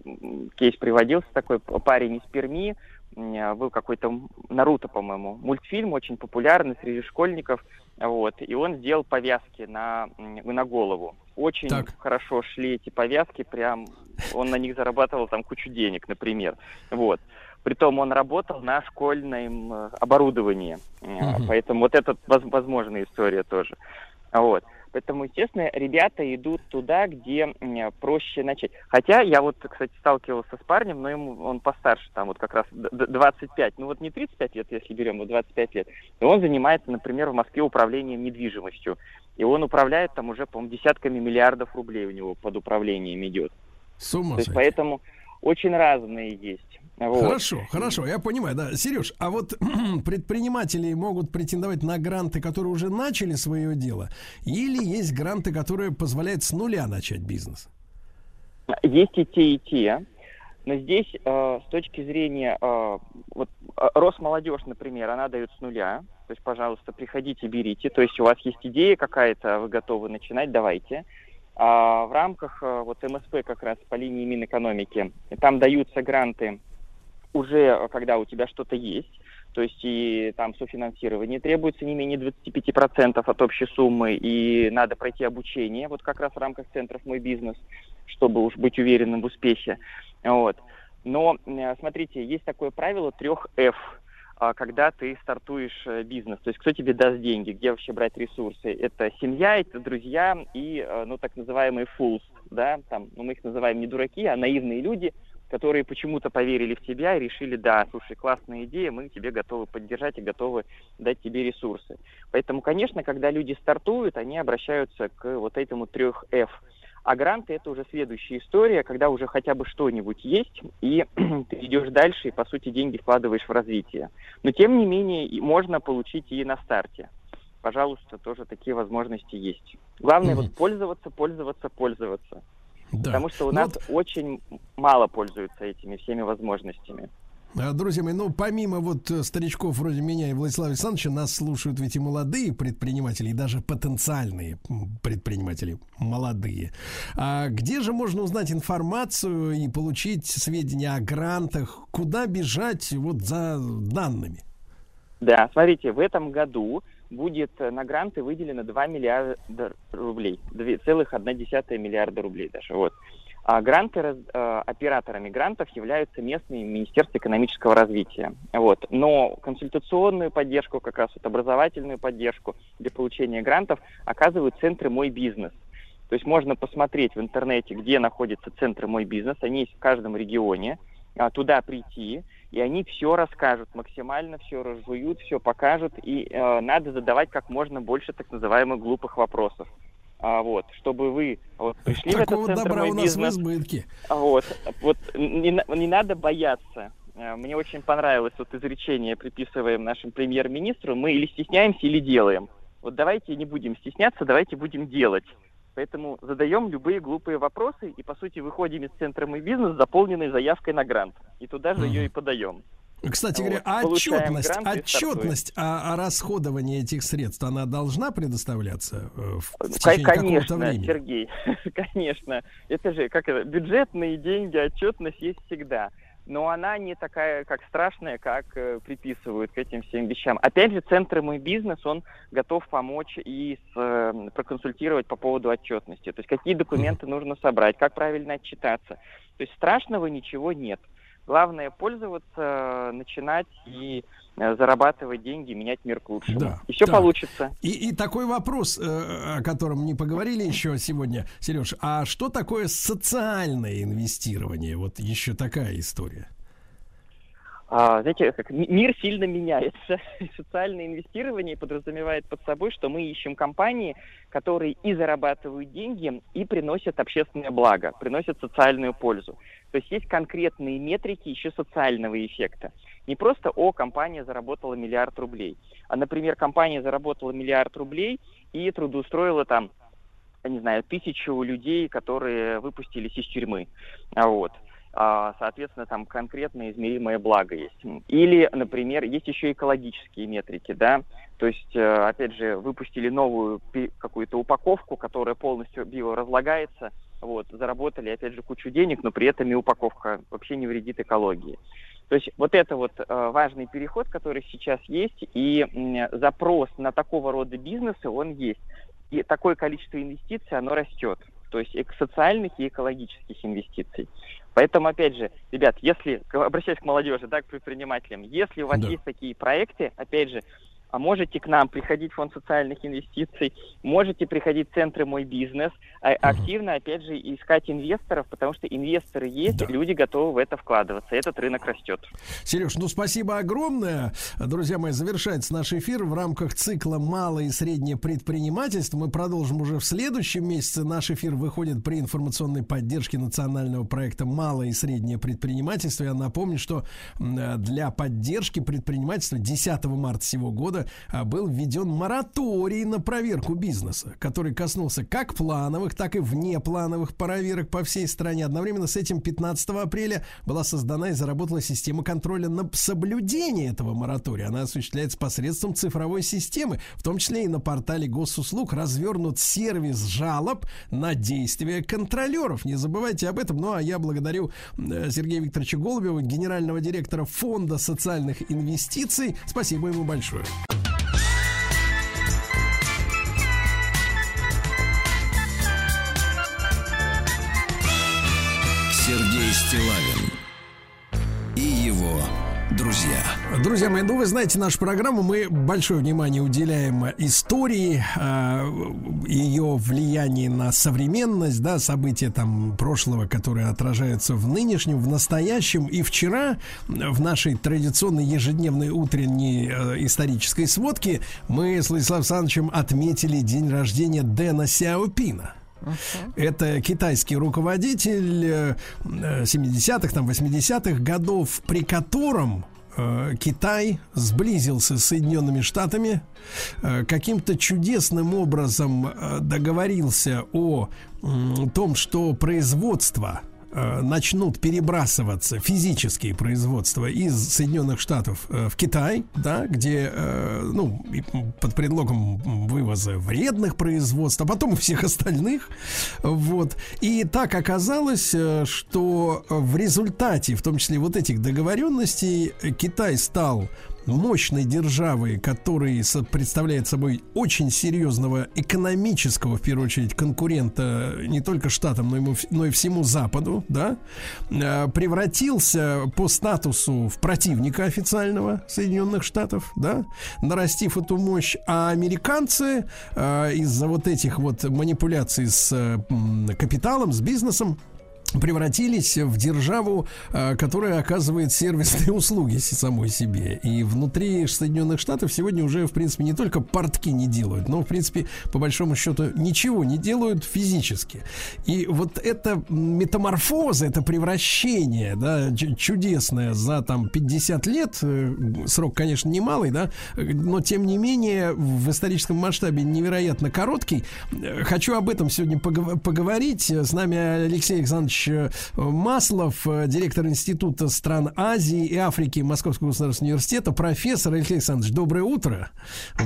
кейс приводился такой парень из Перми, а, был какой-то Наруто, по-моему, мультфильм очень популярный среди школьников, вот, и он сделал повязки на, на голову. Очень Так. хорошо шли эти повязки, прям он на них зарабатывал там кучу денег, например, вот. Притом он работал на школьном э, оборудовании, Мгм. поэтому вот это воз- возможная история тоже. Вот. Поэтому, естественно, ребята идут туда, где проще начать. Хотя я вот, кстати, сталкивался с парнем, но ему он постарше, там вот как раз д- д- 25, ну вот не 35 лет, если берем, вот 25 лет. И он занимается, например, в Москве управлением недвижимостью. И он управляет там уже, по-моему, десятками миллиардов рублей у него под управлением идет. С ума То есть поэтому очень разные есть. Вот. Хорошо, хорошо, я понимаю, да. Сереж, а вот предприниматели могут претендовать на гранты, которые уже начали свое дело, или есть гранты, которые позволяют с нуля начать бизнес? Есть и те, и те. Но здесь э, с точки зрения э, вот э, Росмолодежь, например, она дает с нуля. То есть, пожалуйста, приходите, берите. То есть у вас есть идея какая-то, вы готовы начинать, давайте. А в рамках э, вот МСП как раз по линии Минэкономики там даются гранты уже э, когда у тебя что-то есть. То есть и там софинансирование требуется не менее 25% от общей суммы, и надо пройти обучение, вот как раз в рамках центров «Мой бизнес», чтобы уж быть уверенным в успехе. Вот. Но, э, смотрите, есть такое правило трех F, а, когда ты стартуешь э, бизнес. То есть кто тебе даст деньги, где вообще брать ресурсы? Это семья, это друзья и, ну, так называемые fools, да, там, ну, мы их называем не дураки, а наивные люди, которые почему-то поверили в тебя и решили, да, слушай, классная идея, мы тебе готовы поддержать и готовы дать тебе ресурсы. Поэтому, конечно, когда люди стартуют, они обращаются к вот этому трех F. А гранты это уже следующая история, когда уже хотя бы что-нибудь есть, и ты идешь дальше, и по сути деньги вкладываешь в развитие. Но тем не менее можно получить и на старте. Пожалуйста, тоже такие возможности есть. Главное Мгм. вот пользоваться, пользоваться, пользоваться. Да. Потому что у Ну нас вот, очень мало пользуются этими всеми возможностями. а, Друзья мои, ну, помимо вот э, старичков вроде меня и Владислава Александровича, нас слушают ведь и молодые предприниматели, и даже потенциальные предприниматели, молодые. А где же можно узнать информацию и получить сведения о грантах? Куда бежать вот за данными? Да, смотрите, в этом году будет э, на гранты выделено 2 миллиарда рублей, 2,1 миллиарда рублей даже. Вот. А гранты, э, операторами грантов являются местные Министерства экономического развития. Вот. Но консультационную поддержку, как раз вот образовательную поддержку для получения грантов оказывают центры «Мой бизнес». То есть можно посмотреть в интернете, где находятся центры «Мой бизнес». Они есть в каждом регионе. А, Туда прийти, и они все расскажут, максимально все разжуют, все покажут, и э, надо задавать как можно больше так называемых глупых вопросов. А, вот, чтобы вы вот, пришли в Такого этот центр добра «Мой у нас бизнес», в избытке. Вот, вот не, не надо бояться. Э, Мне очень понравилось вот изречение, приписываем нашему премьер-министру. Мы или стесняемся, или делаем. Вот давайте не будем стесняться, давайте будем делать. Поэтому задаем любые глупые вопросы и, по сути, выходим из центра «Мой бизнес» заполненной заявкой на грант. И туда же ее и подаем. Кстати Вот, говоря, а отчетность, стартуем. отчетность о, о расходовании этих средств, она должна предоставляться э, в, в течение Конечно, времени? Сергей, конечно. Это же как это, бюджетные деньги, отчетность есть всегда. Но она не такая, как страшная, как э, приписывают к этим всем вещам. Опять же, центр «Мой бизнес», он готов помочь и с, э, проконсультировать по поводу отчетности. То есть какие документы нужно собрать, как правильно отчитаться. То есть страшного ничего нет. Главное пользоваться, начинать и э, зарабатывать деньги, менять мир к лучшему. Да. И все Так. получится. И, и такой вопрос, э, о котором не поговорили еще сегодня, Сереж, а что такое социальное инвестирование? Вот еще такая история. А, знаете, как ми- мир сильно меняется. Социальное инвестирование подразумевает под собой, что мы ищем компании, которые и зарабатывают деньги, и приносят общественное благо, приносят социальную пользу. То есть есть конкретные метрики еще социального эффекта. Не просто, о, компания заработала миллиард рублей, а, например, компания заработала миллиард рублей и трудоустроила там, я не знаю, тысячу людей, которые выпустились из тюрьмы. А Вот соответственно, там конкретное измеримое благо есть. Или, например, есть еще экологические метрики, да, то есть, э, опять же, выпустили новую какую-то упаковку, которая полностью биоразлагается, вот, заработали, опять же, кучу денег, но при этом и упаковка вообще не вредит экологии. То есть вот это вот э, важный переход, который сейчас есть, и запрос на такого рода бизнесы, он есть. И такое количество инвестиций, оно растет. То есть социальных и экологических инвестиций. Поэтому, опять же, ребят, если, обращаясь к молодежи, да, к предпринимателям, если у вас Да. есть такие проекты, опять же, а можете к нам приходить в фонд социальных инвестиций, можете приходить в центры «Мой бизнес», а активно, опять же, искать инвесторов, потому что инвесторы есть, Да. люди готовы в это вкладываться, этот рынок растет. Сереж, ну спасибо огромное. Друзья мои, завершается наш эфир в рамках цикла «Малое и среднее предпринимательство». Мы продолжим уже в следующем месяце. Наш эфир выходит при информационной поддержке национального проекта «Малое и среднее предпринимательство». Я напомню, что э, для поддержки предпринимательства 10 марта сего года а, был введен мораторий на проверку бизнеса, который коснулся как плановых, так и внеплановых проверок по всей стране. Одновременно с этим 15 апреля была создана и заработала система контроля на соблюдение этого моратория. Она осуществляется посредством цифровой системы, в том числе и на портале госуслуг развернут сервис жалоб на действия контролеров. Не забывайте об этом. Ну а я благодарю э, Сергея Викторовича Голубева, генерального директора Фонда социальных инвестиций. Спасибо ему большое. Сергей Стилавин и его друзья. Друзья мои, ну вы знаете нашу программу, мы большое внимание уделяем истории, э, ее влиянии на современность, да, события там прошлого, которые отражаются в нынешнем, в настоящем. И вчера в нашей традиционной ежедневной утренней э, исторической сводке мы с Владиславом Александровичем отметили день рождения Дэна Сяопина. Это китайский руководитель э, э, 70-х, там, 80-х годов, при котором э, Китай сблизился с Соединенными Штатами, э, каким-то чудесным образом э, договорился о том, что производство э, начнут перебрасываться физические производства из Соединенных Штатов э, в Китай, да, где, э, ну, под предлогом вывоза вредных производств, а потом всех остальных, вот. И так оказалось, э, что в результате, в том числе вот этих договоренностей, э, Китай стал мощной державой, который представляет собой очень серьезного экономического, в первую очередь, конкурента не только штатам, но и, му- но и всему Западу, да, э, превратился по статусу в противника официального Соединенных Штатов, да, нарастив эту мощь, а американцы э, из-за вот этих вот манипуляций с э, капиталом, с бизнесом, превратились в державу, э, которая оказывает сервисные услуги самой себе. И внутри Соединенных Штатов сегодня уже, в принципе, не только портки не делают, но, в принципе, по большому счету, ничего не делают физически. И вот эта метаморфоза, это превращение, да, чудесное за там 50 лет, э, срок, конечно, немалый, да, но, тем не менее, в историческом масштабе невероятно короткий. Э, Хочу об этом сегодня погов- поговорить. С нами Алексей Александрович э, Маслов, э, директор Института стран Азии и Африки Московского государственного университета, профессор Алексей Александрович. Доброе утро.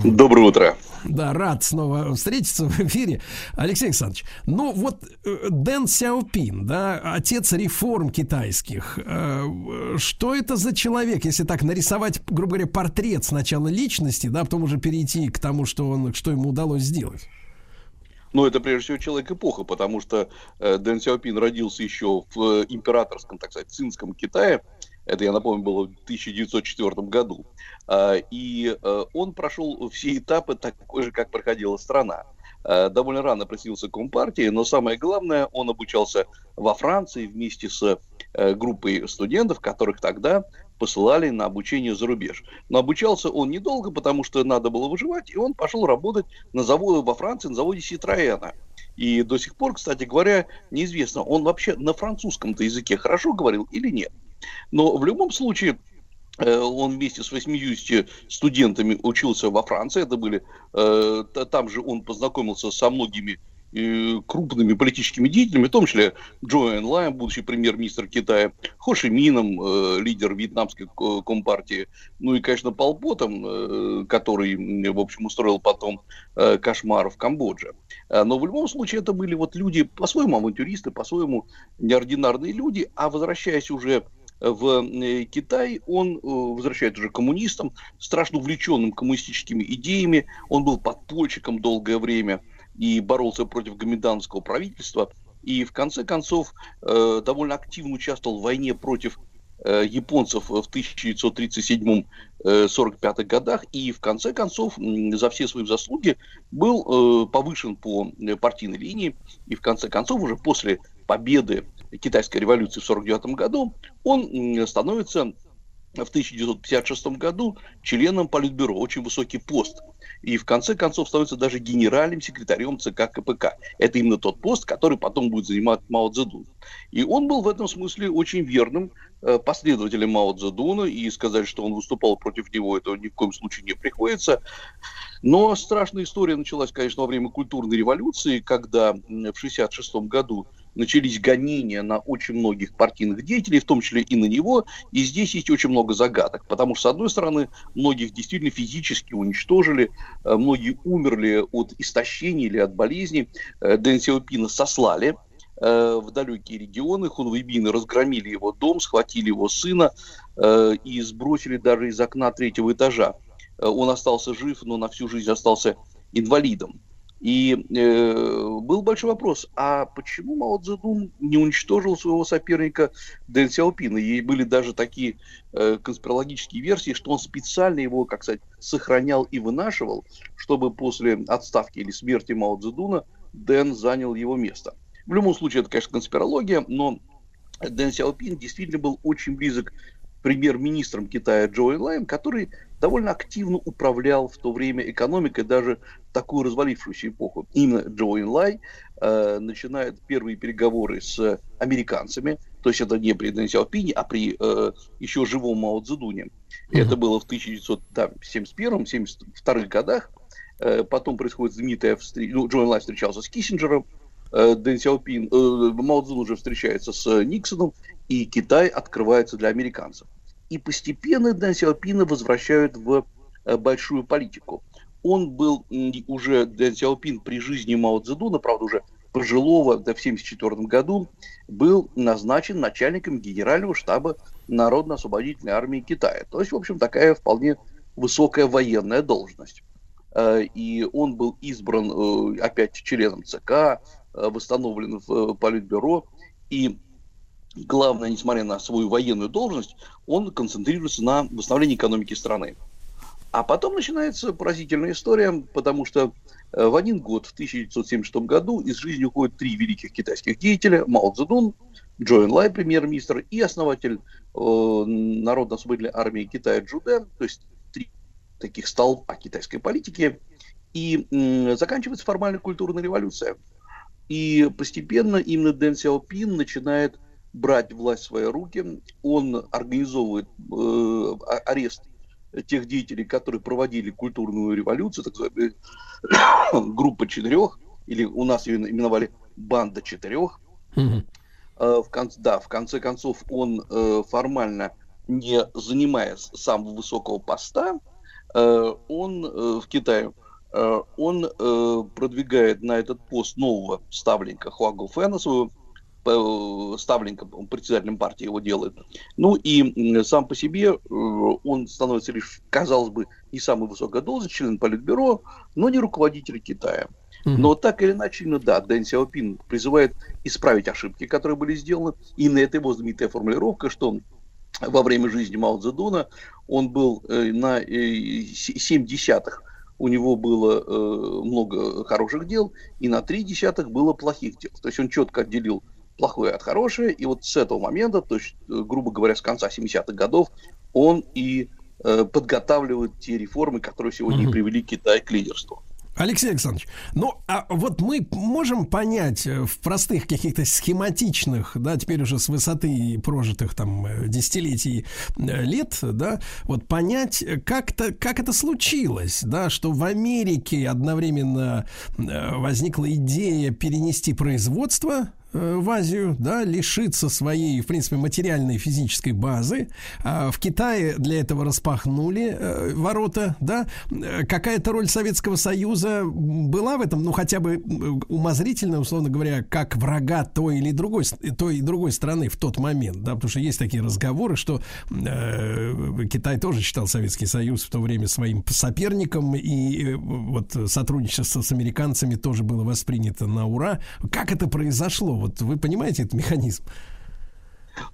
Доброе утро. Да, рад снова встретиться в эфире. Алексей Александрович, ну вот э, Дэн Сяопин, да, отец реформ китайских. Что это за человек, если так нарисовать, грубо говоря, портрет сначала личности, да, потом уже перейти к тому, что, он, что ему удалось сделать? Ну, это прежде всего человек эпоха, потому что э, Дэн Сяопин родился еще в э, императорском, так сказать, цинском Китае. Это, я напомню, было в 1904 году. А, и э, он прошел все этапы такой же, как проходила страна. Э, довольно рано присоединился к Компартии, но самое главное, он обучался во Франции вместе с э, группой студентов, которых тогда посылали на обучение за рубеж. Но обучался он недолго, потому что надо было выживать, и он пошел работать на заводе во Франции, на заводе Ситроена. И до сих пор, кстати говоря, неизвестно, он вообще на французском-то языке хорошо говорил или нет. Но в любом случае, э, он вместе с 80 студентами учился во Франции. Это были, э, там же он познакомился со многими крупными политическими деятелями, в том числе Джо Энлайм, будущий премьер-министр Китая, Хо Ши Мином, э, лидер вьетнамской ко- компартии, ну и, конечно, Пол Потом, э, который, в общем, устроил потом э, кошмар в Камбодже. Э, Но в любом случае это были вот люди, по-своему авантюристы, по-своему неординарные люди, а возвращаясь уже в э, Китай, он э, возвращается уже коммунистом, страшно увлеченным коммунистическими идеями, он был подпольщиком долгое время и боролся против гоминданского правительства, и в конце концов э, довольно активно участвовал в войне против э, японцев в 1937-45 годах, и в конце концов за все свои заслуги был э, повышен по э, партийной линии, и в конце концов уже после победы китайской революции в 1949 году он становится в 1956 году членом Политбюро, очень высокий пост. И в конце концов становится даже генеральным секретарем ЦК КПК. Это именно тот пост, который потом будет занимать Мао Цзэдун. И он был в этом смысле очень верным э, последователем Мао Цзэдуна, и сказать, что он выступал против него, этого ни в коем случае не приходится. Но страшная история началась, конечно, во время культурной революции, когда в 1966 году начались гонения на очень многих партийных деятелей, в том числе и на него, и здесь есть очень много загадок, потому что, с одной стороны, многих действительно физически уничтожили, э, многие умерли от истощения или от болезней, Э, Дэн Сяопина сослали э, в далекие регионы, хунвейбины разгромили его дом, схватили его сына и сбросили даже из окна третьего этажа. Он остался жив, но на всю жизнь остался инвалидом. И э, был большой вопрос, а почему Мао Цзэдун не уничтожил своего соперника Дэн Сяопина? И были даже такие э, конспирологические версии, что он специально его, как сказать, сохранял и вынашивал, чтобы после отставки или смерти Мао Цзэдуна Дэн занял его место. В любом случае, это, конечно, конспирология, но Дэн Сяопин действительно был очень близок премьер-министром Китая Джо Энлайм, который довольно активно управлял в то время экономикой даже в такую развалившуюся эпоху. Именно Джо Энлай э, начинает первые переговоры с американцами, то есть это не при Дэн Сяопине, а при э, еще живом Мао Цзэдуне. Это было в 1971-72 годах. Э, потом происходит знаменитая встреча, ну, Джон Лай встречался с Киссинджером, э, Дэн Сяопин, э, Мао Цзэдун уже встречается с Никсоном, и Китай открывается для американцев. И постепенно Дэн Сяопина возвращают в э, большую политику. Он был уже, Дэн Сяопин, при жизни Мао Цзэдуна, правда, уже пожилого, да, в 1974 году, был назначен начальником генерального штаба Народно-освободительной армии Китая. То есть, в общем, такая вполне высокая военная должность. Э, И он был избран э, опять членом ЦК, восстановлен в Политбюро. И главное, несмотря на свою военную должность, он концентрируется на восстановлении экономики страны. А потом начинается поразительная история, потому что э, в один год, в 1976 году, из жизни уходят три великих китайских деятеля. Мао Цзэдун, Джо Энлай, премьер-министр, и основатель э, Народно-освободительной армии Китая Джу Дэн, то есть три таких столпа китайской политики. И м, заканчивается формальная культурная революция. И постепенно именно Дэн Сяопин начинает брать власть в свои руки. Он организовывает э, а- арест тех деятелей, которые проводили культурную революцию, так называемая группа четырех, или у нас ее именовали банда четырех. Э, В конце, да, в конце концов, он э, формально не занимая самого высокого поста, э, он э, в Китае, э, он э, продвигает на этот пост нового ставленника Хуа Гуфена, своего э, ставленника, он председателем партии его делает. Ну и сам по себе э, он становится лишь, казалось бы, не самый высокой должность, член Политбюро, но не руководитель Китая. Но так или иначе, ну да, Дэн Сяопин призывает исправить ошибки, которые были сделаны. И на это его знаменитая формулировка, что во время жизни Мао Цзэдуна он был э, на э, с- семь десятых у него было э, много хороших дел, и на три десятых было плохих дел. То есть он четко отделил плохое от хорошего, и вот с этого момента, то есть, э, грубо говоря, с конца 70-х годов, он и э, подготавливает те реформы, которые сегодня и привели Китай к лидерству. Алексей Александрович, ну а вот мы можем понять э, в простых каких-то схематичных, да, теперь уже с высоты прожитых там э, десятилетий лет, да, вот понять, как-то, как это случилось, да, что в Америке одновременно возникла идея перенести производство в Азию, да, лишиться своей, в принципе, материальной физической базы. А в Китае для этого распахнули э, ворота, да. Э, Какая-то роль Советского Союза была в этом, ну, хотя бы умозрительно, условно говоря, как врага той или другой, той и другой страны в тот момент, да, потому что есть такие разговоры, что э, Китай тоже считал Советский Союз в то время своим соперником, и э, вот сотрудничество с американцами тоже было воспринято на ура. Как это произошло? Вот вы понимаете этот механизм?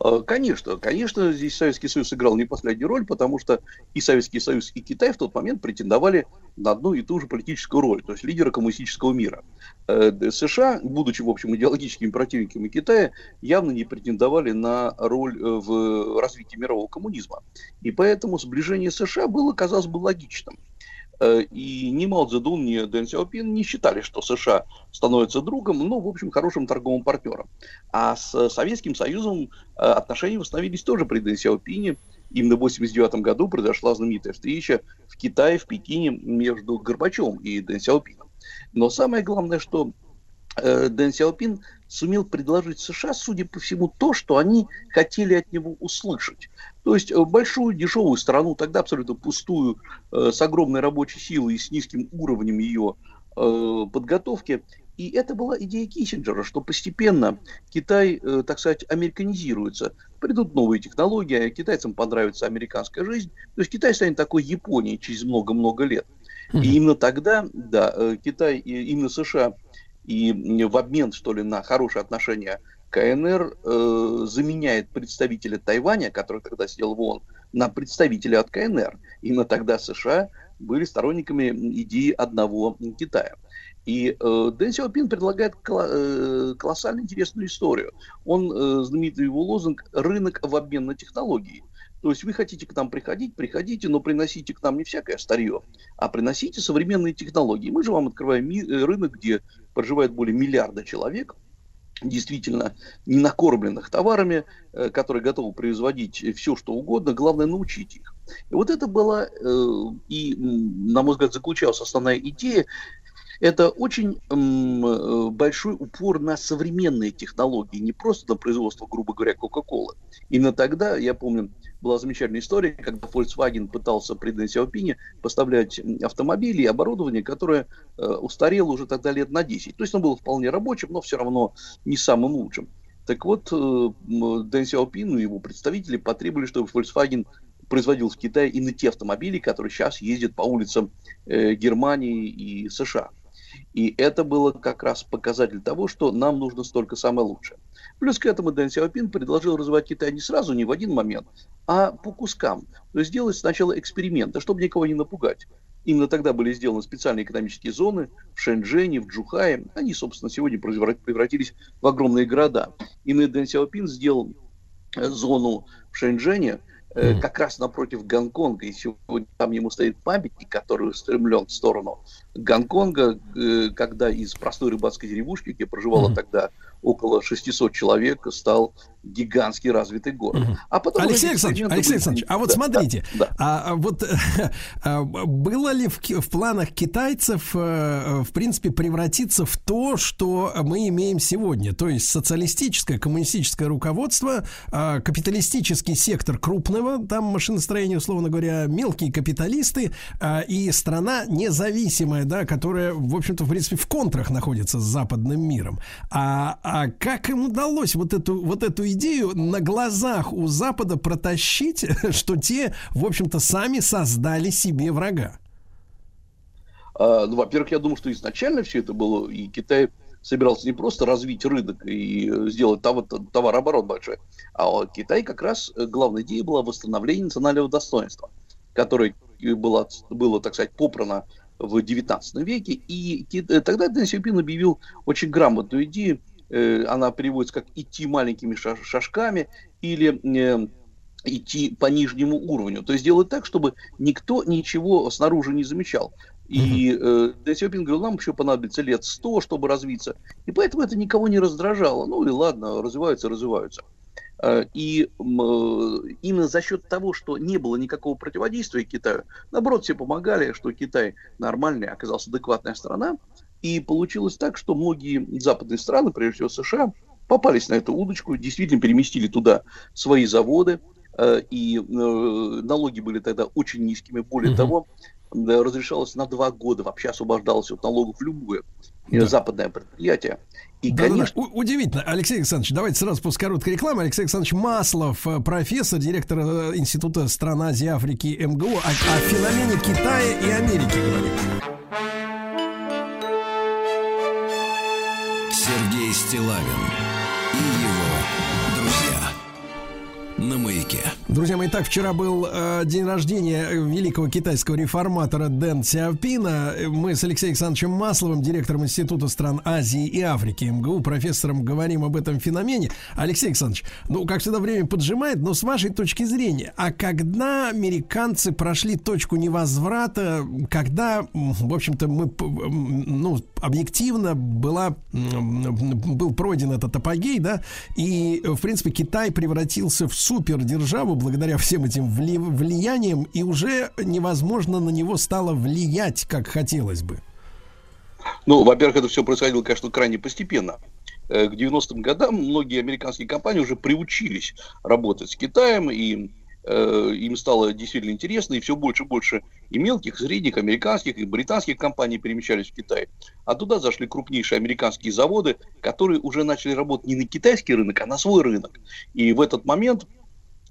Э, Конечно, конечно, здесь Советский Союз сыграл не последнюю роль, потому что и Советский Союз, и Китай в тот момент претендовали на одну и ту же политическую роль, то есть лидера коммунистического мира. Э, США, будучи, в общем, идеологическими противниками Китая, явно не претендовали на роль э, в развитии мирового коммунизма. И поэтому сближение США было, казалось бы, логичным. Э, И ни Мао Цзэдун, ни Дэн Сяопин не считали, что США становится другом, но, в общем, хорошим торговым партнером. А с Советским Союзом э, отношения восстановились тоже при Дэн Сяопине. Именно в 1989 году произошла знаменитая встреча в Китае, в Пекине между Горбачевым и Дэн Сяопином. Но самое главное, что э, Дэн Сяопин сумел предложить США, судя по всему, то, что они хотели от него услышать. То есть э, большую дешевую страну, тогда абсолютно пустую, э, с огромной рабочей силой и с низким уровнем ее э, подготовки. И это была идея Киссинджера, что постепенно Китай, так сказать, американизируется. Придут новые технологии, а китайцам понравится американская жизнь. То есть Китай станет такой Японией через много-много лет. И именно тогда, да, Китай, именно США и в обмен, что ли, на хорошие отношения КНР э, заменяет представителя Тайваня, который тогда сидел в ООН, на представителя от КНР. Именно тогда США были сторонниками идеи одного Китая. И э, Дэн Сяопин предлагает коло- э, колоссально интересную историю. Он, э, знаменитый его лозунг «рынок в обмен на технологии». То есть вы хотите к нам приходить, приходите, но приносите к нам не всякое старье, а приносите современные технологии. Мы же вам открываем ми- э, рынок, где проживает более миллиарда человек, действительно не накормленных товарами, э, которые готовы производить все, что угодно, главное научить их. И вот это была, э, и, на мой взгляд, заключалась основная идея это очень э, большой упор на современные технологии, не просто на производство, грубо говоря, Кока-Колы. Именно тогда, я помню, была замечательная история, когда Volkswagen пытался при Дэн Сяопине поставлять автомобили и оборудование, которое э, устарело уже тогда лет на 10. То есть он был вполне рабочим, но все равно не самым лучшим. Так вот, э, Дэн Сяопин и его представители потребовали, чтобы Volkswagen производил в Китае именно те автомобили, которые сейчас ездят по улицам э, Германии и США. И это было как раз показатель того, что нам нужно столько самое лучшее. Плюс к этому Дэн Сяопин предложил развивать Китай не сразу, не в один момент, а по кускам. То есть сделать сначала эксперименты, чтобы никого не напугать. Именно тогда были сделаны специальные экономические зоны в Шэньчжэне, в Джухае. Они, собственно, сегодня превратились в огромные города. Именно Дэн Сяопин сделал э, зону в Шэньчжэне, mm. как раз напротив Гонконга. И сегодня там ему стоит памятник, который устремлен в сторону Гонконга, э, когда из простой рыбацкой деревушки, где проживало mm. тогда около 600 человек, стал гигантский развитый город. Угу. А потом Алексей Александрович, Алексей Александрович, а вот да, смотрите, да, да. А, а вот а, было ли в, в планах китайцев, а, в принципе, превратиться в то, что мы имеем сегодня, то есть социалистическое, коммунистическое руководство, а, капиталистический сектор крупного, там машиностроение, условно говоря, мелкие капиталисты а, и страна независимая, да, которая, в общем-то, в принципе, в контрах находится с западным миром. А, а как им удалось вот эту вот эту идею на глазах у Запада протащить, что те, в общем-то, сами создали себе врага? А, ну, во-первых, я думаю, что изначально все это было, и Китай собирался не просто развить рынок и сделать товар, товарооборот большой, а Китай как раз, э, главная идея была восстановление национального достоинства, которое было, было так сказать, попрано в XIX веке, и э, тогда Дэн Сяопин объявил очень грамотную идею Э, она переводится как идти маленькими шажками или э, идти по нижнему уровню. То есть делать так, чтобы никто ничего снаружи не замечал. И э, Дэн Сяопин говорил, нам еще понадобится лет сто, чтобы развиться. И поэтому это никого не раздражало. Ну и ладно, развиваются, развиваются. Э, и именно за счет того, что не было никакого противодействия Китаю, наоборот, все помогали, что Китай нормальный, оказался адекватная страна, и получилось так, что многие западные страны, прежде всего США, попались на эту удочку, действительно переместили туда свои заводы, э, и э, налоги были тогда очень низкими. Более угу. того, разрешалось на два года вообще освобождалось от налогов любое э, да. западное предприятие. И, да, конечно... да, удивительно. Алексей Александрович, давайте сразу после короткой рекламы. Алексей Александрович Маслов, профессор, директор Института стран Азии, Африки МГУ, о, о феномене Китая и Америки говорит. Стилавин на маяке. Друзья мои, так вчера был э, день рождения великого китайского реформатора Дэн Сяопина. Мы с Алексеем Александровичем Масловым, директором Института стран Азии и Африки МГУ, профессором, говорим об этом феномене. Алексей Александрович, ну, как всегда, время поджимает, но с вашей точки зрения, а когда американцы прошли точку невозврата, когда, в общем-то, мы, ну, объективно была, был пройден этот апогей, да, и, в принципе, Китай превратился в супердержаву благодаря всем этим вли- влияниям, и уже невозможно на него стало влиять, как хотелось бы. Ну, во-первых, это все происходило, конечно, крайне постепенно. Э, к 90-м годам многие американские компании уже приучились работать с Китаем, и э, им стало действительно интересно, и все больше и больше и мелких, и средних, американских, и британских компаний перемещались в Китай. А туда зашли крупнейшие американские заводы, которые уже начали работать не на китайский рынок, а на свой рынок. И в этот момент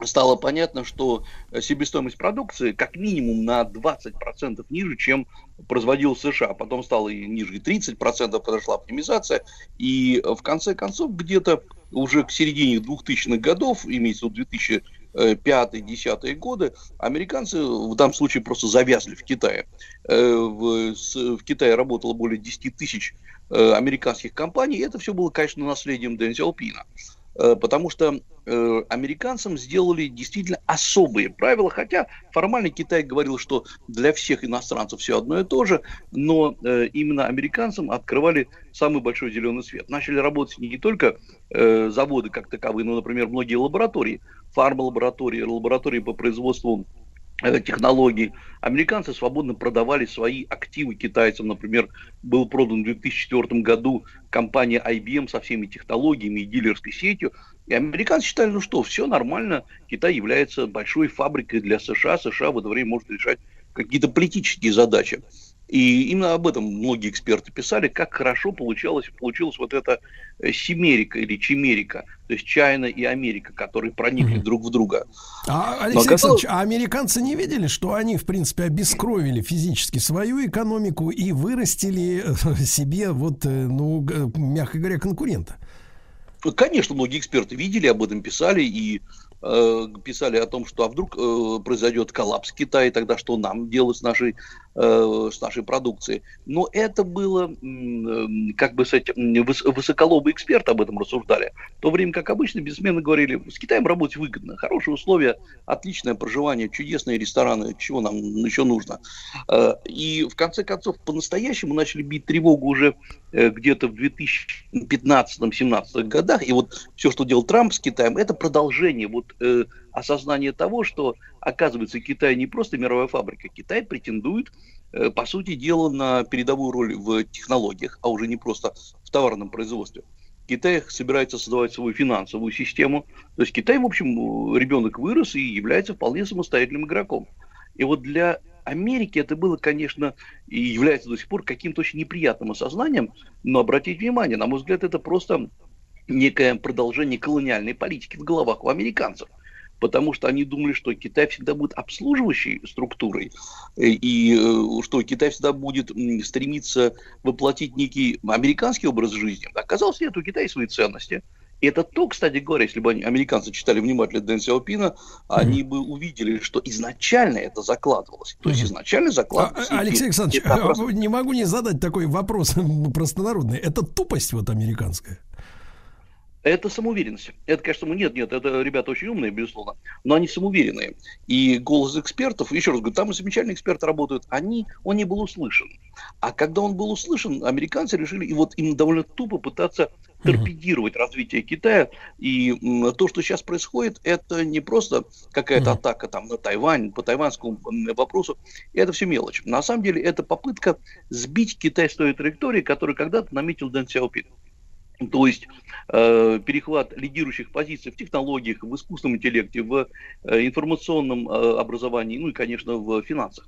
стало понятно, что себестоимость продукции как минимум на 20% ниже, чем производил США. Потом стало и ниже, и 30% подошла оптимизация. И в конце концов, где-то уже к середине 2000-х годов, имеется в виду 2005-2010 годы, американцы в данном случае просто завязли в Китае. Э, в, в Китае работало более 10 тысяч э, американских компаний. Это все было, конечно, наследием Дэн Сяопина. э, потому что э, американцам сделали действительно особые правила, хотя формально Китай говорил, что для всех иностранцев все одно и то же, но э, именно американцам открывали самый большой зеленый свет. Начали работать не только э, заводы как таковые, но, например, многие лаборатории, фармалаборатории, лаборатории по производству э, технологий. Американцы свободно продавали свои активы китайцам. Например, был продан в 2004 году компания IBM со всеми технологиями и дилерской сетью. И американцы считали, ну что, все нормально, Китай является большой фабрикой для США, США в это время может решать какие-то политические задачи. И именно об этом многие эксперты писали, как хорошо получалось, получилась вот эта э, семерика или чемерика, то есть Чайна и Америка, которые проникли Мгм. друг в друга. А, Но Алексей оказалось- Александрович, а американцы не видели, что они, в принципе, обескровили физически свою экономику и вырастили э, себе, вот, э, ну, мягко говоря, конкурента? Конечно, многие эксперты видели, об этом писали и писали о том, что а вдруг э, произойдет коллапс Китая, тогда что нам делать с нашей, с нашей продукцией. Но это было, э, как бы сказать, высоколобые эксперты об этом рассуждали. В то время, как обычно, бизнесмены говорили, с Китаем работать выгодно, хорошие условия, отличное проживание, чудесные рестораны, чего нам еще нужно. Э, И в конце концов, по-настоящему начали бить тревогу уже э, где-то в 2015-2017 годах. И вот все, что делал Трамп с Китаем, это продолжение вот осознания того, что, оказывается, Китай не просто мировая фабрика. Китай претендует, э, по сути дела, на передовую роль в технологиях, а уже не просто в товарном производстве. Китай собирается создавать свою финансовую систему. То есть Китай, в общем, э, ребенок вырос и является вполне самостоятельным игроком. И вот для Америки это было, конечно, и является до сих пор каким-то очень неприятным осознанием, но обратите внимание, на мой взгляд, это просто некое продолжение колониальной политики в головах у американцев. Потому что они думали, что Китай всегда будет обслуживающей структурой, э, и э, что Китай всегда будет стремиться воплотить некий американский образ жизни. Оказалось, нет, у Китая свои ценности. И это то, кстати говоря, если бы они, американцы читали внимательно Дэн Сяопина, они бы увидели, что изначально это закладывалось. То есть изначально А, закладывалось. а, Алексей Александрович, просто- не могу не задать такой вопрос простонародный. Это тупость вот американская. Это самоуверенность. Это, конечно, ну, нет, нет, это ребята очень умные, безусловно, но они самоуверенные. И голос экспертов, еще раз говорю, там замечательные эксперты работают, они, он не был услышан. А когда он был услышан, американцы решили, и вот им довольно тупо пытаться торпедировать развитие Китая. И то, что сейчас происходит, это не просто какая-то атака там на Тайвань, по тайваньскому вопросу, это все мелочь. На самом деле это попытка сбить Китай с той траектории, которую когда-то наметил Дэн Сяопин. То есть э, перехват лидирующих позиций в технологиях, в искусственном интеллекте, в э, информационном э, образовании, ну и, конечно, в финансах.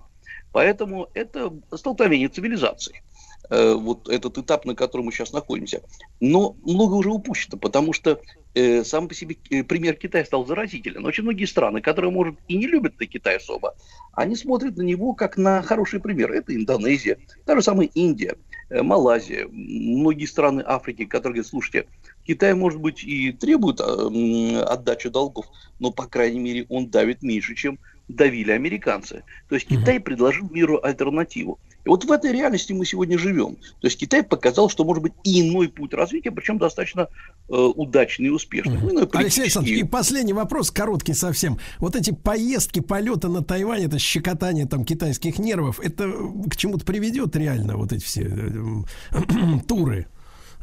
Поэтому это столкновение цивилизаций. Э, вот этот этап, на котором мы сейчас находимся. Но много уже упущено, потому что э, сам по себе э, пример Китая стал заразителен. Очень многие страны, которые, может, и не любят Китай особо, они смотрят на него как на хороший пример. Это Индонезия, та же самая Индия, э, Малайзия, многие страны Африки, которые говорят, слушайте, Китай, может быть, и требует э, отдачи долгов, но, по крайней мере, он давит меньше, чем давили американцы. То есть Китай предложил миру альтернативу. И вот в этой реальности мы сегодня живем. То есть Китай показал, что может быть и иной путь развития, причем достаточно э, удачный и успешный. Ну, иной Алексей. Александрович, и последний вопрос, короткий совсем. Вот эти поездки, полеты на Тайвань, это щекотание там китайских нервов, это к чему-то приведет реально вот эти все э, м, туры?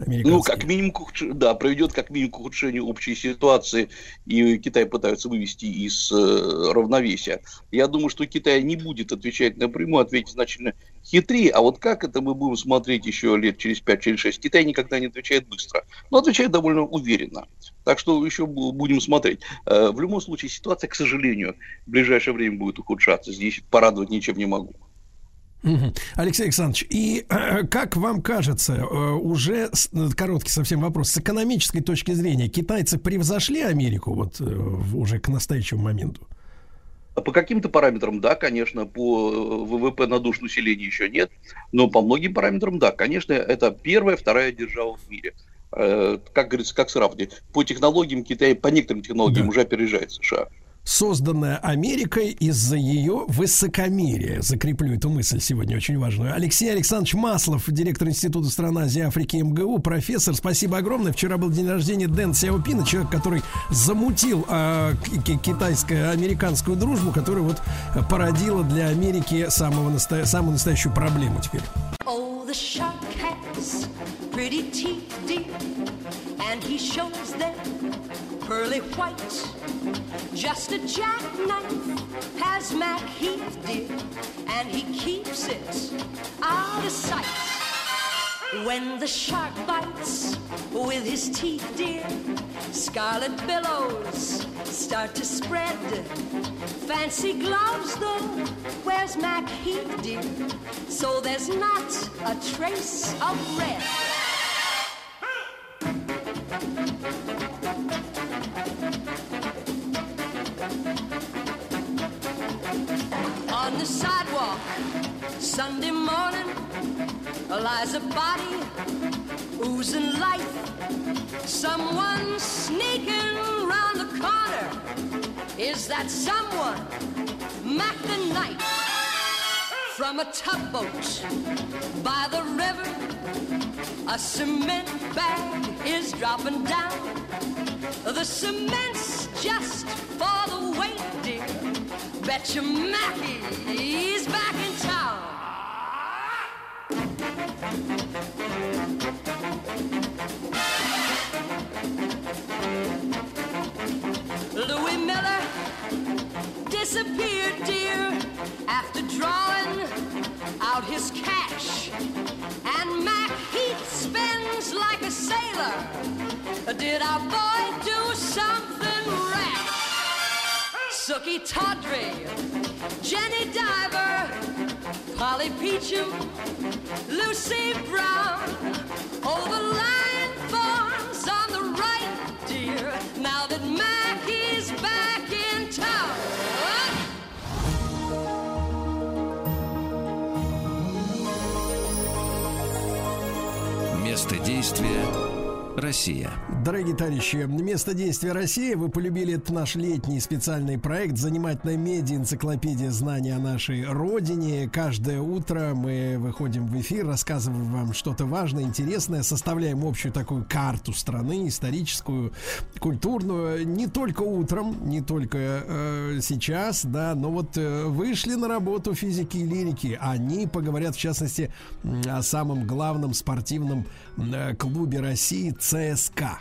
Ну, как минимум, да, приведет как минимум к ухудшению общей ситуации, и Китай пытаются вывести из э, равновесия. Я думаю, что Китай не будет отвечать напрямую, ответить значительно хитрее, а вот как это мы будем смотреть еще лет через 5, через 6. Китай никогда не отвечает быстро, но отвечает довольно уверенно. Так что еще бу- будем смотреть. Э, В любом случае, ситуация, к сожалению, в ближайшее время будет ухудшаться. Здесь порадовать ничем не могу. Алексей Александрович, и как вам кажется, э, уже э, короткий совсем вопрос, с экономической точки зрения, китайцы превзошли Америку вот э, уже к настоящему моменту? По каким-то параметрам, да, конечно, по ВВП на душу населения еще нет, но по многим параметрам, да, конечно, это первая, вторая держава в мире. Как говорится, как сравнить? По технологиям Китай, по некоторым технологиям Да. уже опережает США. Созданная Америкой из-за ее высокомерия. Закреплю эту мысль сегодня очень важную. Алексей Александрович Маслов, директор Института стран Азии, Африки МГУ, профессор. Спасибо огромное. Вчера был день рождения Дэн Сяопина, человек, который замутил э, китайско-американскую дружбу, которая вот породила для Америки самого настоя- самую настоящую проблему теперь. Just a jackknife has Mac Heath, dear, and he keeps it out of sight. When the shark bites with his teeth, dear, scarlet billows start to spread. Fancy gloves, though, where's Mac Heath, dear? So there's not a trace of red. On the sidewalk, Sunday morning, lies a body oozing life. Someone sneaking round the corner. Is that someone? Mac the Knight. From a tugboat by the river, a cement bag is dropping down. The cement's just for the weight, dear. Betcha Mackey's back in town. Louis Miller disappeared, dear, after drawing out his cash. And Mac Heath spends like a sailor. Did our boy do something rash? Sookie Tawdry, Jenny Diver, Polly Peachum, Lucy Brown. Oh, the Место действия Россия. Дорогие товарищи, место действия Россия. Вы полюбили этот наш летний специальный проект «Занимательная медиа. Энциклопедия знаний о нашей родине». Каждое утро мы выходим в эфир, рассказываем вам что-то важное, интересное, составляем общую такую карту страны, историческую, культурную. Не только утром, не только э, сейчас, да, но вот э, вышли на работу физики и лирики. Они поговорят, в частности, о самом главном спортивном э, клубе России ЦСКА.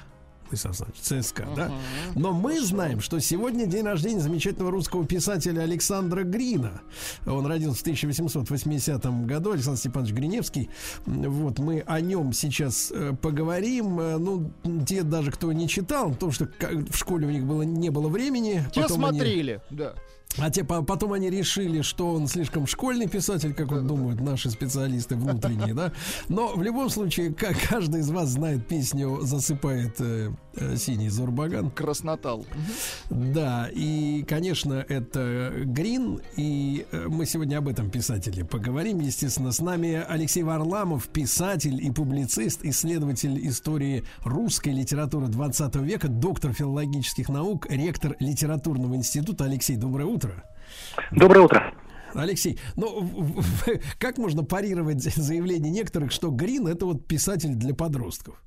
Владислав Александрович, ЦСКА, да? Но мы знаем, что сегодня день рождения замечательного русского писателя Александра Грина. Он родился в 1880 году, Александр Степанович Гриневский. Вот, мы о нем сейчас э, поговорим. Э, Ну, те даже, кто не читал, потому что в школе у них было, не было времени. Те потом они- смотрели, да. А те, по- потом они решили, что он слишком школьный писатель, как вот думают наши специалисты внутренние, да. Но в любом случае, как каждый из вас знает песню «Засыпает э, э, синий Зурбаган». Краснотал. Да, и, конечно, это Грин, и э, мы сегодня об этом писателе поговорим. Естественно, с нами Алексей Варламов, писатель и публицист, исследователь истории русской литературы 20 века, доктор филологических наук, ректор литературного института. Алексей, доброе утро. Доброе утро. Алексей, ну как можно парировать заявление некоторых, что Грин это вот писатель для подростков?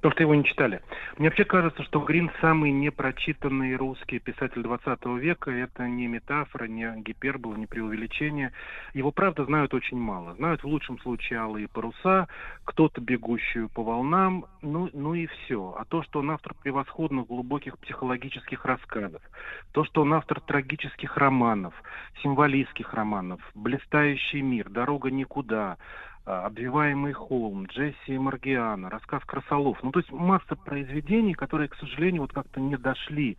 Потому что его не читали. Мне вообще кажется, что Грин самый непрочитанный русский писатель 20 века. Это не метафора, не гипербола, не преувеличение. Его, правда, знают очень мало. Знают в лучшем случае алые паруса, кто-то бегущую по волнам, ну, ну и все. А то, что он автор превосходных глубоких психологических рассказов, то, что он автор трагических романов, символистских романов, «Блистающий мир», «Дорога никуда», «Обвиваемый холм», Джесси и Маргиана, рассказ Красолов. Ну, то есть масса произведений, которые, к сожалению, вот как-то не дошли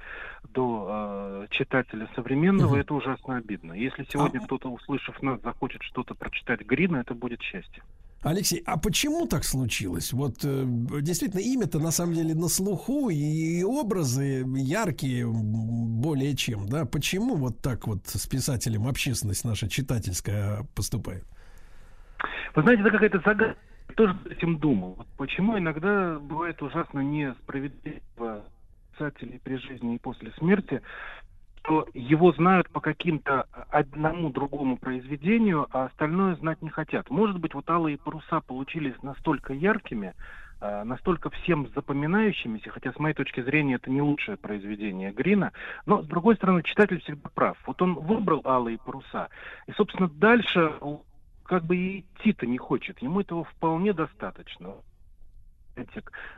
до э, читателя современного, это ужасно обидно. Если сегодня кто-то, услышав нас, захочет что-то прочитать Грина, это будет счастье. Алексей, а почему так случилось? Вот э, действительно имя-то на самом деле на слуху и образы яркие более чем, да? Почему вот так вот с писателем общественность наша читательская поступает? Вы знаете, это какая-то загадка. Тоже этим думал. Вот почему иногда бывает ужасно несправедливо писателей при жизни и после смерти, что его знают по каким-то одному другому произведению, а остальное знать не хотят. Может быть, вот «Алые паруса» получились настолько яркими, э, настолько всем запоминающимися, хотя с моей точки зрения это не лучшее произведение Грина, но с другой стороны читатель всегда прав. Вот он выбрал «Алые паруса», и, собственно, дальше как бы и идти-то не хочет, ему этого вполне достаточно.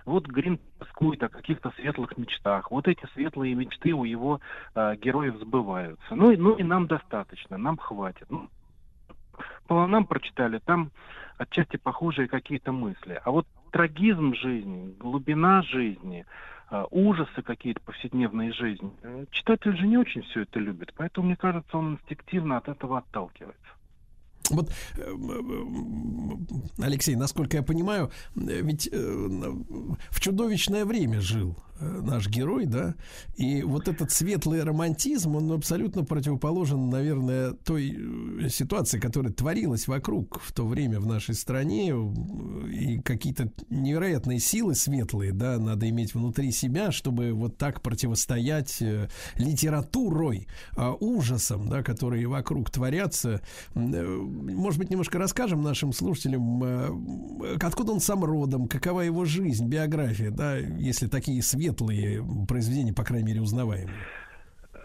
Вот Грин тоскует о каких-то светлых мечтах. Вот эти светлые мечты у его э, героев сбываются. Ну и, ну и нам достаточно, нам хватит. Ну, по волнам прочитали, там отчасти похожие какие-то мысли. А вот трагизм жизни, глубина жизни, э, ужасы какие-то повседневной жизни, э, читатель же не очень все это любит. Поэтому, мне кажется, он инстинктивно от этого отталкивается. Вот, э, Алексей, насколько я понимаю, ведь э, в чудовищное время жил. э, наш герой, да, и вот этот светлый романтизм, он абсолютно противоположен, наверное, той ситуации, которая творилась вокруг в то время в нашей стране, и какие-то невероятные силы светлые, да, надо иметь внутри себя, чтобы вот так противостоять литературой, а, ужасам, да, которые вокруг творятся. Может быть, немножко расскажем нашим слушателям, э, откуда он сам родом, какова его жизнь, биография, да, если такие светлые произведения, по крайней мере, узнаваемые.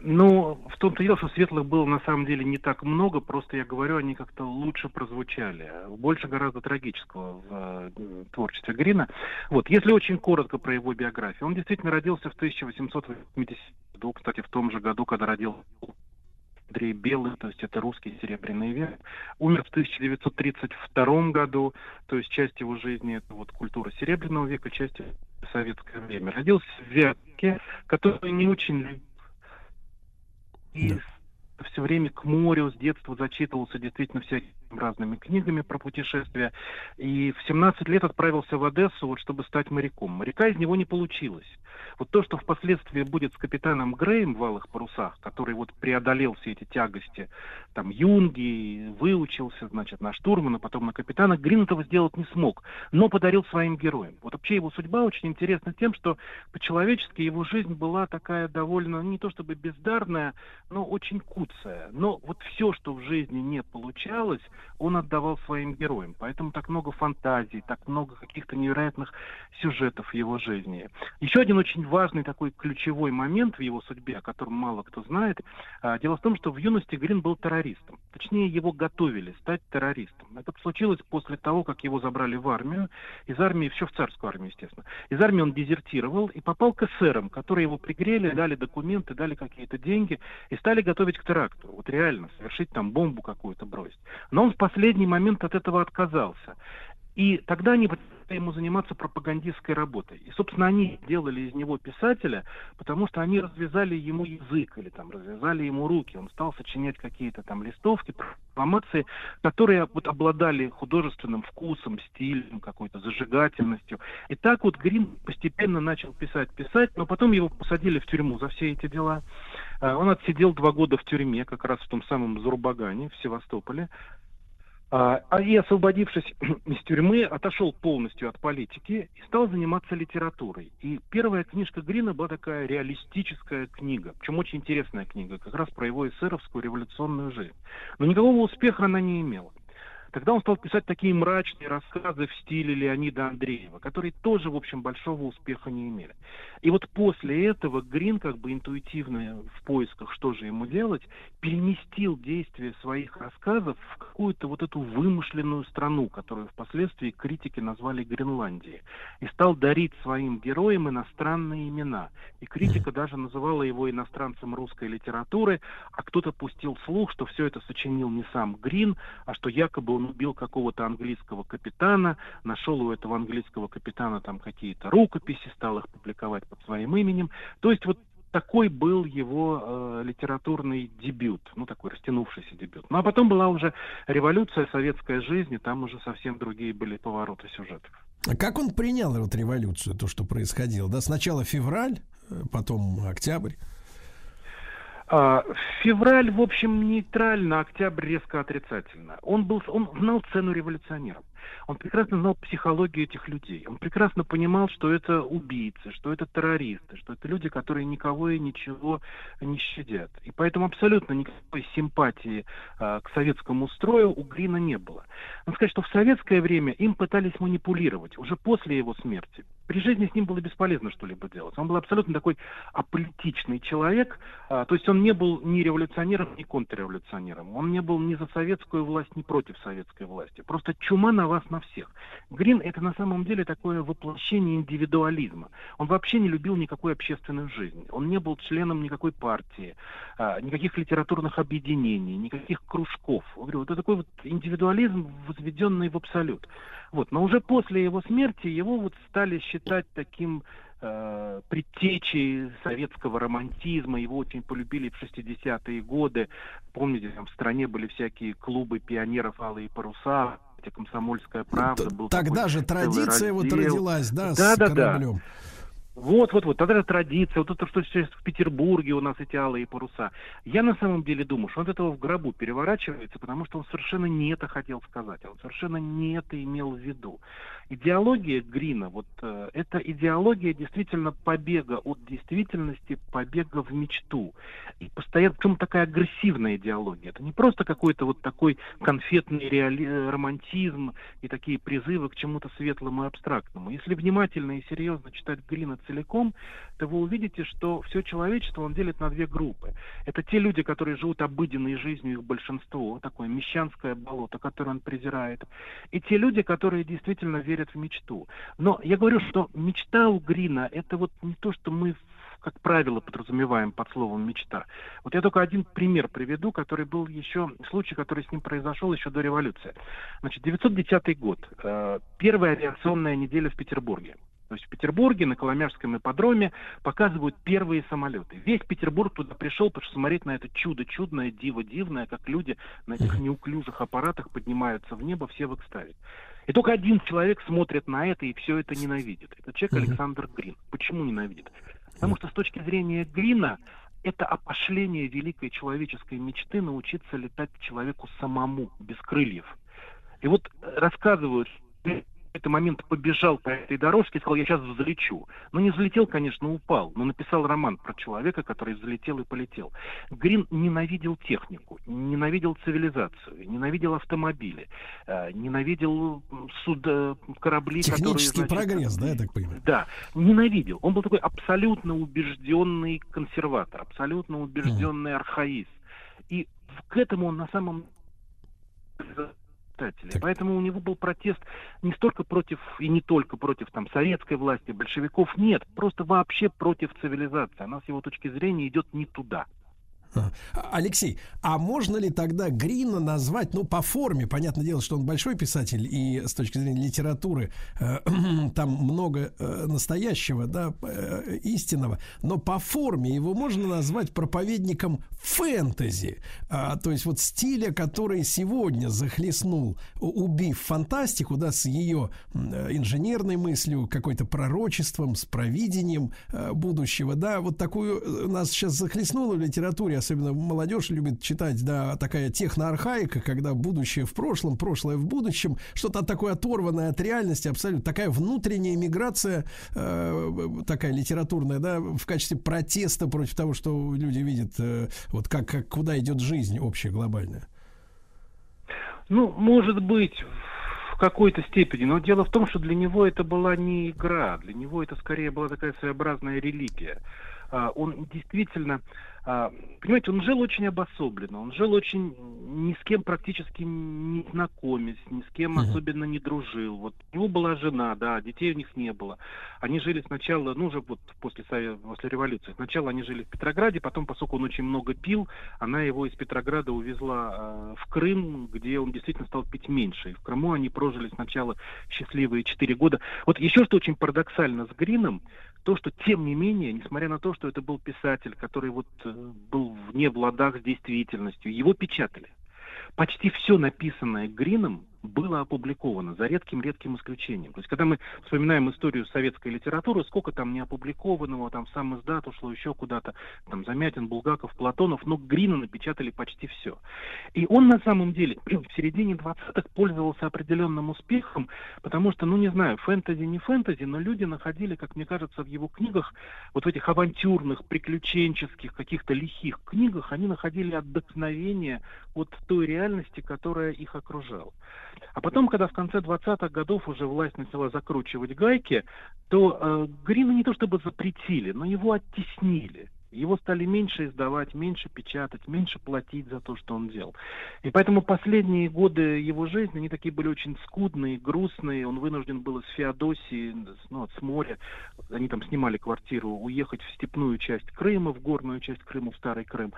Ну, в том-то дело, что светлых было на самом деле не так много, просто я говорю, они как-то лучше прозвучали. Больше гораздо трагического в э, творчестве Грина. Вот, если очень коротко про его биографию. Он действительно родился в 1880 году, кстати, в том же году, когда родил Андрей Белый, то есть это русский серебряный век. Умер в 1932 году, то есть часть его жизни это вот культура серебряного века, часть советское время. Родился в Вятке, который не очень любил и да. все время к морю с детства зачитывался действительно всякими разными книгами про путешествия. И в 17 лет отправился в Одессу, вот, чтобы стать моряком. Моряка из него не получилось. Вот то, что впоследствии будет с капитаном Греем в «Алых парусах», который вот преодолел все эти тягости, там, юнги, выучился, значит, на штурмана, потом на капитана, Грин этого сделать не смог, но подарил своим героям. Вот вообще его судьба очень интересна тем, что по-человечески его жизнь была такая довольно, не то чтобы бездарная, но очень куцая. Но вот все, что в жизни не получалось, он отдавал своим героям. Поэтому так много фантазий, так много каких-то невероятных сюжетов в его жизни. Еще один очень важный такой ключевой момент в его судьбе, о котором мало кто знает. А, дело в том, что в юности Грин был террористом. Точнее, его готовили стать террористом. Это случилось после того, как его забрали в армию. Из армии, еще в царскую армию, естественно. Из армии он дезертировал и попал к эсерам, которые его пригрели, дали документы, дали какие-то деньги и стали готовить к теракту. Вот реально, совершить там бомбу какую-то бросить. Но он в последний момент от этого отказался. И тогда они ему заниматься пропагандистской работой. И, собственно, они делали из него писателя, потому что они развязали ему язык или там развязали ему руки. Он стал сочинять какие-то там листовки, прокламации, которые вот обладали художественным вкусом, стилем, какой-то зажигательностью. И так вот Грин постепенно начал писать, писать, но потом его посадили в тюрьму за все эти дела. А, он отсидел два года в тюрьме, как раз в том самом Зурбагане, в Севастополе. А, а и освободившись из тюрьмы, отошел полностью от политики и стал заниматься литературой. И первая книжка Грина была такая реалистическая книга, причем очень интересная книга, как раз про его эсеровскую революционную жизнь. Но никакого успеха она не имела. Тогда он стал писать такие мрачные рассказы в стиле Леонида Андреева, которые тоже, в общем, большого успеха не имели. И вот после этого Грин, как бы интуитивно в поисках, что же ему делать, переместил действие своих рассказов в какую-то вот эту вымышленную страну, которую впоследствии критики назвали Гренландией, и стал дарить своим героям иностранные имена. И критика даже называла его иностранцем русской литературы, а кто-то пустил слух, что все это сочинил не сам Грин, а что якобы он убил какого-то английского капитана, нашел у этого английского капитана там какие-то рукописи, стал их публиковать под своим именем. То есть вот такой был его э, литературный дебют, ну такой растянувшийся дебют. Ну а потом была уже революция, советская жизнь, и там уже совсем другие были повороты сюжетов. А как он принял эту революцию, то, что происходило? Да, сначала февраль, э, потом октябрь. А, февраль, в общем, нейтрально, октябрь резко отрицательно. Он был, он знал цену революционерам. Он прекрасно знал психологию этих людей. Он прекрасно понимал, что это убийцы, что это террористы, что это люди, которые никого и ничего не щадят. И поэтому абсолютно никакой симпатии а, к советскому строю у Грина не было. Надо сказать, что в советское время им пытались манипулировать уже после его смерти. При жизни с ним было бесполезно что-либо делать. Он был абсолютно такой аполитичный человек, а, то есть он не был ни революционером, ни контрреволюционером. Он не был ни за советскую власть, ни против советской власти. Просто чума на вас на всех. Грин это на самом деле такое воплощение индивидуализма. Он вообще не любил никакой общественной жизни. Он не был членом никакой партии, а, никаких литературных объединений, никаких кружков. Говорю, вот это такой вот индивидуализм, возведенный в абсолют. Вот. Но уже после его смерти его вот стали считать таким э, предтечей советского романтизма. Его очень полюбили в 60-е годы. Помните, там в стране были всякие клубы пионеров «Алые паруса», где «Комсомольская правда». Был Тогда же традиция вот родилась, да, да, с да, да. Кораблем. Вот, вот, вот, тогда традиция, вот это, что сейчас в Петербурге у нас эти алые паруса. Я на самом деле думаю, что он от этого в гробу переворачивается, потому что он совершенно не это хотел сказать, он совершенно не это имел в виду. Идеология Грина, вот э, это идеология действительно побега от действительности, побега в мечту. И постоянно, причем такая агрессивная идеология. Это не просто какой-то вот такой конфетный реали... э, романтизм и такие призывы к чему-то светлому и абстрактному. Если внимательно и серьезно читать Грина целиком, то вы увидите, что все человечество он делит на две группы. Это те люди, которые живут обыденной жизнью, их большинство, такое мещанское болото, которое он презирает, и те люди, которые действительно верят в мечту. Но я говорю, что мечта у Грина это вот не то, что мы как правило, подразумеваем под словом мечта. Вот я только один пример приведу, который был еще, случай, который с ним произошел еще до революции. Значит, 910 год. Э, первая авиационная неделя в Петербурге. То есть в Петербурге на Коломяжском ипподроме показывают первые самолеты. Весь Петербург туда пришел, потому что смотреть на это чудо чудное, диво дивное, как люди на этих неуклюжих аппаратах поднимаются в небо, все в экстазе. И только один человек смотрит на это и все это ненавидит. Это человек Александр Грин. Почему ненавидит? Потому что с точки зрения Грина это опошление великой человеческой мечты научиться летать человеку самому, без крыльев. И вот э, рассказывают, этот момент побежал по этой дорожке и сказал, я сейчас взлечу. Но не взлетел, конечно, упал, но написал роман про человека, который взлетел и полетел. Грин ненавидел технику, ненавидел цивилизацию, ненавидел автомобили, э, ненавидел суда, корабли, Технический которые... значит, прогресс, да, я так понимаю? да, ненавидел. Он был такой абсолютно убежденный консерватор, абсолютно убежденный архаист. И к этому он на самом читателей. Поэтому у него был протест не столько против и не только против там советской власти, большевиков, нет, просто вообще против цивилизации. Она с его точки зрения идет не туда. А, Алексей, а можно ли тогда Грина назвать, ну, по форме, понятное дело, что он большой писатель, и с точки зрения литературы э, там много э, настоящего, да, э, истинного, но по форме его можно назвать проповедником фэнтези, А, то есть вот стиля, который сегодня захлестнул, убив фантастику, да, с ее э, инженерной мыслью, какой-то пророчеством, с провидением э, будущего, да, вот такую э, нас сейчас захлестнуло в литературе, особенно молодежь любит читать, да, такая техноархаика, когда будущее в прошлом, прошлое в будущем, что-то такое оторванное от реальности, абсолютно такая внутренняя миграция, э, такая литературная, да, в качестве протеста против того, что люди видят, э, вот как, как куда идет жизнь общая, глобальная. Ну, может быть, в какой-то степени, но дело в том, что для него это была не игра, для него это скорее была такая своеобразная религия. А, Он действительно, понимаете, он жил очень обособленно, он жил очень ни с кем практически не знакомясь, ни с кем особенно не дружил. Вот у него была жена, да, детей у них не было. Они жили сначала, ну уже вот после, после революции, сначала они жили в Петрограде, потом, поскольку он очень много пил, она его из Петрограда увезла э, в Крым, где он действительно стал пить меньше. И в Крыму они прожили сначала счастливые четыре года. Вот еще что очень парадоксально с Грином, то, что тем не менее, несмотря на то, что это был писатель, который вот э, был вне в ладах с действительностью, его печатали. Почти все написанное Грином было опубликовано, за редким-редким исключением. То есть, когда мы вспоминаем историю советской литературы, сколько там не опубликованного, там сам издат ушло еще куда-то, там Замятин, Булгаков, Платонов, но Грина напечатали почти все. И он на самом деле в середине 20-х пользовался определенным успехом, потому что, ну не знаю, фэнтези не фэнтези, но люди находили, как мне кажется, в его книгах, вот в этих авантюрных, приключенческих, каких-то лихих книгах, они находили отдохновение от той реальности, которая их окружала. А потом, когда в конце 20-х годов уже власть начала закручивать гайки, то э, Грина не то чтобы запретили, но его оттеснили. Его стали меньше издавать, меньше печатать, меньше платить за то, что он делал. И поэтому последние годы его жизни, они такие были очень скудные, грустные. Он вынужден был из Феодосии, ну, с моря, они там снимали квартиру, уехать в степную часть Крыма, в горную часть Крыма, в Старый Крым.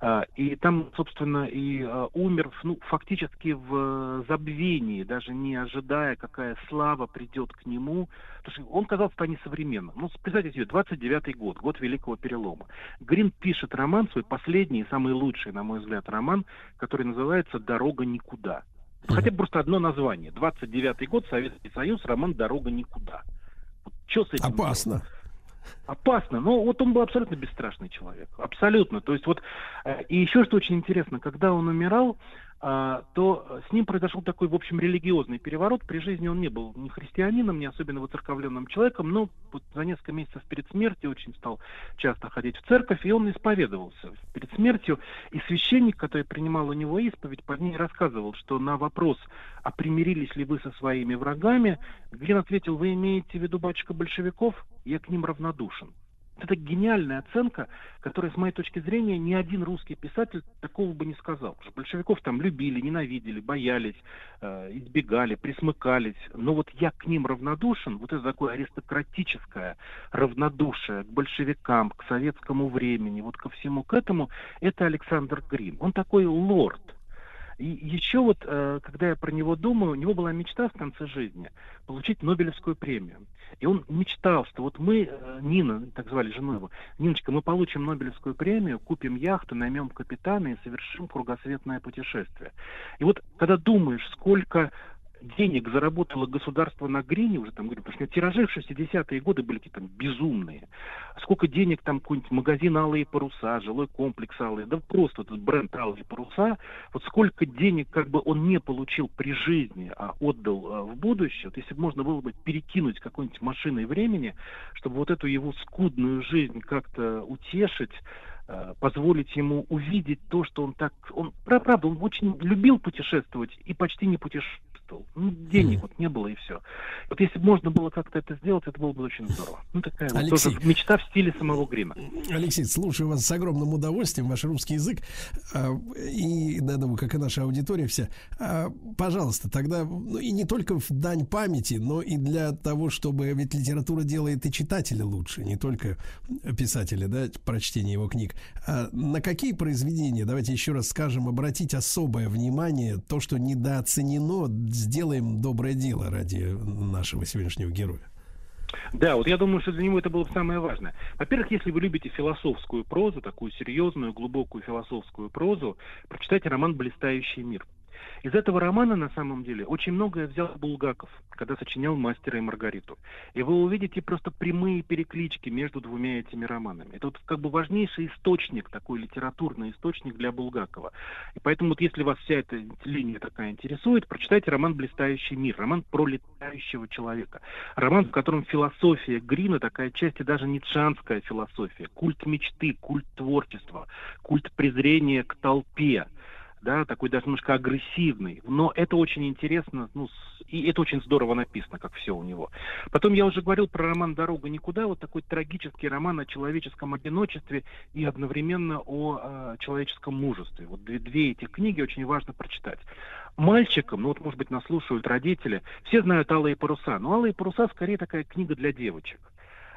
А, И там, собственно, и а, умер, ну, фактически в э, забвении, даже не ожидая, какая слава придет к нему. Потому что он казался вполне современным. Ну, представьте себе, 29-й год, год Великого Перелома. Грин пишет роман, свой последний и самый лучший, на мой взгляд, роман, который называется «Дорога никуда». Хотя бы просто одно название. 29-й год, Советский Союз, роман «Дорога никуда». Вот что с этим Опасно. Опасно, но вот он был абсолютно бесстрашный человек, абсолютно. То есть вот э, и еще что очень интересно, когда он умирал, то с ним произошел такой, в общем, религиозный переворот. При жизни он не был ни христианином, ни особенно воцерковленным человеком, но вот за несколько месяцев перед смертью очень стал часто ходить в церковь, и он исповедовался перед смертью. И священник, который принимал у него исповедь, позднее рассказывал, что на вопрос, а примирились ли вы со своими врагами, Глин ответил, вы имеете в виду, батюшка, большевиков? Я к ним равнодушен. Это гениальная оценка, которая, с моей точки зрения, ни один русский писатель такого бы не сказал. Потому что большевиков там любили, ненавидели, боялись, э, избегали, присмыкались. Но вот я к ним равнодушен, вот это такое аристократическое равнодушие к большевикам, к советскому времени, вот ко всему к этому, это Александр Грин. Он такой лорд. И еще вот, э, когда я про него думаю, у него была мечта в конце жизни получить Нобелевскую премию. И он мечтал, что вот мы, э, Нина, так звали жену его, Ниночка, мы получим Нобелевскую премию, купим яхту, наймем капитана и совершим кругосветное путешествие. И вот, когда думаешь, сколько денег заработало государство на Грине, уже там говорю, потому что тиражи в 60-е годы были какие-то безумные. Сколько денег там какой-нибудь магазин «Алые паруса», жилой комплекс «Алые», да просто этот бренд «Алые паруса», вот сколько денег как бы он не получил при жизни, а отдал э, в будущее, вот если бы можно было бы перекинуть какой-нибудь машиной времени, чтобы вот эту его скудную жизнь как-то утешить, э, позволить ему увидеть то, что он так... Он, правда, он очень любил путешествовать и почти не путешествовал. Ну, денег вот не было и все. Вот если бы можно было как-то это сделать, это было бы очень здорово. Ну, такая вот Алексей. тоже мечта в стиле самого Грина. Алексей, слушаю вас с огромным удовольствием, ваш русский язык, а, и, да, думаю, как и наша аудитория вся. А, Пожалуйста, тогда, ну и не только в дань памяти, но и для того, чтобы, ведь литература делает и читателя лучше, не только писателя, да, прочтение его книг. А на какие произведения, давайте еще раз скажем, обратить особое внимание, то, что недооценено, сделаем доброе дело ради нашего сегодняшнего героя. Да, вот я думаю, что для него это было бы самое важное. Во-первых, если вы любите философскую прозу, такую серьезную, глубокую философскую прозу, прочитайте роман «Блистающий мир». Из этого романа, на самом деле, очень многое взял Булгаков, когда сочинял «Мастера и Маргариту». И вы увидите просто прямые переклички между двумя этими романами. Это вот как бы важнейший источник, такой литературный источник для Булгакова. И поэтому вот если вас вся эта линия такая интересует, прочитайте роман «Блистающий мир», роман про летающего человека. Роман, в котором философия Грина, такая часть и даже ницшанская философия, культ мечты, культ творчества, культ презрения к толпе, да, такой даже немножко агрессивный, но это очень интересно, ну, и это очень здорово написано, как все у него. Потом я уже говорил про роман «Дорога никуда», вот такой трагический роман о человеческом одиночестве и одновременно о э, человеческом мужестве. Вот две, две эти книги очень важно прочитать. Мальчикам, ну вот, может быть, нас слушают родители, все знают «Алые паруса», но «Алые паруса» скорее такая книга для девочек.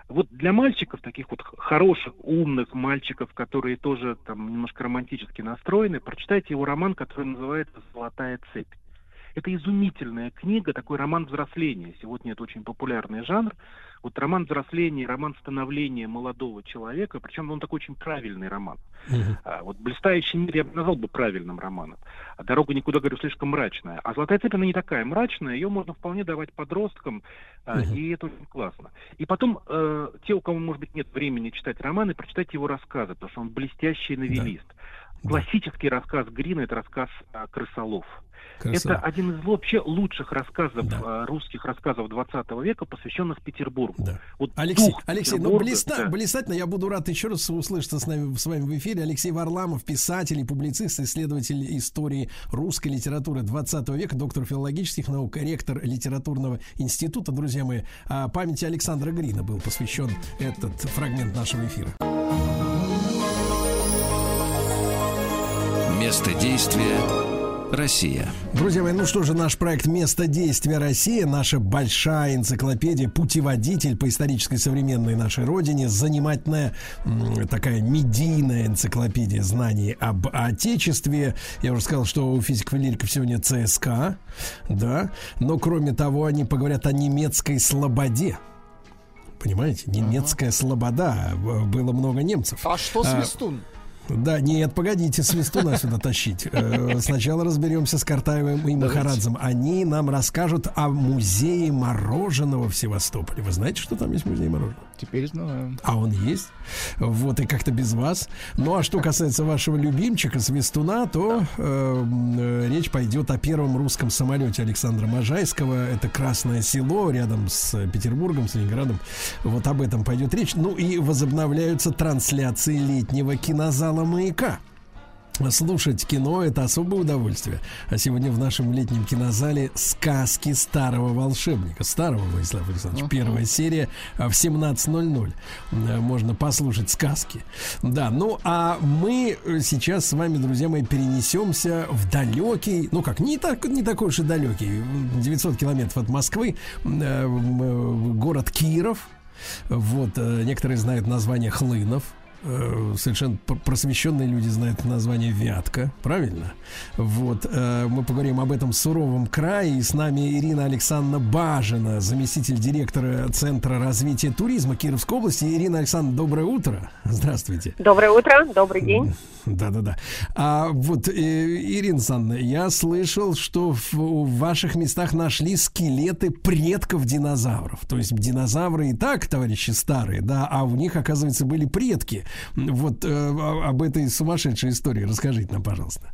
Вот для мальчиков, таких вот хороших, умных мальчиков, которые тоже там немножко романтически настроены, прочитайте его роман, который называется «Золотая цепь». Это изумительная книга, такой роман взросления. Сегодня это очень популярный жанр. Вот роман взросления, роман становления молодого человека, причем он такой очень правильный роман. А, вот «Блистающий мир» я бы назвал бы правильным романом. А «Дорога никуда, говорю, слишком мрачная». А «Золотая цепь» она не такая мрачная, ее можно вполне давать подросткам, а, Мгм. и это очень классно. И потом, э, те, у кого, может быть, нет времени читать романы, прочитайте его рассказы, потому что он блестящий новелист. Классический рассказ Грина – это рассказ а, «Крысолов». Это один из вообще лучших рассказов, а, русских рассказов 20 века, посвященных Петербургу. Вот Алексей, Алексей, ну блиста- да. блистательно. Я буду рад еще раз услышаться с, нами, с вами в эфире. Алексей Варламов, писатель и публицист, исследователь истории русской литературы 20 века, доктор филологических наук, ректор литературного института. Друзья мои, а памяти Александра Грина был посвящен этот фрагмент нашего эфира. Место действия Россия. Друзья мои, ну что же, наш проект «Место действия Россия», наша большая энциклопедия, путеводитель по исторической современной нашей родине, занимательная такая медийная энциклопедия знаний об Отечестве. Я уже сказал, что у физиков и лириков сегодня ЦСКА, да, но кроме того, они поговорят о немецкой слободе. Понимаете, немецкая слобода, б- было много немцев. А что Свистун? Да, нет, погодите, Свистуна сюда тащить. Э, Сначала разберемся с Картаевым и Махарадзом. Они нам расскажут о музее мороженого в Севастополе. Вы знаете, что там есть музей мороженого? Теперь знаю. А он есть. Вот, и как-то без вас. Ну, а что касается вашего любимчика, Свистуна, то э, э, речь пойдет о первом русском самолете Александра Можайского. Это Красное село рядом с Петербургом, с Ленинградом. Вот об этом пойдет речь. Ну и возобновляются трансляции летнего кинозала «Маяка». Слушать кино – это особое удовольствие. А сегодня в нашем летнем кинозале «Сказки старого волшебника». Старого, Владислав Александрович. Мгм. Первая серия в 17.00. Э, Можно послушать сказки. Да, ну а мы сейчас с вами, друзья мои, перенесемся в далекий, ну как, не, так, не такой уж и далекий, 900 километров от Москвы, э, э, город Киров. Вот, э, некоторые знают название Хлынов. Э, Совершенно пр- просвещенные люди знают название Вятка, правильно? Вот, э, мы поговорим об этом суровом крае. И с нами Ирина Александровна Бажина, заместитель директора Центра развития туризма Кировской области. Ирина Александровна, доброе утро. Здравствуйте. Доброе утро, добрый день. Да-да-да. А вот, э, Ирина Александровна, я слышал, что в, в ваших местах нашли скелеты предков динозавров. То есть динозавры и так, товарищи старые, да, а у них, оказывается, были предки. Вот э, о- об этой сумасшедшей истории расскажите нам, пожалуйста.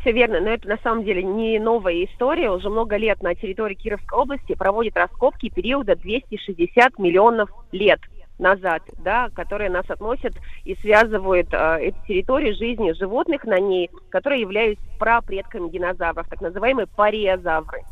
Все верно, но это на самом деле не новая история. Уже много лет на территории Кировской области проводят раскопки периода 260 миллионов лет назад, да, которые нас относят и связывают э, эту территорию с жизнью животных на ней, которые являются прапредками динозавров, так называемые париозавры.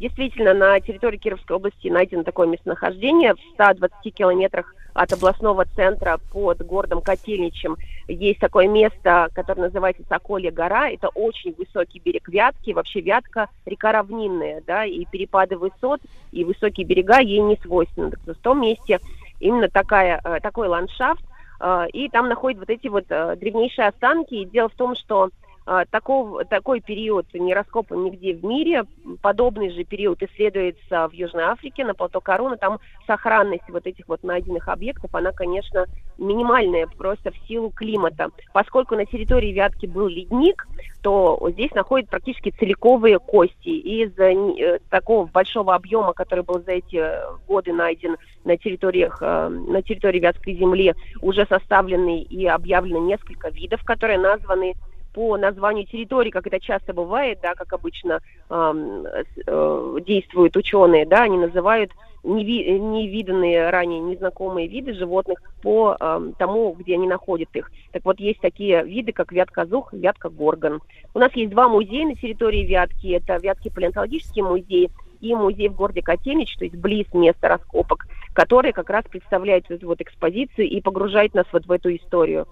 Действительно, на территории Кировской области найдено такое местонахождение. В 120 километрах от областного центра под городом Котельничем есть такое место, которое называется Соколья гора. Это очень высокий берег Вятки. Вообще Вятка река равнинная, да, и перепады высот, и высокие берега ей не свойственны. Так в том месте именно такая, э, такой ландшафт, э, и там находят вот эти вот э, древнейшие останки. И дело в том, что а, такого, такой период не раскопан нигде в мире. Подобный же период исследуется в Южной Африке, на плато Коруна. Там сохранность вот этих вот найденных объектов, она, конечно, минимальная просто в силу климата. Поскольку на территории Вятки был ледник, то здесь находят практически целиковые кости. Из э, такого большого объема, который был за эти э, годы найден на территориях, э, на территории Вятской земли, уже составлены и объявлено несколько видов, которые названы по названию территории, как это часто бывает, да, как обычно с- э, действуют ученые, да, они называют неви- невиданные ранее незнакомые виды животных по эм, тому, где они находят их. Так вот, есть такие виды, как вятка-зух, вятка-горгон. У нас есть два музея на территории Вятки. Это Вятский палеонтологический музей и музей в городе Котельнич, то есть близ места раскопок, который как раз представляет эту вот экспозицию и погружает нас вот в эту историю.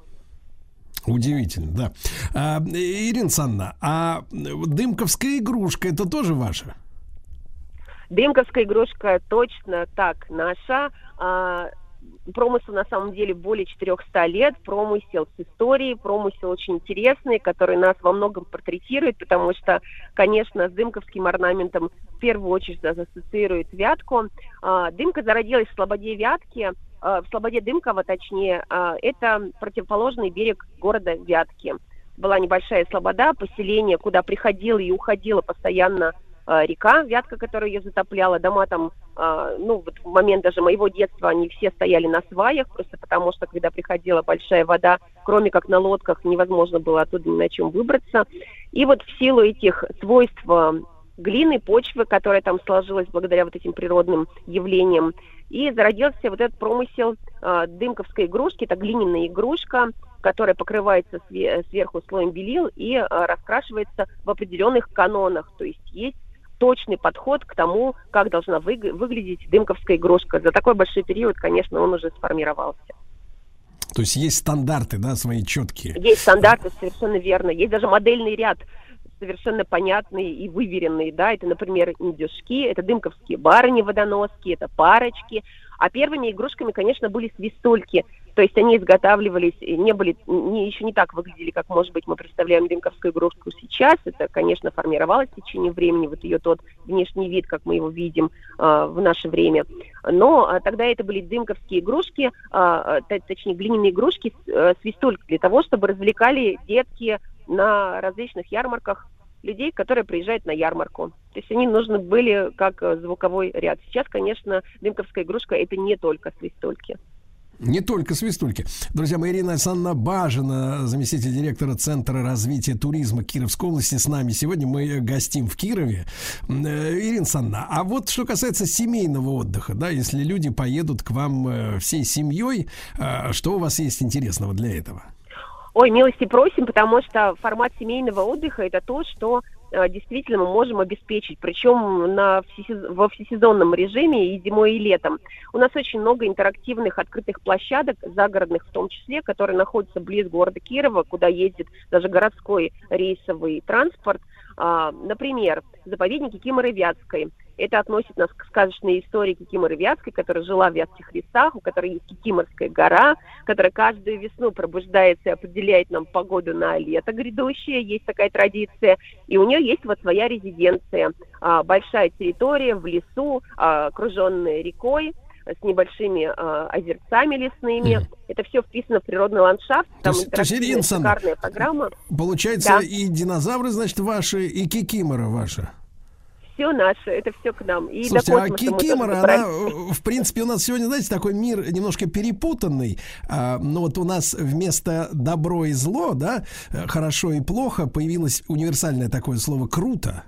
Удивительно, да. А, Ирина Александровна, а дымковская игрушка это тоже ваша? Дымковская игрушка точно так наша. А, промысел на самом деле более 400 лет, промысел с историей, промысел очень интересный, который нас во многом портретирует, потому что, конечно, с дымковским орнаментом в первую очередь ассоциирует Вятку. А, Дымка зародилась в Слободе Вятки, в Слободе Дымково, точнее, а, это противоположный берег города Вятки. Была небольшая слобода, поселение, куда приходила и уходила постоянно а, река Вятка, которая ее затопляла, дома там, ну, вот в момент даже моего детства они все стояли на сваях, просто потому что, когда приходила большая вода, кроме как на лодках, невозможно было оттуда ни на чем выбраться. И вот в силу этих свойств глины, почвы, которая там сложилась благодаря вот этим природным явлениям, и зародился вот этот промысел э, дымковской игрушки. Это глиняная игрушка, которая покрывается све- сверху слоем белил и э, раскрашивается в определенных канонах. То есть есть точный подход к тому, как должна выг- выглядеть дымковская игрушка. За такой большой период, конечно, он уже сформировался. То есть есть стандарты, да, свои четкие. Есть стандарты, совершенно верно. Есть даже модельный ряд совершенно понятные и выверенные, да, это, например, индюшки, это дымковские барыни-водоноски, это парочки, а первыми игрушками, конечно, были свистульки, то есть они изготавливались, не были, не, еще не так выглядели, как, может быть, мы представляем дымковскую игрушку сейчас, это, конечно, формировалось в течение времени, вот ее тот внешний вид, как мы его видим э, в наше время, но э, тогда это были дымковские игрушки, э, точнее, глиняные игрушки, э, свистульки, для того, чтобы развлекали детки на различных ярмарках людей, которые приезжают на ярмарку. То есть они нужны были как э, звуковой ряд. Сейчас, конечно, дымковская игрушка это не только свистульки. Не только свистульки. Друзья мои, Ирина Александровна Бажина, заместитель директора Центра развития туризма Кировской области, с нами сегодня. Мы гостим в Кирове. Э, Ирина Александровна, а вот что касается семейного отдыха, да, если люди поедут к вам э, всей семьей, что у вас есть интересного для этого? Ой, милости просим, потому что формат семейного отдыха это то, что э, действительно мы можем обеспечить, причем на всесез- во всесезонном режиме и зимой, и летом. У нас очень много интерактивных открытых площадок, загородных в том числе, которые находятся близ города Кирова, куда ездит даже городской рейсовый транспорт. А, Например, заповедник Кикиморы Вятской. Это относит нас к сказочной истории Кикиморы Вятской, которая жила в Вятских лесах, у которой есть Кикиморская гора, которая каждую весну пробуждается и определяет нам погоду на лето грядущее. Есть такая традиция. И у нее есть вот своя резиденция. А, Большая территория в лесу, а, окруженная рекой с небольшими а, озерцами лесными. Это все вписано в природный ландшафт. Там есть- то есть, Ирина шикарная программа. Получается, Да. и динозавры, значит, ваши, и кикимора ваша. Все наше, это все к нам. И Слушайте, до а мы тоже Кикимора, она, э, в принципе, у нас сегодня, знаете, такой мир немножко перепутанный. А, ну вот у нас вместо добро и зло, да, э, хорошо и плохо, появилось универсальное такое слово «круто»,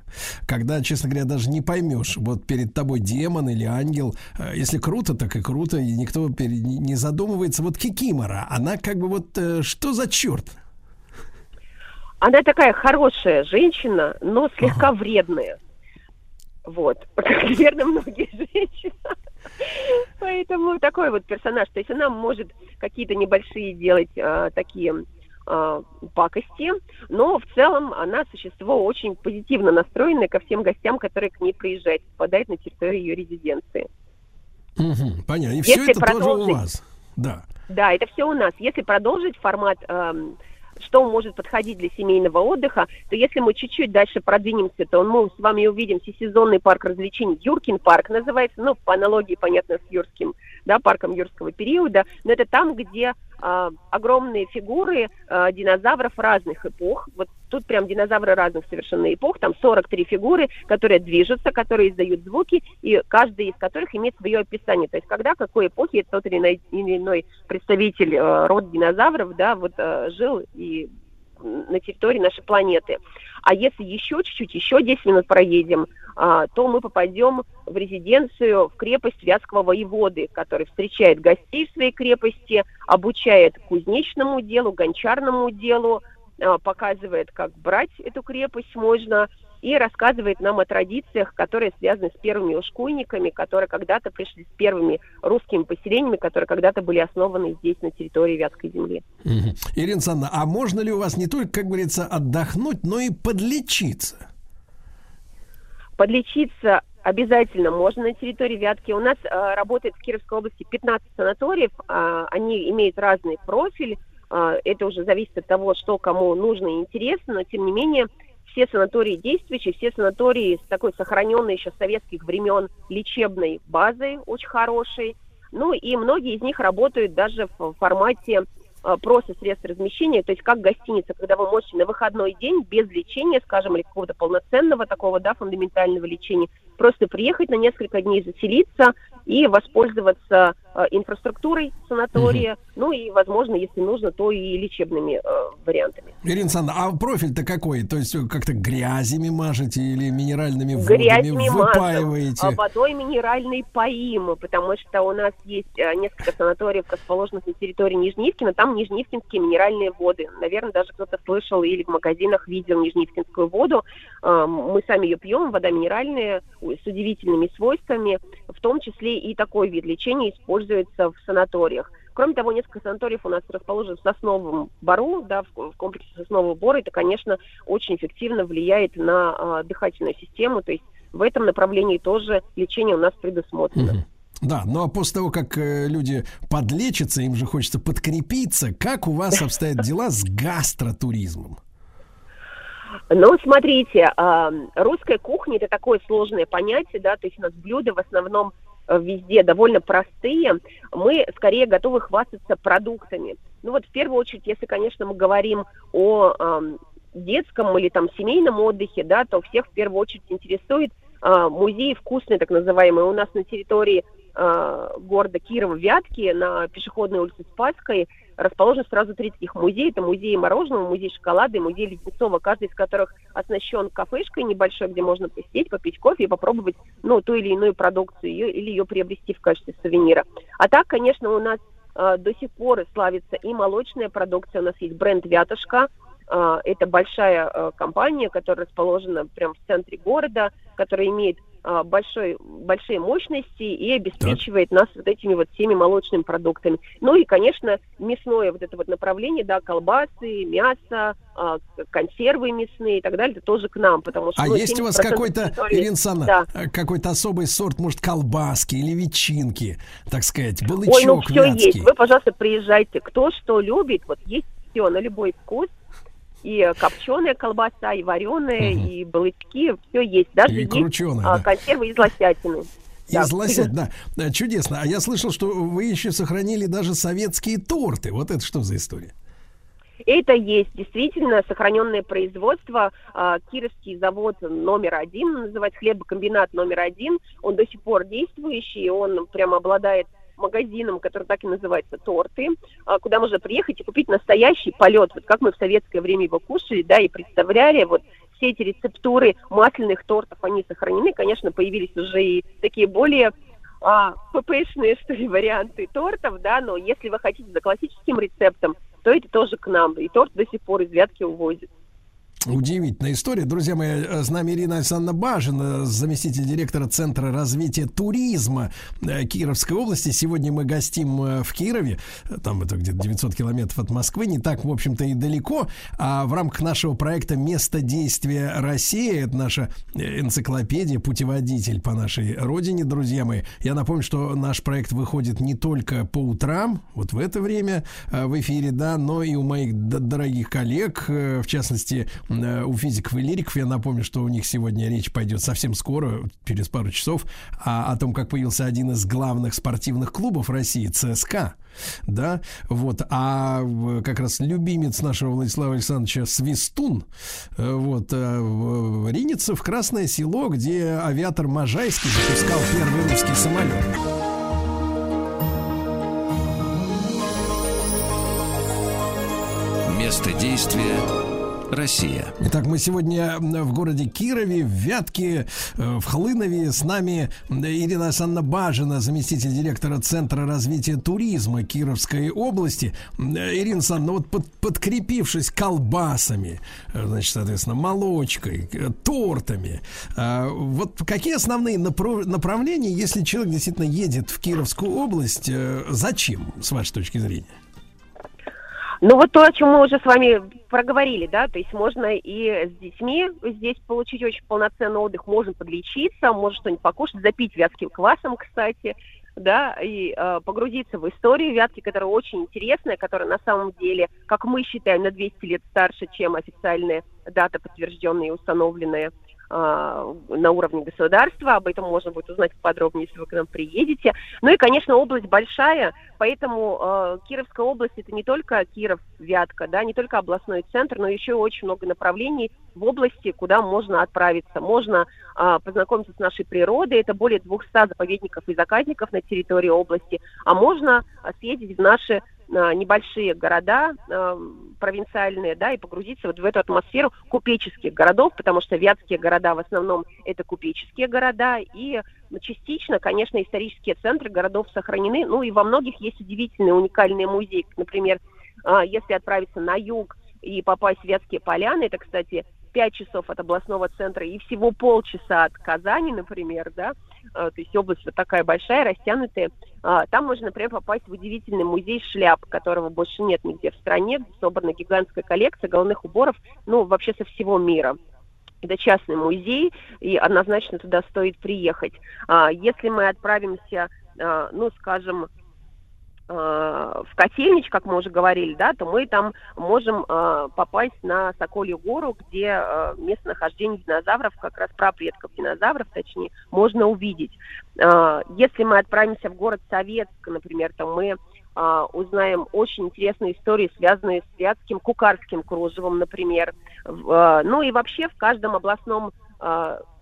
когда, честно говоря, даже не поймешь, вот перед тобой демон или ангел. Э, Если круто, так и круто, и никто пере- не задумывается. Вот Кикимора, она как бы вот э, что за черт? Она такая хорошая женщина, но слегка вредная. Вот. Как, наверное, многие женщины. Поэтому такой вот персонаж. То есть она может какие-то небольшие делать а, такие а, пакости, но в целом она существо очень позитивно настроенное ко всем гостям, которые к ней приезжают, попадают на территорию ее резиденции. Мгм, понятно. И все Если это тоже у продолжить- вас. Да. Да, это все у нас. Если продолжить формат, эм, что может подходить для семейного отдыха, то если мы чуть-чуть дальше продвинемся, то мы с вами увидим всесезонный парк развлечений Юркин парк называется, ну, по аналогии, понятно, с Юрским, да, парком юрского периода, но это там, где а, огромные фигуры а, динозавров разных эпох. Вот тут прям динозавры разных совершенно эпох, там 43 фигуры, которые движутся, которые издают звуки, и каждый из которых имеет свое описание. То есть когда, какой эпохи тот или иной, или иной представитель э, рода динозавров, да, вот э, жил и на территории нашей планеты. А если еще чуть-чуть, еще 10 минут проедем, а, то мы попадем в резиденцию, в крепость Вятского воеводы, который встречает гостей в своей крепости, обучает кузнечному делу, гончарному делу, а, показывает, как брать эту крепость можно, и рассказывает нам о традициях, которые связаны с первыми ушкуйниками, которые когда-то пришли с первыми русскими поселениями, которые когда-то были основаны здесь, на территории Вятской земли. Мгм. Ирина Александровна, а можно ли у вас не только, как говорится, отдохнуть, но и подлечиться? Подлечиться обязательно можно на территории Вятки. У нас э, работает в Кировской области 15 санаториев, а, они имеют разный профиль, а, это уже зависит от того, что кому нужно и интересно, но тем не менее все санатории действующие, все санатории с такой сохраненной еще советских времен лечебной базой, очень хорошей. Ну и многие из них работают даже в формате э, просто средств размещения, то есть как гостиница, когда вы можете на выходной день без лечения, скажем, или какого-то полноценного такого, да, фундаментального лечения, просто приехать на несколько дней, заселиться и воспользоваться инфраструктурой санатория, ну и, возможно, если нужно, то и лечебными э, вариантами. Ирина Александровна, а профиль-то какой? То есть как-то грязями мажете или минеральными Грязями водами выпаиваете? мажем, а водой минеральной поим, потому что у нас есть э, несколько санаториев, расположенных на территории Нижнеивкина, там нижнеивкинские минеральные воды. Наверное, даже кто-то слышал или в магазинах видел нижнеивкинскую воду. Э, Мы сами ее пьем, вода минеральная, с удивительными свойствами, в том числе и такой вид лечения используется в санаториях. Кроме того, несколько санаториев у нас расположены в Сосновом Бору, да, в, в комплексе Соснового Бора. Это, конечно, очень эффективно влияет на а, дыхательную систему. То есть в этом направлении тоже лечение у нас предусмотрено. Да, ну а после того, как э, люди подлечатся, им же хочется подкрепиться. Как у вас обстоят дела с гастротуризмом? Ну, смотрите, а, русская кухня это такое сложное понятие, да, то есть у нас блюда в основном э, везде довольно простые. Мы скорее готовы хвастаться продуктами. Ну вот в первую очередь, если, конечно, мы говорим о ам, детском или там семейном отдыхе, да, то всех в первую очередь интересует а, музей вкусный, так называемый. У нас на территории а, города Кирова Вятки на пешеходной улице Спасской расположено сразу три таких музея. Это музей мороженого, музей шоколада и музей Леденцова, каждый из которых оснащен кафешкой небольшой, где можно посидеть, попить кофе и попробовать ну, ту или иную продукцию ее, или ее приобрести в качестве сувенира. А так, конечно, у нас э, до сих пор славится и молочная продукция. У нас есть бренд «Вятушка», а, это большая э, компания, которая расположена прямо в центре города, которая имеет большой, большие мощности и обеспечивает нас вот этими вот всеми молочными продуктами. Ну и, конечно, мясное вот это вот направление, да, колбасы, мясо, а, консервы мясные и так далее, это тоже к нам, потому что... А ну, есть у вас 70% какой-то, Ирина Александровна, Да. какой-то особый сорт, может, колбаски или ветчинки, так сказать, Ой, ну балычок все вятский? есть. Вы, пожалуйста, приезжайте. Кто что любит, вот есть все на любой вкус. И копченая колбаса, и вареная, и балычки, все есть. Даже И есть крученая, а, да. консервы из лосятины. Да. Из лосят, да. Э, Чудесно. А я слышал, что вы еще сохранили даже советские торты. Вот это что за история? Это есть действительно сохраненное производство. А, Кировский завод номер один, называется хлебокомбинат номер один. Он до сих пор действующий, он прямо обладает магазином, который так и называется «Торты», а, куда можно приехать и купить настоящий полет, вот как мы в советское время его кушали, да, и представляли, вот все эти рецептуры масляных тортов, они сохранены, конечно, появились уже и такие более а, ППшные, что ли, варианты тортов, да, но если вы хотите за классическим рецептом, то это тоже к нам, и торт до сих пор из Вятки увозят. Удивительная история. Друзья мои, э, с нами Ирина Александровна Бажина, заместитель директора Центра развития туризма э, Кировской области. Сегодня мы гостим э, в Кирове. Там это где-то 900 километров от Москвы. Не так, в общем-то, и далеко. А в рамках нашего проекта «Место действия России» это наша энциклопедия, путеводитель по нашей родине, друзья мои. Я напомню, что наш проект выходит не только по утрам, вот в это время в эфире, да, но и у моих дорогих коллег, в частности, у физиков и лириков. Я напомню, что у них сегодня речь пойдет совсем скоро, через пару часов, а, о том, как появился один из главных спортивных клубов России, ЦСКА. Да, вот, а как раз любимец нашего Владислава Александровича Свистун, э, вот, э, ринется в Красное Село, где авиатор Можайский запускал первый русский самолет. Место действия Россия. Итак, мы сегодня в городе Кирове, в Вятке, э, в Хлынове. С нами Ирина Александровна Бажина, заместитель директора Центра развития туризма Кировской области. Ирина Александровна, вот под- подкрепившись колбасами, э, значит, соответственно, молочкой, тортами, э, вот какие основные направления, если человек действительно едет в Кировскую область, зачем, с вашей точки зрения? Ну вот то, о чем мы уже с вами проговорили, да, то есть можно и с детьми здесь получить очень полноценный отдых, можно подлечиться, можно что-нибудь покушать, запить вятским квасом, кстати, да, и э, погрузиться в историю Вятки, которая очень интересная, которая на самом деле, как мы считаем, на 200 лет старше, чем официальная дата, подтвержденная и установленная на уровне государства. Об этом можно будет узнать подробнее, если вы к нам приедете. Ну и, конечно, область большая, поэтому э, Кировская область это не только Киров, Вятка, да, не только областной центр, но еще очень много направлений в области, куда можно отправиться. Можно э, познакомиться с нашей природой, это более 200 заповедников и заказников на территории области, а можно съездить в наши небольшие города э, провинциальные, да, и погрузиться вот в эту атмосферу купеческих городов, потому что вятские города в основном это купеческие города, и ну, частично, конечно, исторические центры городов сохранены, ну и во многих есть удивительные, уникальные музеи, например, э, если отправиться на юг и попасть в Вятские поляны, это, кстати, 5 часов от областного центра и всего полчаса от Казани, например, да, то есть область вот такая большая, растянутая. А, Там можно, например, попасть в удивительный музей шляп, которого больше нет нигде в стране, где собрана гигантская коллекция головных уборов, ну, вообще со всего мира. Это частный музей, и однозначно туда стоит приехать. А, Если мы отправимся, а, ну, скажем, в Котельнич, как мы уже говорили, да, то мы там можем э, попасть на Соколью гору, где э, местонахождение динозавров, как раз прапредков динозавров, точнее, можно увидеть. Э, если мы отправимся в город Советск, например, то мы э, узнаем очень интересные истории, связанные с Вятским кукарским кружевом, например. Э, ну и вообще в каждом областном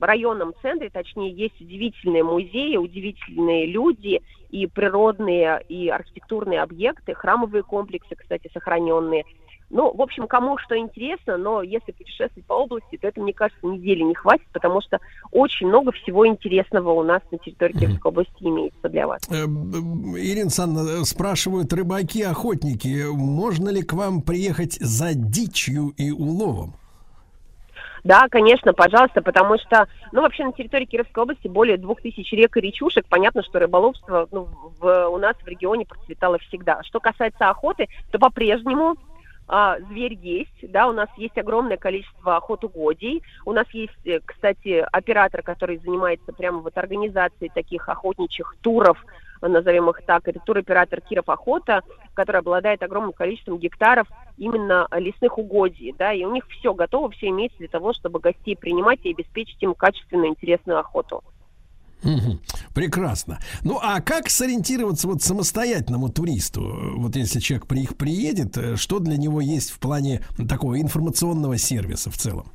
районном центре, точнее, есть удивительные музеи, удивительные люди и природные, и архитектурные объекты, храмовые комплексы, кстати, сохраненные. Ну, в общем, кому что интересно, но если путешествовать по области, то это, мне кажется, недели не хватит, потому что очень много всего интересного у нас на территории Кировской области имеется для вас. Э, Ирина Александровна, спрашивают рыбаки-охотники, можно ли к вам приехать за дичью и уловом? Да, конечно, пожалуйста, потому что, ну, вообще на территории Кировской области более двух тысяч рек и речушек. Понятно, что рыболовство ну, в, у нас в регионе процветало всегда. Что касается охоты, то по-прежнему а, зверь есть, да, у нас есть огромное количество охотугодий. У нас есть, э, кстати, оператор, который занимается прямо вот организацией таких охотничьих туров, назовем их так, это туроператор Киров Охота, который обладает огромным количеством гектаров именно лесных угодий, да, и у них все готово, все имеется для того, чтобы гостей принимать и обеспечить им качественную, интересную охоту. Прекрасно. Ну а как сориентироваться вот самостоятельному туристу? Вот если человек при их приедет, э, что для него есть в плане такого информационного сервиса в целом?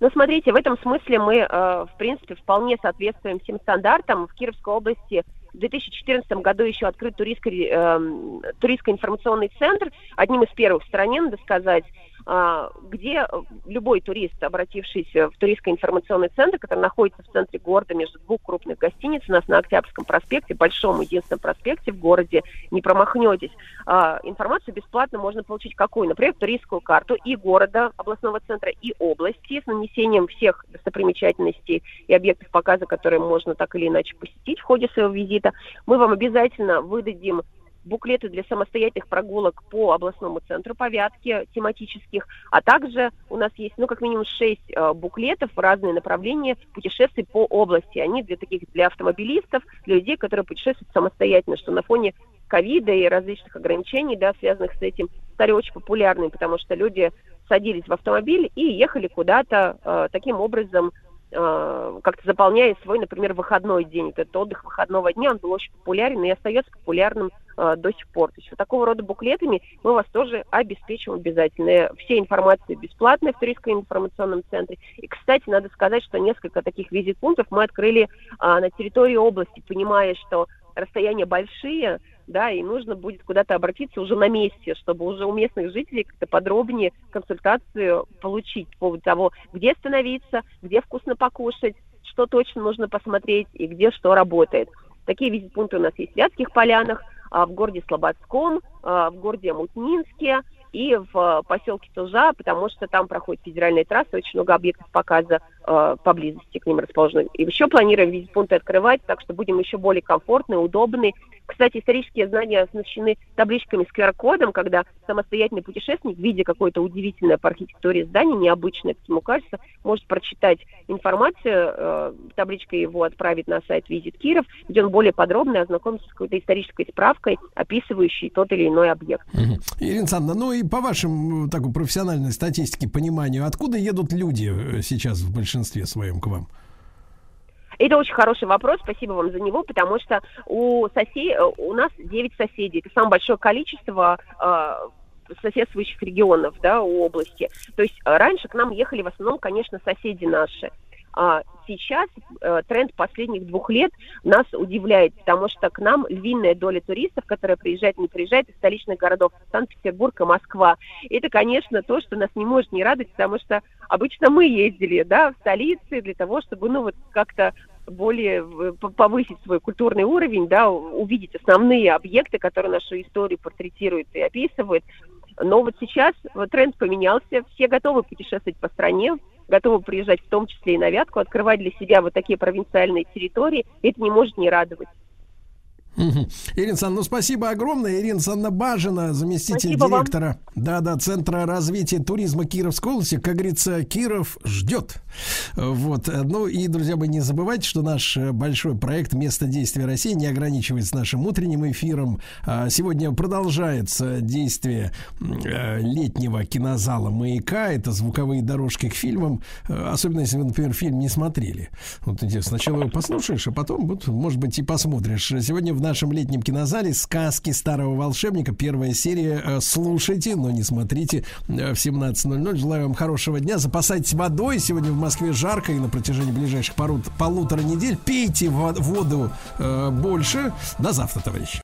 Ну, смотрите, в этом смысле мы, э, в принципе, вполне соответствуем всем стандартам. В Кировской области в 2014 году еще открыт туристский, э, туристско-информационный центр, одним из первых в стране, надо сказать, э, где любой турист, обратившийся в туристско-информационный центр, который находится в центре города между двух крупных гостиниц, у нас на Октябрьском проспекте, большом единственном проспекте в городе, не промахнетесь. Э, информацию бесплатно можно получить какую? Например, туристскую карту и города, областного центра, и области с нанесением всех достопримечательностей и объектов показа, которые можно так или иначе посетить в ходе своего визита сайта. Мы вам обязательно выдадим буклеты для самостоятельных прогулок по областному центру повятки тематических, а также у нас есть, ну, как минимум шесть э, буклетов в разные направления путешествий по области. Они для таких, для автомобилистов, для людей, которые путешествуют самостоятельно, что на фоне ковида и различных ограничений, да, связанных с этим, стали очень популярны, потому что люди садились в автомобиль и ехали куда-то э, таким образом э, как-то заполняя свой, например, выходной день. Вот этот отдых выходного дня, он был очень популярен и остается популярным э, до сих пор. То есть вот такого рода буклетами мы вас тоже обеспечим обязательно. Все информации бесплатные в Туристском информационном центре. И, кстати, надо сказать, что несколько таких визит-пунктов мы открыли э, на территории области, понимая, что расстояния большие, да, и нужно будет куда-то обратиться уже на месте, чтобы уже у местных жителей как-то подробнее консультацию получить по поводу того, где остановиться, где вкусно покушать, что точно нужно посмотреть и где что работает. Такие визит-пункты у нас есть в Вятских полянах, а, в городе Слободском, а, в городе Мутнинске и в поселке Тужа, потому что там проходит федеральная трасса, очень много объектов показа поблизости к ним расположены. И еще планируем визит-пункты открывать, так что будем еще более комфортны, удобны. Кстати, исторические знания оснащены табличками с QR-кодом, когда самостоятельный путешественник, видя какое-то удивительное по архитектуре здание, необычное, как ему кажется, может прочитать информацию, э, табличкой его отправить на сайт Визит Киров, где он более подробно ознакомится с какой-то исторической справкой, описывающей тот или иной объект. Мгм. Ирина Александровна, ну и по вашим э, такой профессиональной статистике, пониманию, откуда едут люди э, сейчас в большинстве своем к вам? Это очень хороший вопрос, спасибо вам за него, потому что у, сосе... у нас 9 соседей. Это самое большое количество э, соседствующих регионов да, у области. То есть э, раньше к нам ехали в основном, конечно, соседи наши. А сейчас э, тренд последних двух лет нас удивляет, потому что к нам львиная доля туристов, которые приезжают, не приезжают из столичных городов Санкт-Петербург и Москва. Это, конечно, то, что нас не может не радовать, потому что обычно мы ездили, да, в столицы для того, чтобы, ну, вот как-то более э, повысить свой культурный уровень, да, увидеть основные объекты, которые нашу историю портретируют и описывают. Но вот сейчас вот тренд поменялся, все готовы путешествовать по стране, готовы приезжать в том числе и на Вятку, открывать для себя вот такие провинциальные территории. Это не может не радовать. Мгм. Ирина Александровна, ну спасибо огромное. Ирина Александровна Бажина, заместитель Спасибо вам. директора да, да, Центра развития туризма Кировской области. Как говорится, Киров ждет. Вот. Ну и, друзья мои, не забывайте, что наш э, большой проект «Место действия России» не ограничивается нашим утренним эфиром. А Сегодня продолжается действие э, летнего кинозала «Маяка». Это звуковые дорожки к фильмам. Э, Особенно, если вы, например, фильм не смотрели. Вот интересно, сначала его послушаешь, а потом, вот, может быть, и посмотришь. Сегодня в нашем летнем кинозале «Сказки старого волшебника». Первая серия. Э, Слушайте, но не смотрите э, в 17.00. Желаю вам хорошего дня. Запасайтесь водой. Сегодня в Москве жарко и на протяжении ближайших пару- полутора недель. Пейте во- воду э, больше. До завтра, товарищи.